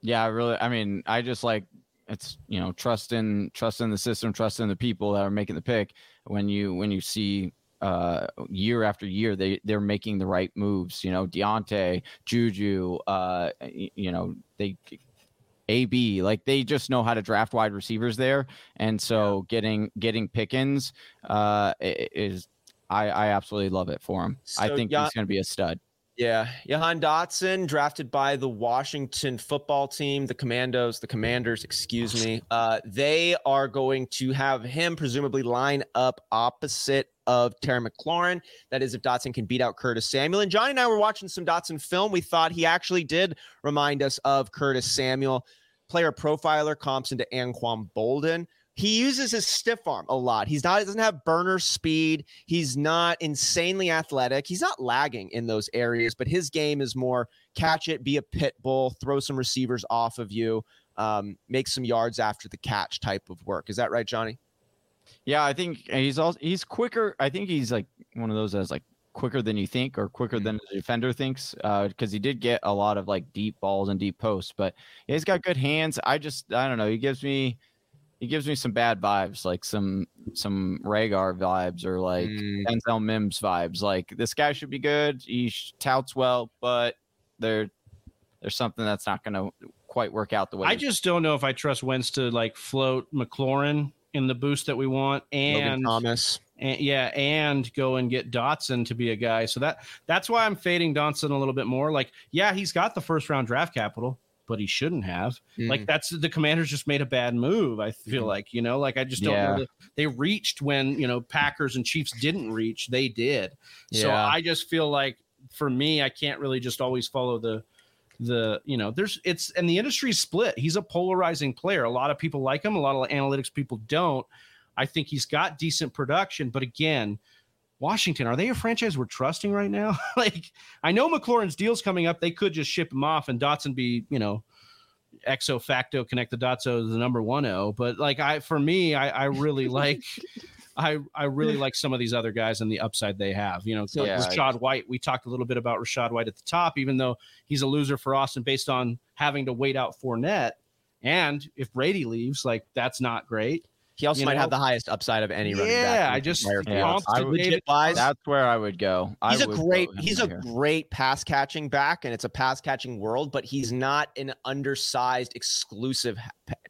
Yeah, I really. I mean, I just like it's you know trust in trust in the system, trust in the people that are making the pick. When you when you see uh, year after year they they're making the right moves. You know, Diontae, Juju, uh, you know they. AB like they just know how to draft wide receivers there, and so yeah. getting getting Pickens uh, is I I absolutely love it for him. So, I think he's going to be a stud. Yeah, Jahan Dotson, drafted by the Washington football team, the Commandos, the Commanders, excuse me. Uh, they are going to have him presumably line up opposite of Terry McLaurin. That is, if Dotson can beat out Curtis Samuel. And Johnny and I were watching some Dotson film. We thought he actually did remind us of Curtis Samuel. Player profiler comps into Anquan Boldin. he uses his stiff arm a lot. He's not, he doesn't have burner speed. He's not insanely athletic. He's not lagging in those areas, but his game is more catch it, be a pit bull, throw some receivers off of you, um, make some yards after the catch type of work. Is that right, Johnny? Yeah, I think he's also he's quicker. I think he's like one of those that's like quicker than you think or quicker mm-hmm. than the defender thinks because uh, he did get a lot of like deep balls and deep posts but yeah, he's got good hands i just i don't know he gives me he gives me some bad vibes, like some some Reagor vibes or like mm. Denzel Mims vibes. Like this guy should be good. He touts well, but there there's something that's not going to quite work out the way. I just don't know if I trust Wentz to like float McLaurin in the boost that we want and Logan Thomas. And, yeah, and go and get Dotson to be a guy. So that that's why I'm fading Dotson a little bit more. Like, yeah, he's got the first round draft capital but he shouldn't have. Mm. Like that's the Commanders just made a bad move. I feel mm. like you know, like I just don't yeah. know. they reached when you know Packers and Chiefs didn't reach. They did. Yeah. So I just feel like for me, I can't really just always follow the the you know there's it's and the industry's split. He's a polarizing player. A lot of people like him. A lot of analytics people don't. I think he's got decent production, but again Washington, are they a franchise we're trusting right now? like, I know McLaurin's deal's coming up. They could just ship him off and Dotson be, you know, exo facto connect the dots so the number one O. But like, I for me, I, I really like. I, I really like some of these other guys and the upside they have. You know, like yeah, Rachaad White. We talked a little bit about Rachaad White at the top, even though he's a loser for Austin based on having to wait out Fournette. And if Brady leaves, like that's not great. He also you might know? have the highest upside of any running back. Yeah, I just yeah, I would, that's where I would go. I he's would a great he's a here. great pass catching back, and it's a pass catching world, but he's not an undersized exclusive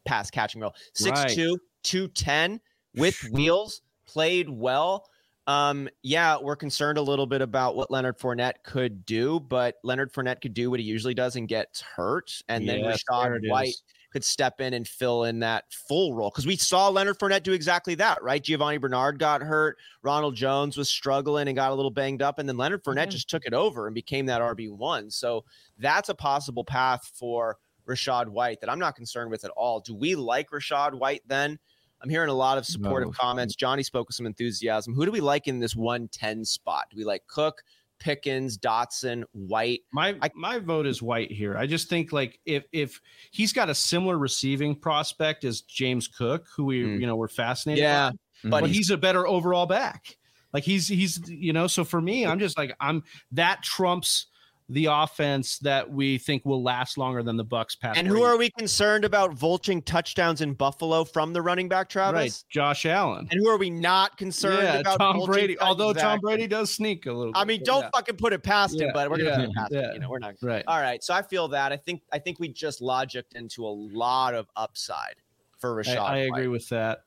pass catching role. 6'2", right. 210 with wheels, played well. Um, yeah, we're concerned a little bit about what Leonard Fournette could do, but Leonard Fournette could do what he usually does and gets hurt, and then Rachaad White. Is could step in and fill in that full role. Because we saw Leonard Fournette do exactly that, right? Giovani Bernard got hurt. Ronald Jones was struggling and got a little banged up. And then Leonard Fournette just took it over and became that RB1. So that's a possible path for Rachaad White that I'm not concerned with at all. Do we like Rachaad White then? I'm hearing a lot of supportive no. comments. Johnny spoke with some enthusiasm. Who do we like in this 110 spot? Do we like Cook? Pickens, Dotson, White. My I, my vote is White here. I just think like if if he's got a similar receiving prospect as James Cook, who we mm. you know we're fascinated. Yeah, by, but, he's a better overall back. Like he's he's you know so for me, I'm just like I'm that trumps the offense that we think will last longer than the Bucs pass. And who are we concerned about vulturing touchdowns in Buffalo from the running back, Travis? Right, Josh Allen. And who are we not concerned yeah, about? Tom Brady. Although Tom Brady does sneak a little. I mean, don't yeah. fucking put it past yeah, him, but we're gonna put it past him. You know, we're not. Right. All right. So I feel that. I think I think we just logicked into a lot of upside for Rachaad. I, I agree with that.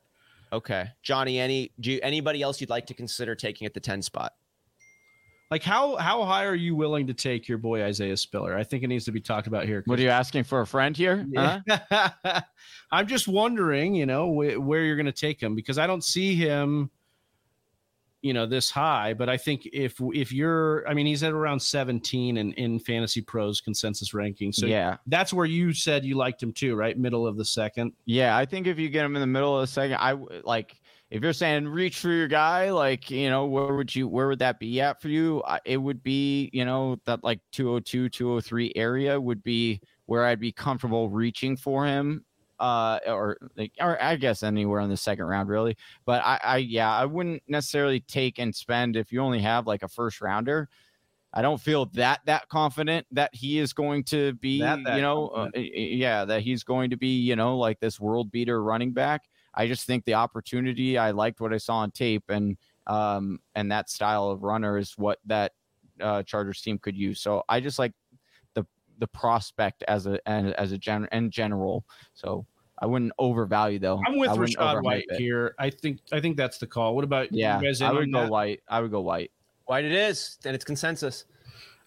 Okay, Johnny. Any do you, anybody else you'd like to consider taking at the ten spot? Like how how high are you willing to take your boy Isaiah Spiller? I think it needs to be talked about here. What are you asking for a friend here? Yeah. I'm just wondering, you know, wh- where you're going to take him because I don't see him, you know, this high. But I think if if you're, I mean, he's at around 17 in in Fantasy Pros consensus ranking. So yeah, that's where you said you liked him too, right? Middle of the second. Yeah, I think if you get him in the middle of the second, I like if you're saying reach for your guy, like, you know, where would you, where would that be at for you? It would be, you know, that like 202, 203 area would be where I'd be comfortable reaching for him. Uh, or like, or I guess anywhere in the second round, really. But I, I, yeah, I wouldn't necessarily take and spend if you only have like a first rounder. I don't feel that that confident that he is going to be, that, that you know, uh, yeah, that he's going to be, you know, like this world beater running back. I just think the opportunity, I liked what I saw on tape, and um, and that style of runner is what that uh, Chargers team could use. So I just like the the prospect as a and as a gen in general. So I wouldn't overvalue though. I'm with Rachaad White it. here. I think I think that's the call. What about yeah? I would go that? White. I would go White. White it is, and it's consensus.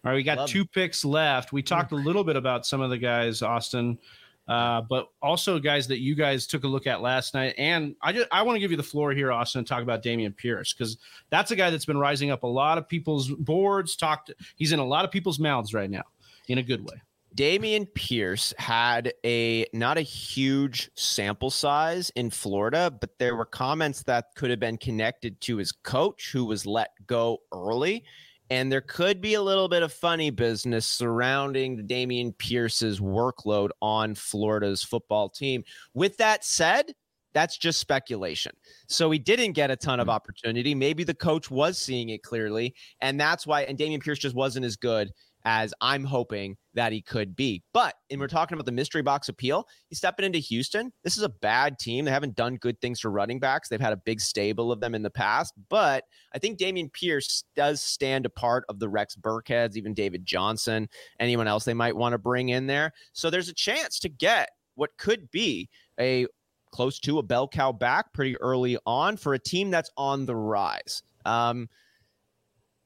All right, we got Love two picks left. We talked a little bit about some of the guys, Austin. Uh, but also guys that you guys took a look at last night. And I just I want to give you the floor here, Austin, and talk about Dameon Pierce because that's a guy that's been rising up a lot of people's boards. Talked, he's in a lot of people's mouths right now, in a good way. Dameon Pierce had a not a huge sample size in Florida, but there were comments that could have been connected to his coach who was let go early and there could be a little bit of funny business surrounding the Dameon Pierce's workload on Florida's football team. With that said, that's just speculation. So he didn't get a ton of hmm. opportunity. Maybe the coach was seeing it clearly, and that's why. And Dameon Pierce just wasn't as good as I'm hoping that he could be. But, and we're talking about the mystery box appeal, he's stepping into Houston. This is a bad team. They haven't done good things for running backs. They've had a big stable of them in the past. But I think Dameon Pierce does stand apart of the Rex Burkheads, even David Johnson, anyone else they might want to bring in there. So there's a chance to get what could be a close to a bell cow back pretty early on for a team that's on the rise. Um,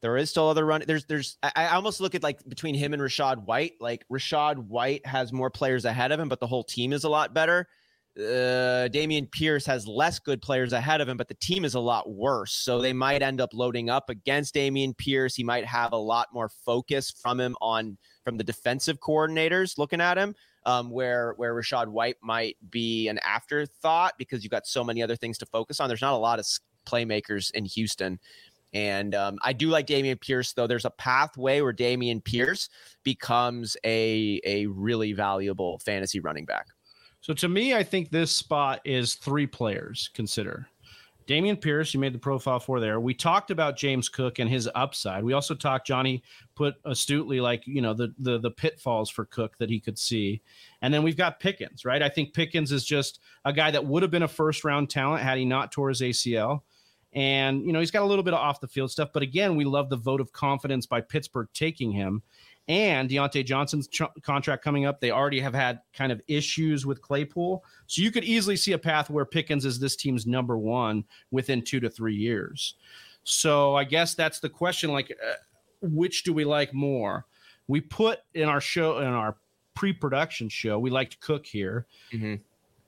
There is still other run. There's there's I, almost look at like between him and Rachaad White. Like Rachaad White has more players ahead of him, but the whole team is a lot better. Uh, Dameon Pierce has less good players ahead of him, but the team is a lot worse. So they might end up loading up against Dameon Pierce. He might have a lot more focus from him on from the defensive coordinators looking at him. Um, where where Rachaad White might be an afterthought because you've got so many other things to focus on. There's not a lot of playmakers in Houston. And um, I do like Dameon Pierce, though. There's a pathway where Dameon Pierce becomes a a really valuable fantasy running back. So to me, I think this spot is three players. Consider Dameon Pierce, you made the profile for there. We talked about James Cook and his upside. We also talked Johnny put astutely like you know the the the pitfalls for Cook that he could see, and then we've got Pickens, right? I think Pickens is just a guy that would have been a first round talent had he not tore his ACL. And you know he's got a little bit of off the field stuff, but again, we love the vote of confidence by Pittsburgh taking him and Diontae Johnson's ch- contract coming up. They already have had kind of issues with Claypool. So you could easily see a path where Pickens is this team's number one within two to three years. So I guess that's the question like, uh, which do we like more? We put in our show, in our pre production show, we liked Cook here. Mm-hmm.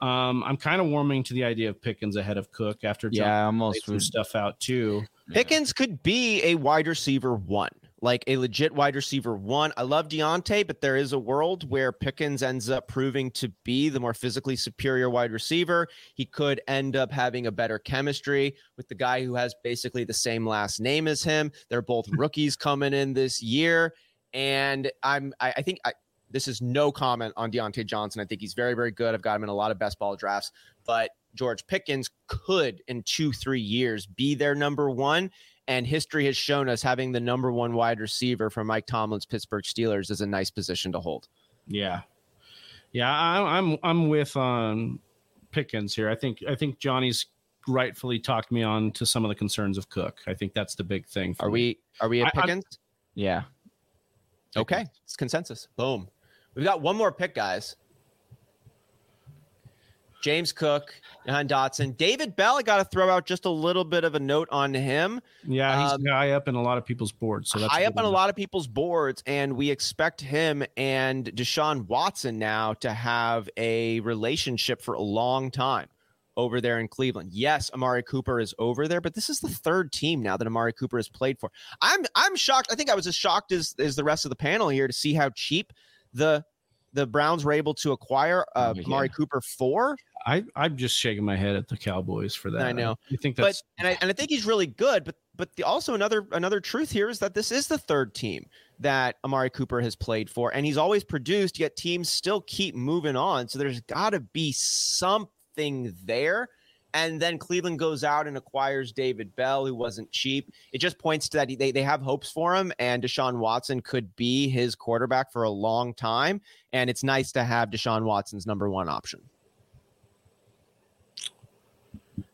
Um, I'm kind of warming to the idea of Pickens ahead of Cook after yeah, I almost some stuff out too. Pickens could be a wide receiver one like a legit wide receiver one. I love Diontae, but there is a world where Pickens ends up proving to be the more physically superior wide receiver. He could end up having a better chemistry with the guy who has basically the same last name as him. They're both rookies coming in this year. And I'm I, I think I, this is no comment on Diontae Johnson. I think he's very, very good. I've got him in a lot of best ball drafts, but George Pickens could in two, three years be their number one. And history has shown us having the number one wide receiver for Mike Tomlin's Pittsburgh Steelers is a nice position to hold. Yeah, yeah, I, I'm I'm with um, Pickens here. I think I think Johnny's rightfully talked me on to some of the concerns of Cook. I think that's the big thing. are me. we are we at Pickens? I, yeah. Okay, it's consensus. Boom. We've got one more pick, guys. James Cook, Jahan Dotson, David Bell. I got to throw out just a little bit of a note on him. Yeah, he's um, high up in a lot of people's boards. So that's high up on a lot of people's boards, and we expect him and Deshaun Watson now to have a relationship for a long time over there in Cleveland. Yes, Amari Cooper is over there, but this is the third team now that Amari Cooper has played for. I'm I'm shocked. I think I was as shocked as as the rest of the panel here to see how cheap the the Browns were able to acquire uh, oh, yeah. Amari Cooper for. I I'm just shaking my head at the Cowboys for that. I know. You think that's but, and I and I think he's really good, but but the, also another another truth here is that this is the third team that Amari Cooper has played for, and he's always produced. Yet teams still keep moving on, so there's got to be something there. And then Cleveland goes out and acquires David Bell, who wasn't cheap. It just points to that they, they have hopes for him, and Deshaun Watson could be his quarterback for a long time. And it's nice to have Deshaun Watson's number one option.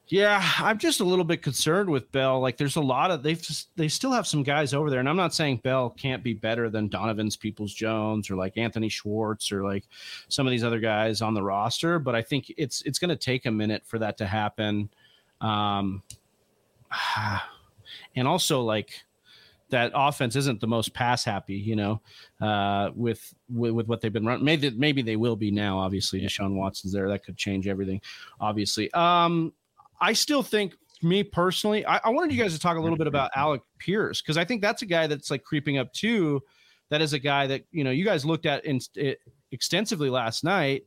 Yeah, I'm just a little bit concerned with Bell. Like, there's a lot of they've they still have some guys over there, and I'm not saying Bell can't be better than Donovan's Peoples Jones or like Anthony Schwartz or like some of these other guys on the roster, but I think it's it's going to take a minute for that to happen. Um, and also like that offense isn't the most pass happy, you know, uh, with, with, with what they've been running. Maybe maybe they will be now. Obviously, Deshaun Watson's there. That could change everything. Obviously, um, I still think me personally, I, I, wanted you guys to talk a little bit about mm-hmm. Alec Pierce because I think that's a guy that's like creeping up too. That is a guy that you know you guys looked at in, it, extensively last night.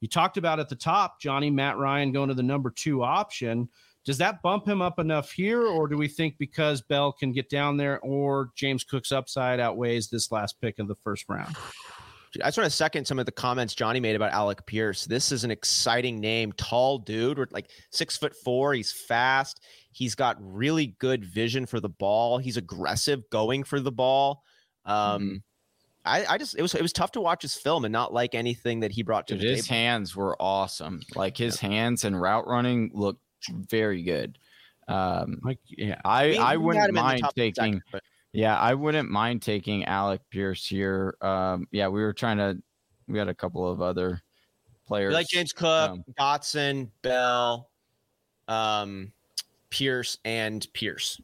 You talked about at the top, Johnny Matt Ryan going to the number two option. Does that bump him up enough here, or do we think because Bell can get down there, or James Cook's upside outweighs this last pick of the first round? I just want to second some of the comments Johnny made about Alec Pierce. This is an exciting name, tall dude, with like six foot four. He's fast. He's got really good vision for the ball. He's aggressive going for the ball. Um, mm-hmm. I, I, just it was it was tough to watch his film and not like anything that he brought to Dude, the his table. hands were awesome. Like his yeah. hands and route running looked very good. Um, like yeah, I I wouldn't mind taking. Second, but- yeah, I wouldn't mind taking Alec Pierce here. Um, yeah, we were trying to. We had a couple of other players. We like James Cook, um, Dotson, Bell, um, Pierce, and Pierce.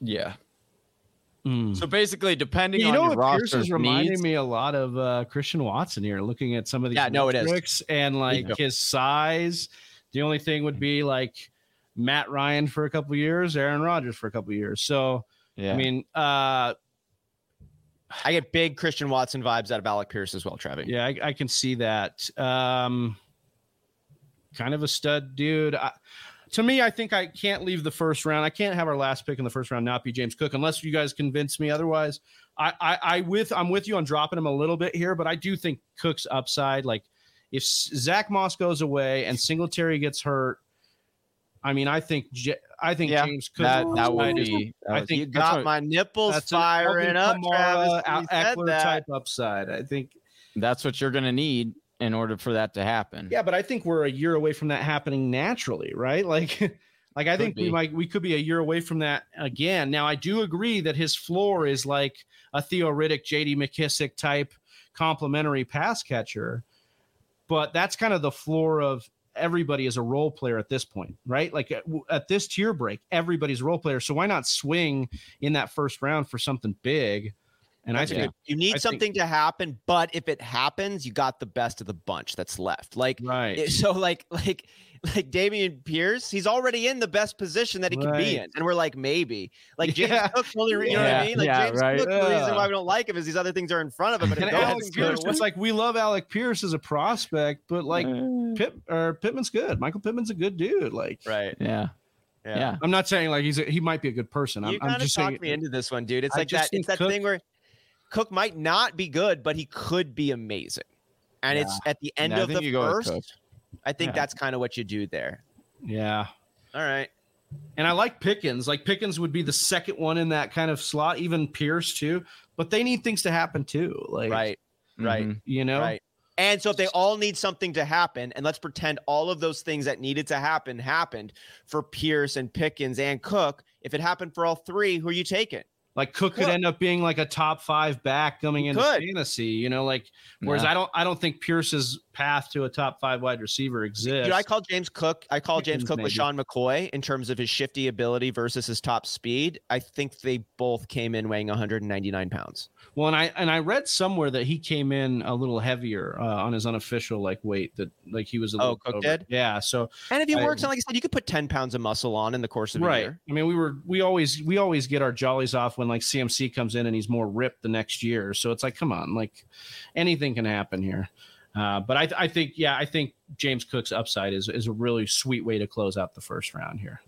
Yeah. Mm. So basically, depending you on know your what Pierce is reminding needs, me a lot of uh, Christian Watson here, looking at some of these yeah, no, it is. and like his size. The only thing would be like Matt Ryan for a couple years, Aaron Rodgers for a couple years. So yeah. I mean, uh, I get big Christian Watson vibes out of Alec Pierce as well, Trevi. Yeah, I, I, can see that. Um, kind of a stud dude. I, to me, I think I can't leave the first round. I can't have our last pick in the first round not be James Cook unless you guys convince me otherwise. I, I, I with I'm with you on dropping him a little bit here, but I do think Cook's upside. Like if Zack Moss goes away and Singletary gets hurt, I mean, I think I think yeah, James Cook that, that would be. I think you got what, my nipples firing up, Travis. Ekeler type upside. I think that's what you're going to need in order for that to happen. Yeah, but I think we're a year away from that happening naturally, right? Like like I could think be. we might we could be a year away from that again. Now I do agree that his floor is like a Theo Riddick, JD McKissic type complementary pass catcher. But that's kind of the floor of everybody is a role player at this point, right? Like uh, at, at this tier break, everybody's a role player. So why not swing in that first round for something big? And I think you need I something think, to happen, but if it happens, you got the best of the bunch that's left. Like right. So like like like Dameon Pierce, he's already in the best position that he right. can be in, and we're like maybe like James yeah. Cook's only you know yeah. what I mean? Like yeah, James right. Cook, the reason why we don't like him is these other things are in front of him. But Alec Pierce, it's like we love Alec Pierce as a prospect, but like uh, Pitt or Pittman's good. Michael Pittman's a good dude. Like right, yeah. Yeah. I'm not saying like he's a, he might be a good person. I'm, you kind I'm just of talked me into this one, dude. It's like that. It's that Cook, thing where Cook might not be good, but he could be amazing. And yeah. it's at the end yeah, of the first. I think yeah. that's kind of what you do there. Yeah. All right. And I like Pickens. Like Pickens would be the second one in that kind of slot, even Pierce too. But they need things to happen too. Like right, right. Mm-hmm. You know, right. And so if they all need something to happen, and let's pretend all of those things that needed to happen happened for Pierce and Pickens and Cook. If it happened for all three, who are you taking? Like Cook could end up being like a top five back coming into could. fantasy, you know, like whereas yeah. I don't I don't think Pierce's path to a top five wide receiver exists. Dude, I call James Cook, I call James Cook maybe. with Sean McCoy in terms of his shifty ability versus his top speed. I think they both came in weighing 199 pounds. Well, and I and I read somewhere that he came in a little heavier uh, on his unofficial like weight that like he was a little. Oh, Cook did. Yeah. So and if he works on, like I said, you could put ten pounds of muscle on in the course of right. a year. I mean, we were we always we always get our jollies off when like CMC comes in and he's more ripped the next year. So it's like, come on, like anything can happen here. Uh, but I, I think, yeah, I think James Cook's upside is is a really sweet way to close out the first round here.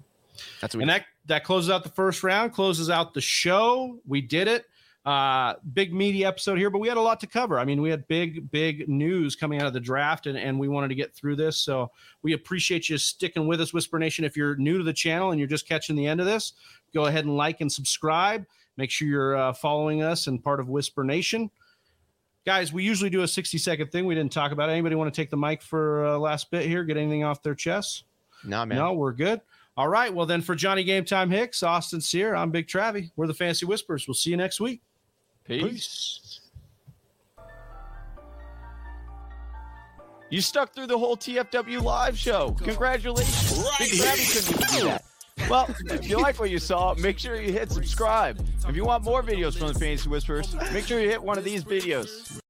That's and that that closes out the first round, closes out the show. We did it. Uh big meaty episode here but we had a lot to cover. I mean we had big big news coming out of the draft and, and we wanted to get through this. So we appreciate you sticking with us whisper nation. If you're new to the channel and you're just catching the end of this go ahead and like and subscribe. Make sure you're uh, following us and part of whisper nation guys we usually do a 60 second thing we didn't talk about it. anybody want to take the mic for uh, last bit here get anything off their chest no man no we're good all right well then for johnny game time hicks austin sear i'm big travie we're the Fantasy Whispers we'll see you next week Peace. Peace. You stuck through the whole TFW live show. Congratulations. Right. Big couldn't do that. Well, if you like what you saw, make sure you hit subscribe. If you want more videos from the Fantasy Whispers, make sure you hit one of these videos.